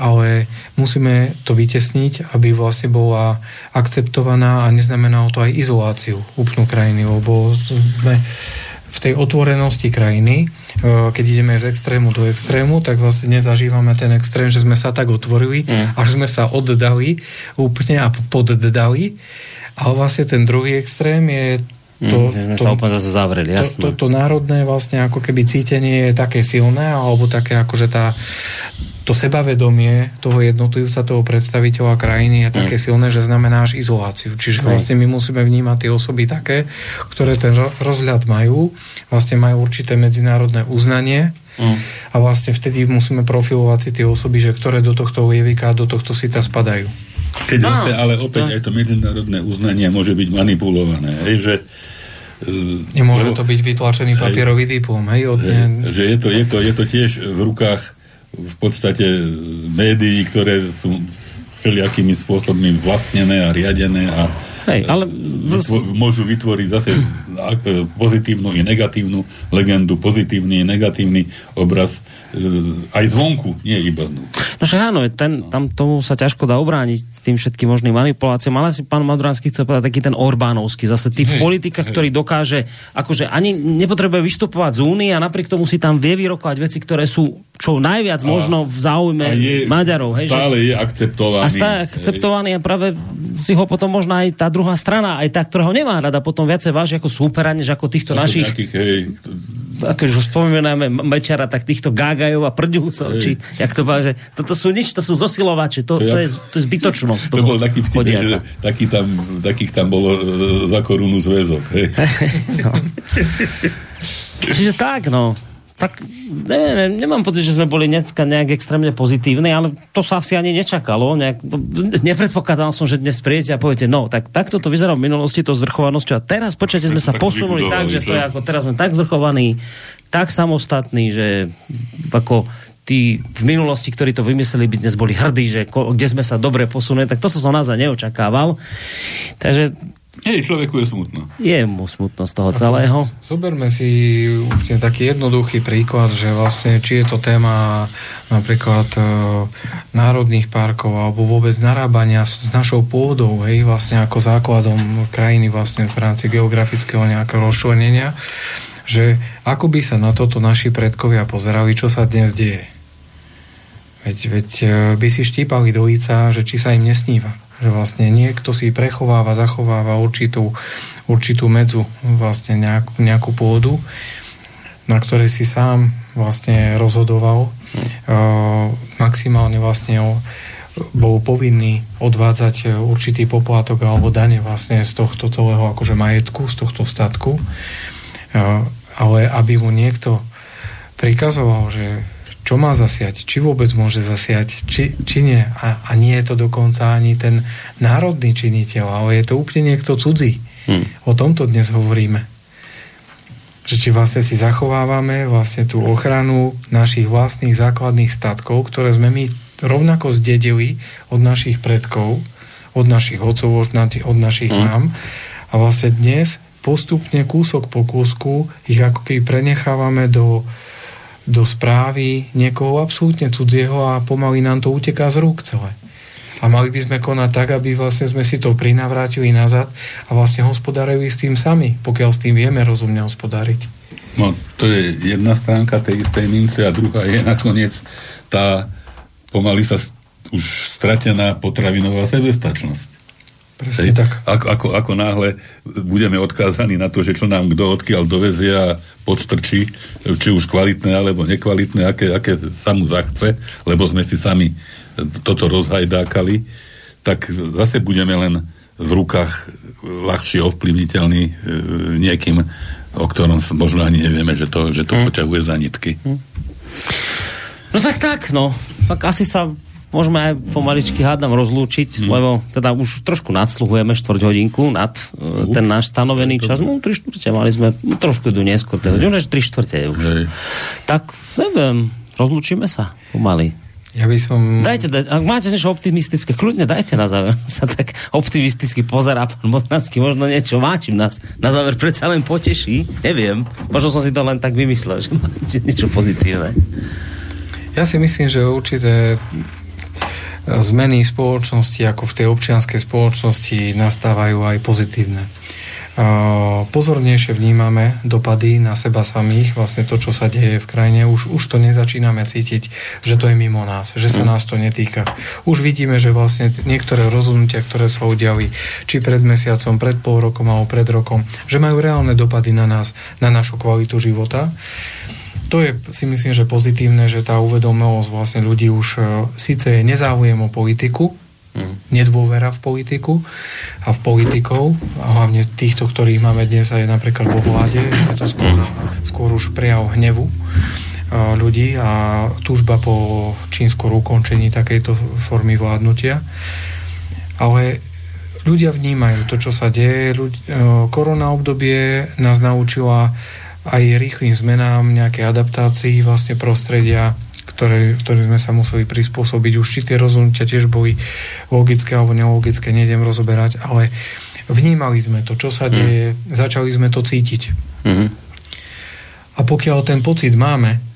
C: ale musíme to vytesniť, aby vlastne bola akceptovaná a neznamenalo to aj izoláciu úplnú krajiny, lebo sme v tej otvorenosti krajiny, e, keď ideme z extrému do extrému, tak vlastne nezažívame ten extrém, že sme sa tak otvorili, mm. až sme sa oddali úplne a poddali. Ale vlastne ten druhý extrém je to,
A: mm, sme to, sa úplne zase zavreli, jasné.
C: To, to, to národné vlastne ako keby cítenie je také silné, alebo také ako, že tá, to sebavedomie toho jednotlivca, toho predstaviteľa krajiny je také mm. silné, že znamená až izoláciu. Čiže vlastne my musíme vnímať tie osoby také, ktoré ten rozhľad majú, vlastne majú určité medzinárodné uznanie mm. a vlastne vtedy musíme profilovať si tie osoby, že ktoré do tohto lievika, do tohto sita spadajú.
B: Keď no, zase, ale opäť no. aj to medzinárodné uznanie môže byť manipulované, hej, že
C: Nemôže to byť vytlačený papierový diplom, hej? Od
B: hej, že je to, je, to, je to tiež v rukách v podstate médií, ktoré sú všelijakými spôsobmi vlastnené a riadené a
A: Hej, ale...
B: Vytvo- môžu vytvoriť zase pozitívnu i negatívnu legendu, pozitívny i negatívny obraz e, aj zvonku, nie iba znú.
A: No však áno, ten, tam tomu sa ťažko dá obrániť s tým všetkým možným manipuláciám, ale si pán Maduránsky chce povedať taký ten Orbánovský, zase typ hej, politika, hej. ktorý dokáže, akože ani nepotrebuje vystupovať z únie a napriek tomu si tam vie vyrokovať veci, ktoré sú čo najviac a, možno v záujme je, Maďarov.
B: Hej, stále že, je akceptovaný.
A: A stále akceptovaný a práve si ho potom možno aj tá druhá strana, aj tá, ktorá ho nemá rada, potom viacej váži ako súpera, než ako týchto ako našich... Nejakých, hej, akože spomíname Mečara, tak týchto gágajov a prďúcov, či jak to že toto sú nič, to sú zosilovači, to, to, to, je, to je zbytočnosť
B: to bol taký vtip, že taký tam, takých tam bolo e, za korunu zväzok. Hej. *laughs* no.
A: Čiže tak, no tak neviem, nemám pocit, že sme boli dneska nejak extrémne pozitívni, ale to sa asi ani nečakalo. Nejak, nepredpokladal som, že dnes príjete a poviete, no, tak takto to vyzeralo v minulosti, to zvrchovanosťou a teraz, počujete, sme sa posunuli tak, že to je ako teraz sme tak zvrchovaní, tak samostatní, že ako tí v minulosti, ktorí to vymysleli, by dnes boli hrdí, že ko, kde sme sa dobre posunuli, tak toto som naozaj neočakával. Takže
B: Hej, človeku je smutno.
A: Je mu smutno z toho celého.
C: Zoberme si úplne taký jednoduchý príklad, že vlastne či je to téma napríklad e, národných parkov alebo vôbec narábania s, s našou pôdou, hej, vlastne ako základom krajiny vlastne v rámci geografického nejakého rozšlenenia, že ako by sa na toto naši predkovia pozerali, čo sa dnes deje. Veď, veď e, by si štípali do líca, že či sa im nesníva že vlastne niekto si prechováva, zachováva určitú, určitú medzu, vlastne nejakú, nejakú pôdu, na ktorej si sám vlastne rozhodoval. Hmm. Uh, maximálne vlastne bol povinný odvádzať určitý poplatok alebo dane vlastne z tohto celého akože majetku, z tohto statku. Uh, ale aby mu niekto prikazoval, že čo má zasiať, či vôbec môže zasiať, či, či nie. A, a nie je to dokonca ani ten národný činiteľ, ale je to úplne niekto cudzí. Hmm. O tomto dnes hovoríme. Že či vlastne si zachovávame vlastne tú ochranu našich vlastných základných statkov, ktoré sme my rovnako zdedili od našich predkov, od našich otcov, od našich hmm. mám. A vlastne dnes postupne kúsok po kúsku ich ako keby prenechávame do do správy niekoho absolútne cudzieho a pomaly nám to uteká z rúk celé. A mali by sme konať tak, aby vlastne sme si to prinavrátili nazad a vlastne hospodárili s tým sami, pokiaľ s tým vieme rozumne hospodáriť.
B: No, to je jedna stránka tej istej mince a druhá je nakoniec tá pomaly sa už stratená potravinová sebestačnosť.
C: Presne tak.
B: Ako, ako, ako náhle budeme odkázaní na to, že čo nám kto odkiaľ dovezie a podstrčí, či už kvalitné alebo nekvalitné, aké, aké sa mu zachce, lebo sme si sami toto rozhajdákali, tak zase budeme len v rukách ľahšie ovplyvniteľný e, niekým, o ktorom možno ani nevieme, že to, že to hmm. poťahuje za nitky. Hmm.
A: No tak tak, no. Tak asi sa môžeme aj pomaličky hádam rozlúčiť, mm. lebo teda už trošku nadsluhujeme štvrť hodinku nad uh, ten náš stanovený čas. No, tri štvrte mali sme, trošku idú neskôr, tie hodiny, že tri štvrte je už. Hej. Tak, neviem, rozlúčime sa pomaly.
C: Ja by som...
A: Dajte, daj, ak máte niečo optimistické, kľudne dajte na záver. *laughs* Sa tak optimisticky pozerá pán Modranský, možno niečo má, čím nás na záver predsa len poteší. Neviem, možno som si to len tak vymyslel, že máte niečo pozitívne.
C: Ja si myslím, že určité zmeny spoločnosti, ako v tej občianskej spoločnosti, nastávajú aj pozitívne. Pozornejšie vnímame dopady na seba samých, vlastne to, čo sa deje v krajine. Už, už to nezačíname cítiť, že to je mimo nás, že sa mm. nás to netýka. Už vidíme, že vlastne niektoré rozhodnutia, ktoré sa udiali, či pred mesiacom, pred pol rokom alebo pred rokom, že majú reálne dopady na nás, na našu kvalitu života to je si myslím, že pozitívne, že tá uvedomelosť vlastne ľudí už uh, síce je nezáujem o politiku, mm. nedôvera v politiku a v politikov, a hlavne týchto, ktorých máme dnes aj napríklad vo vláde, že je to skôr, skôr už prejav hnevu uh, ľudí a túžba po čím skôr ukončení takejto formy vládnutia. Ale ľudia vnímajú to, čo sa deje. Uh, korona obdobie nás naučila aj rýchlým zmenám, nejaké adaptácii vlastne prostredia, ktoré, ktoré sme sa museli prispôsobiť. Už či tie rozhodnutia tiež boli logické alebo nelogické, nejdem rozoberať, ale vnímali sme to, čo sa mhm. deje, mm. začali sme to cítiť. Mm. A pokiaľ ten pocit máme,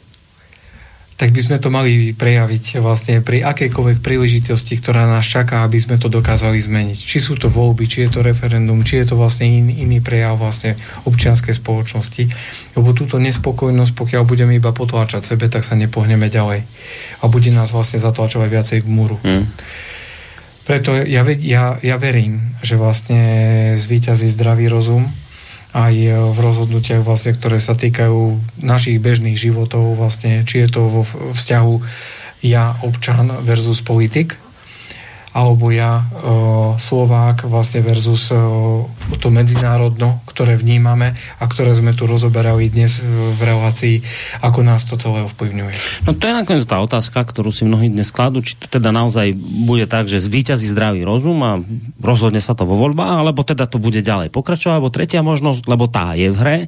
C: tak by sme to mali prejaviť vlastne pri akejkoľvek príležitosti, ktorá nás čaká, aby sme to dokázali zmeniť. Či sú to voľby, či je to referendum, či je to vlastne in, iný prejav vlastne občianskej spoločnosti. Lebo túto nespokojnosť, pokiaľ budeme iba potláčať sebe, tak sa nepohneme ďalej. A bude nás vlastne zatlačovať viacej k múru. Hmm. Preto ja, ja, ja verím, že vlastne zvýťazí zdravý rozum, aj e, v rozhodnutiach vlastne, ktoré sa týkajú našich bežných životov vlastne, či je to vo vzťahu ja občan versus politik, alebo ja e, Slovák vlastne versus e, to medzinárodno, ktoré vnímame a ktoré sme tu rozoberali dnes v relácii, ako nás to celé ovplyvňuje.
A: No to je nakoniec tá otázka, ktorú si mnohí dnes kladú, či to teda naozaj bude tak, že zvýťazí zdravý rozum a rozhodne sa to vo voľbách, alebo teda to bude ďalej pokračovať, alebo tretia možnosť, lebo tá je v hre,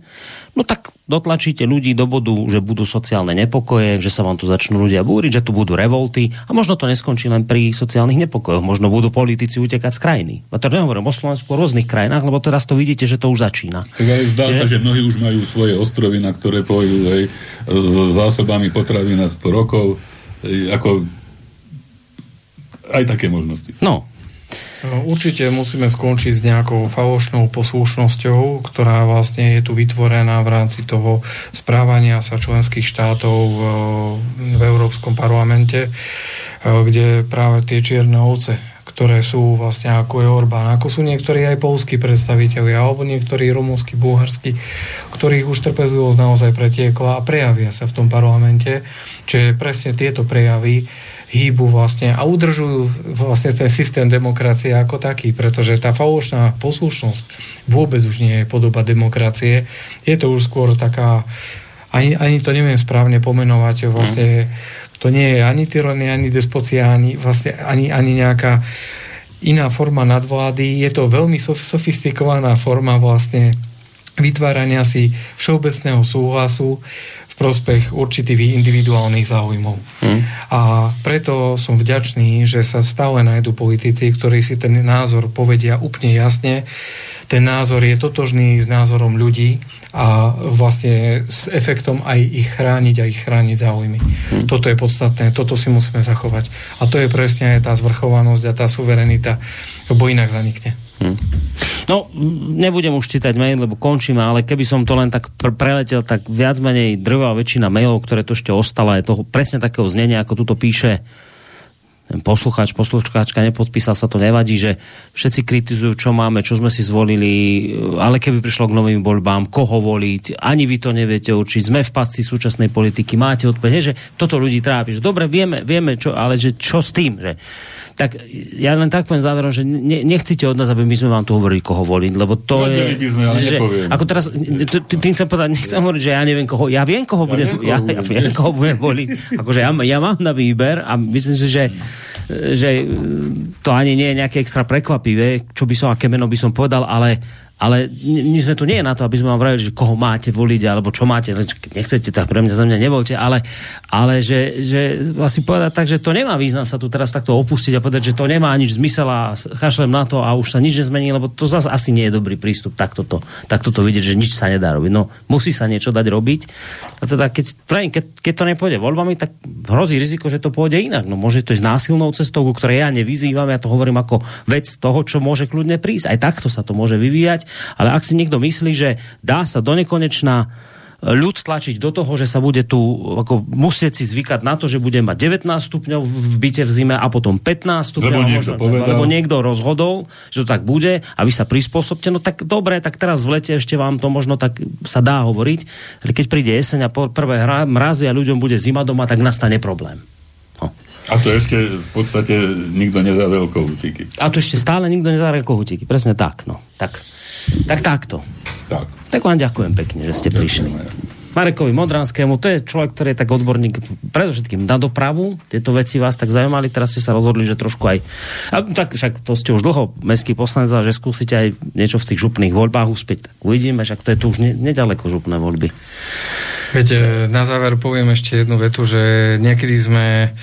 A: no tak dotlačíte ľudí do bodu, že budú sociálne nepokoje, že sa vám tu začnú ľudia búriť, že tu budú revolty a možno to neskončí len pri sociálnych nepokojoch, možno budú politici utekať z krajiny. A to nehovorím o Slovensku, o rôznych krajinách, lebo teraz to vidíte, že to už začína.
B: Tak aj zdá že... sa, že mnohí už majú svoje ostrovy, na ktoré pôjdu aj s zásobami potravy na 100 rokov. Ako aj také možnosti.
A: No,
C: No, určite musíme skončiť s nejakou falošnou poslušnosťou, ktorá vlastne je tu vytvorená v rámci toho správania sa členských štátov v Európskom parlamente, kde práve tie čierne ovce, ktoré sú vlastne ako je Orbán, ako sú niektorí aj polskí predstaviteľi, alebo niektorí rumúnsky, bulharskí, ktorých už trpezlivosť naozaj pretiekla a prejavia sa v tom parlamente, čiže presne tieto prejavy hýbu vlastne a udržujú vlastne ten systém demokracie ako taký, pretože tá falošná poslušnosť vôbec už nie je podoba demokracie. Je to už skôr taká, ani, ani to neviem správne pomenovať, vlastne to nie je ani tyrania, ani despocia, ani, vlastne, ani, ani nejaká iná forma nadvlády. Je to veľmi sofistikovaná forma vlastne vytvárania si všeobecného súhlasu, prospech určitých individuálnych záujmov. Hmm. A preto som vďačný, že sa stále nájdú politici, ktorí si ten názor povedia úplne jasne. Ten názor je totožný s názorom ľudí a vlastne s efektom aj ich chrániť a ich chrániť záujmy. Hmm. Toto je podstatné, toto si musíme zachovať. A to je presne aj tá zvrchovanosť a tá suverenita, lebo inak zanikne. Hmm.
A: No, nebudem už čítať mail, lebo končím, ale keby som to len tak pr- preletel, tak viac menej drvá väčšina mailov, ktoré to ešte ostala, je toho presne takého znenia, ako tuto píše ten poslucháč, poslucháčka nepodpísal sa, to nevadí, že všetci kritizujú, čo máme, čo sme si zvolili, ale keby prišlo k novým voľbám, koho voliť, ani vy to neviete určiť, sme v pasci súčasnej politiky, máte odpoveď, že toto ľudí trápi, že dobre, vieme, vieme čo, ale že čo s tým, že tak ja len tak poviem záverom, že ne, nechcete od nás, aby my sme vám tu hovorili, koho voliť, lebo to
B: Vedeli
A: je...
B: by sme, ale
A: že,
B: nepoviem.
A: ako teraz, tým chcem povedať, nechcem hovoriť, že ja neviem koho, ja viem koho
B: Ja
A: budem,
B: viem, koho
A: ja, ja viem, koho budem voliť. Akože ja, ja mám na výber a myslím si, že že to ani nie je nejaké extra prekvapivé, čo by som, aké meno by som povedal, ale ale my sme tu nie na to, aby sme vám vravili, že koho máte voliť, alebo čo máte, nechcete, tak pre mňa za mňa nevolte, ale, ale že, že asi povedať tak, že to nemá význam sa tu teraz takto opustiť a povedať, že to nemá nič zmysel a kašlem na to a už sa nič nezmení, lebo to zase asi nie je dobrý prístup takto to, takto to vidieť, že nič sa nedá robiť. No, musí sa niečo dať robiť. A teda, keď, keď, keď to nepôjde voľbami, tak hrozí riziko, že to pôjde inak. No, môže to ísť násilnou cestou, ku ktorej ja nevyzývam, ja to hovorím ako vec toho, čo môže kľudne prísť. Aj takto sa to môže vyvíjať ale ak si niekto myslí, že dá sa do nekonečna ľud tlačiť do toho, že sa bude tu ako musieť si zvykať na to, že bude mať 19 stupňov v byte v zime a potom 15 stupňov.
B: Lebo niekto povedal.
A: lebo niekto rozhodol, že to tak bude a vy sa prispôsobte. No tak dobre, tak teraz v lete ešte vám to možno tak sa dá hovoriť, ale keď príde jeseň a prvé hra, mrazy a ľuďom bude zima doma, tak nastane problém. No.
B: A to ešte v podstate nikto nezavel kohútiky.
A: A tu ešte stále nikto nezahrá kohutíky. Presne tak, no. Tak, tak takto.
B: Tak.
A: Tak vám ďakujem pekne, že ste prišli. Marekovi Modranskému, to je človek, ktorý je tak odborník predovšetkým na dopravu. Tieto veci vás tak zaujímali, teraz ste sa rozhodli, že trošku aj... A, tak však to ste už dlho mestský poslanec, že skúsite aj niečo v tých župných voľbách uspieť. Tak uvidíme, však to je tu už ne, nedaleko župné voľby.
C: Viete, na záver poviem ešte jednu vetu, že niekedy sme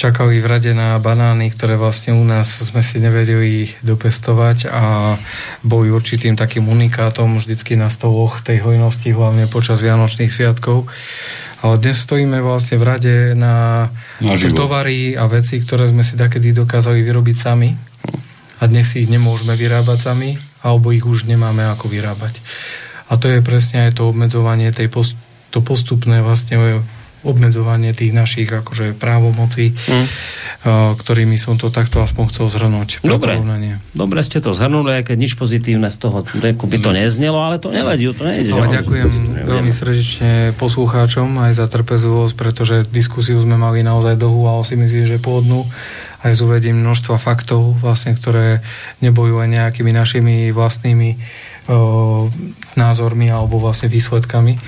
C: čakali v rade na banány, ktoré vlastne u nás sme si nevedeli dopestovať a boli určitým takým unikátom vždycky na stoloch tej hojnosti, hlavne počas Vianočných sviatkov. Ale dnes stojíme vlastne v rade na
B: Naživo.
C: tovary a veci, ktoré sme si takedy dokázali vyrobiť sami a dnes si ich nemôžeme vyrábať sami, alebo ich už nemáme ako vyrábať. A to je presne aj to obmedzovanie, tej post, to postupné vlastne obmedzovanie tých našich akože právomocí, mm. ktorými som to takto aspoň chcel zhrnúť.
A: Dobre, dobre ste to zhrnuli, aj keď nič pozitívne z toho by to neznelo, ale to nevadí, to nejde.
C: Ale
A: že?
C: ďakujem veľmi srdečne poslucháčom aj za trpezlivosť, pretože diskusiu sme mali naozaj dlhú a si myslím, že pôdnu aj s uvedím množstva faktov, vlastne, ktoré neboli len nejakými našimi vlastnými o, názormi alebo vlastne výsledkami,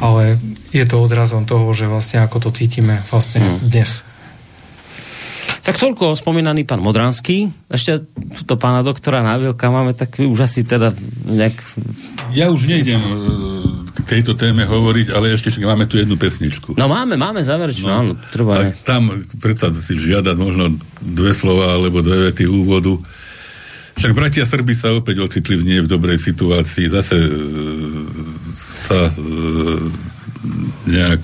C: ale je to odrazom toho, že vlastne ako to cítime vlastne
A: Hmm.
C: dnes.
A: Tak toľko spomínaný pán Modranský. Ešte túto pána doktora Návilka máme, tak vy už asi teda nejak...
B: Ja už nejdem e, k tejto téme hovoriť, ale ešte máme tu jednu pesničku.
A: No máme, máme záverečnú, no, áno,
B: A
A: trvá.
B: tam predsa si žiadať možno dve slova alebo dve vety úvodu. Však bratia Srby sa opäť ocitli v nie v dobrej situácii. Zase e, sa e, nejak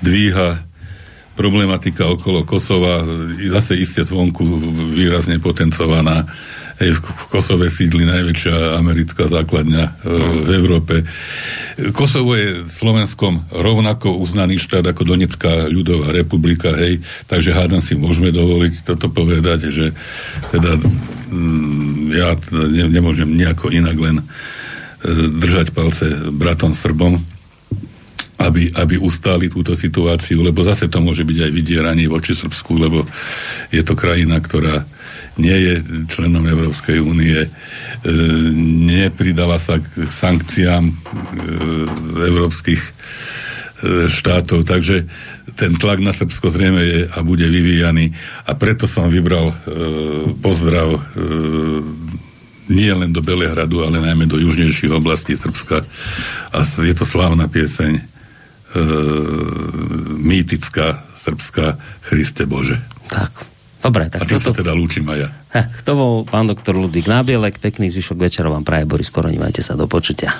B: dvíha problematika okolo Kosova, zase iste zvonku výrazne potencovaná. Hej, v v Kosove sídli najväčšia americká základňa e, v Európe. Kosovo je Slovenskom rovnako uznaný štát ako Donetská ľudová republika, hej, takže hádam si môžeme dovoliť toto povedať, že teda mm, ja teda ne, nemôžem nejako inak len e, držať palce bratom Srbom, aby, aby ustáli túto situáciu, lebo zase to môže byť aj vydieranie voči Srbsku, lebo je to krajina, ktorá nie je členom Európskej únie, e, nepridala sa k sankciám e, európskych e, štátov, takže ten tlak na Srbsko zrejme je a bude vyvíjaný. A preto som vybral e, pozdrav e, nie len do Belehradu, ale najmä do južnejších oblastí Srbska. A je to slávna pieseň mýtická srbská Christe Bože.
A: Tak, dobre,
B: A
A: tak
B: tým sa
A: toto,
B: teda lúčim aj ja.
A: tak, to bol pán doktor Ludvík Nábielek, pekný zvyšok večera vám praje Boris Koroni, majte sa do počutia.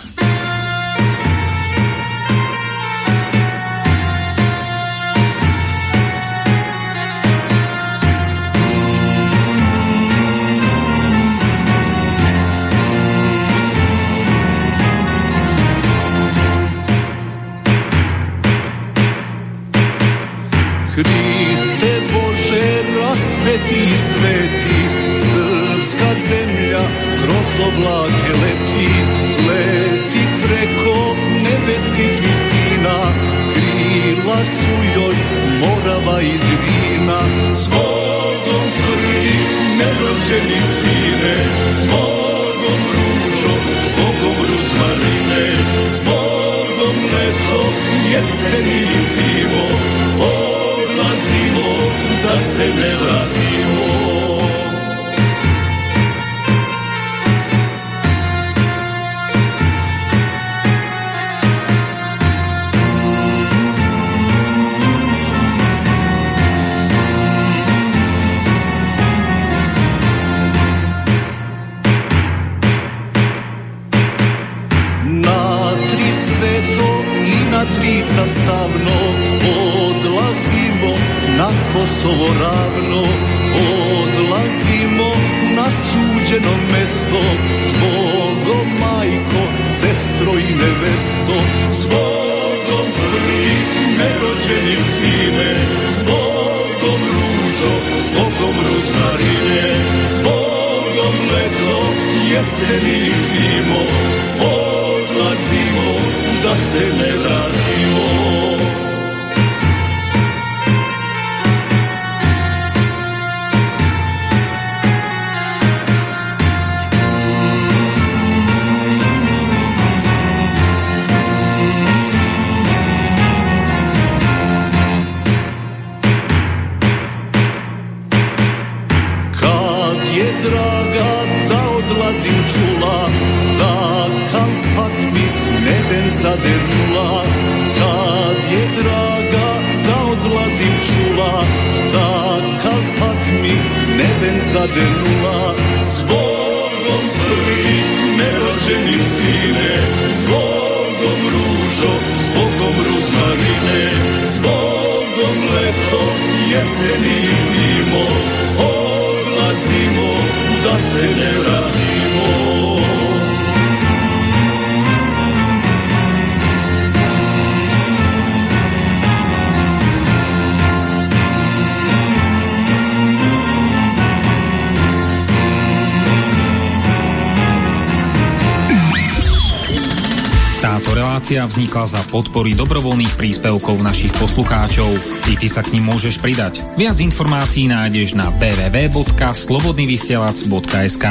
G: podpory dobrovoľných príspevkov našich poslucháčov. I ty sa k ním môžeš pridať. Viac informácií nájdeš na www.slobodnyvysielac.sk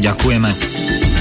G: Ďakujeme.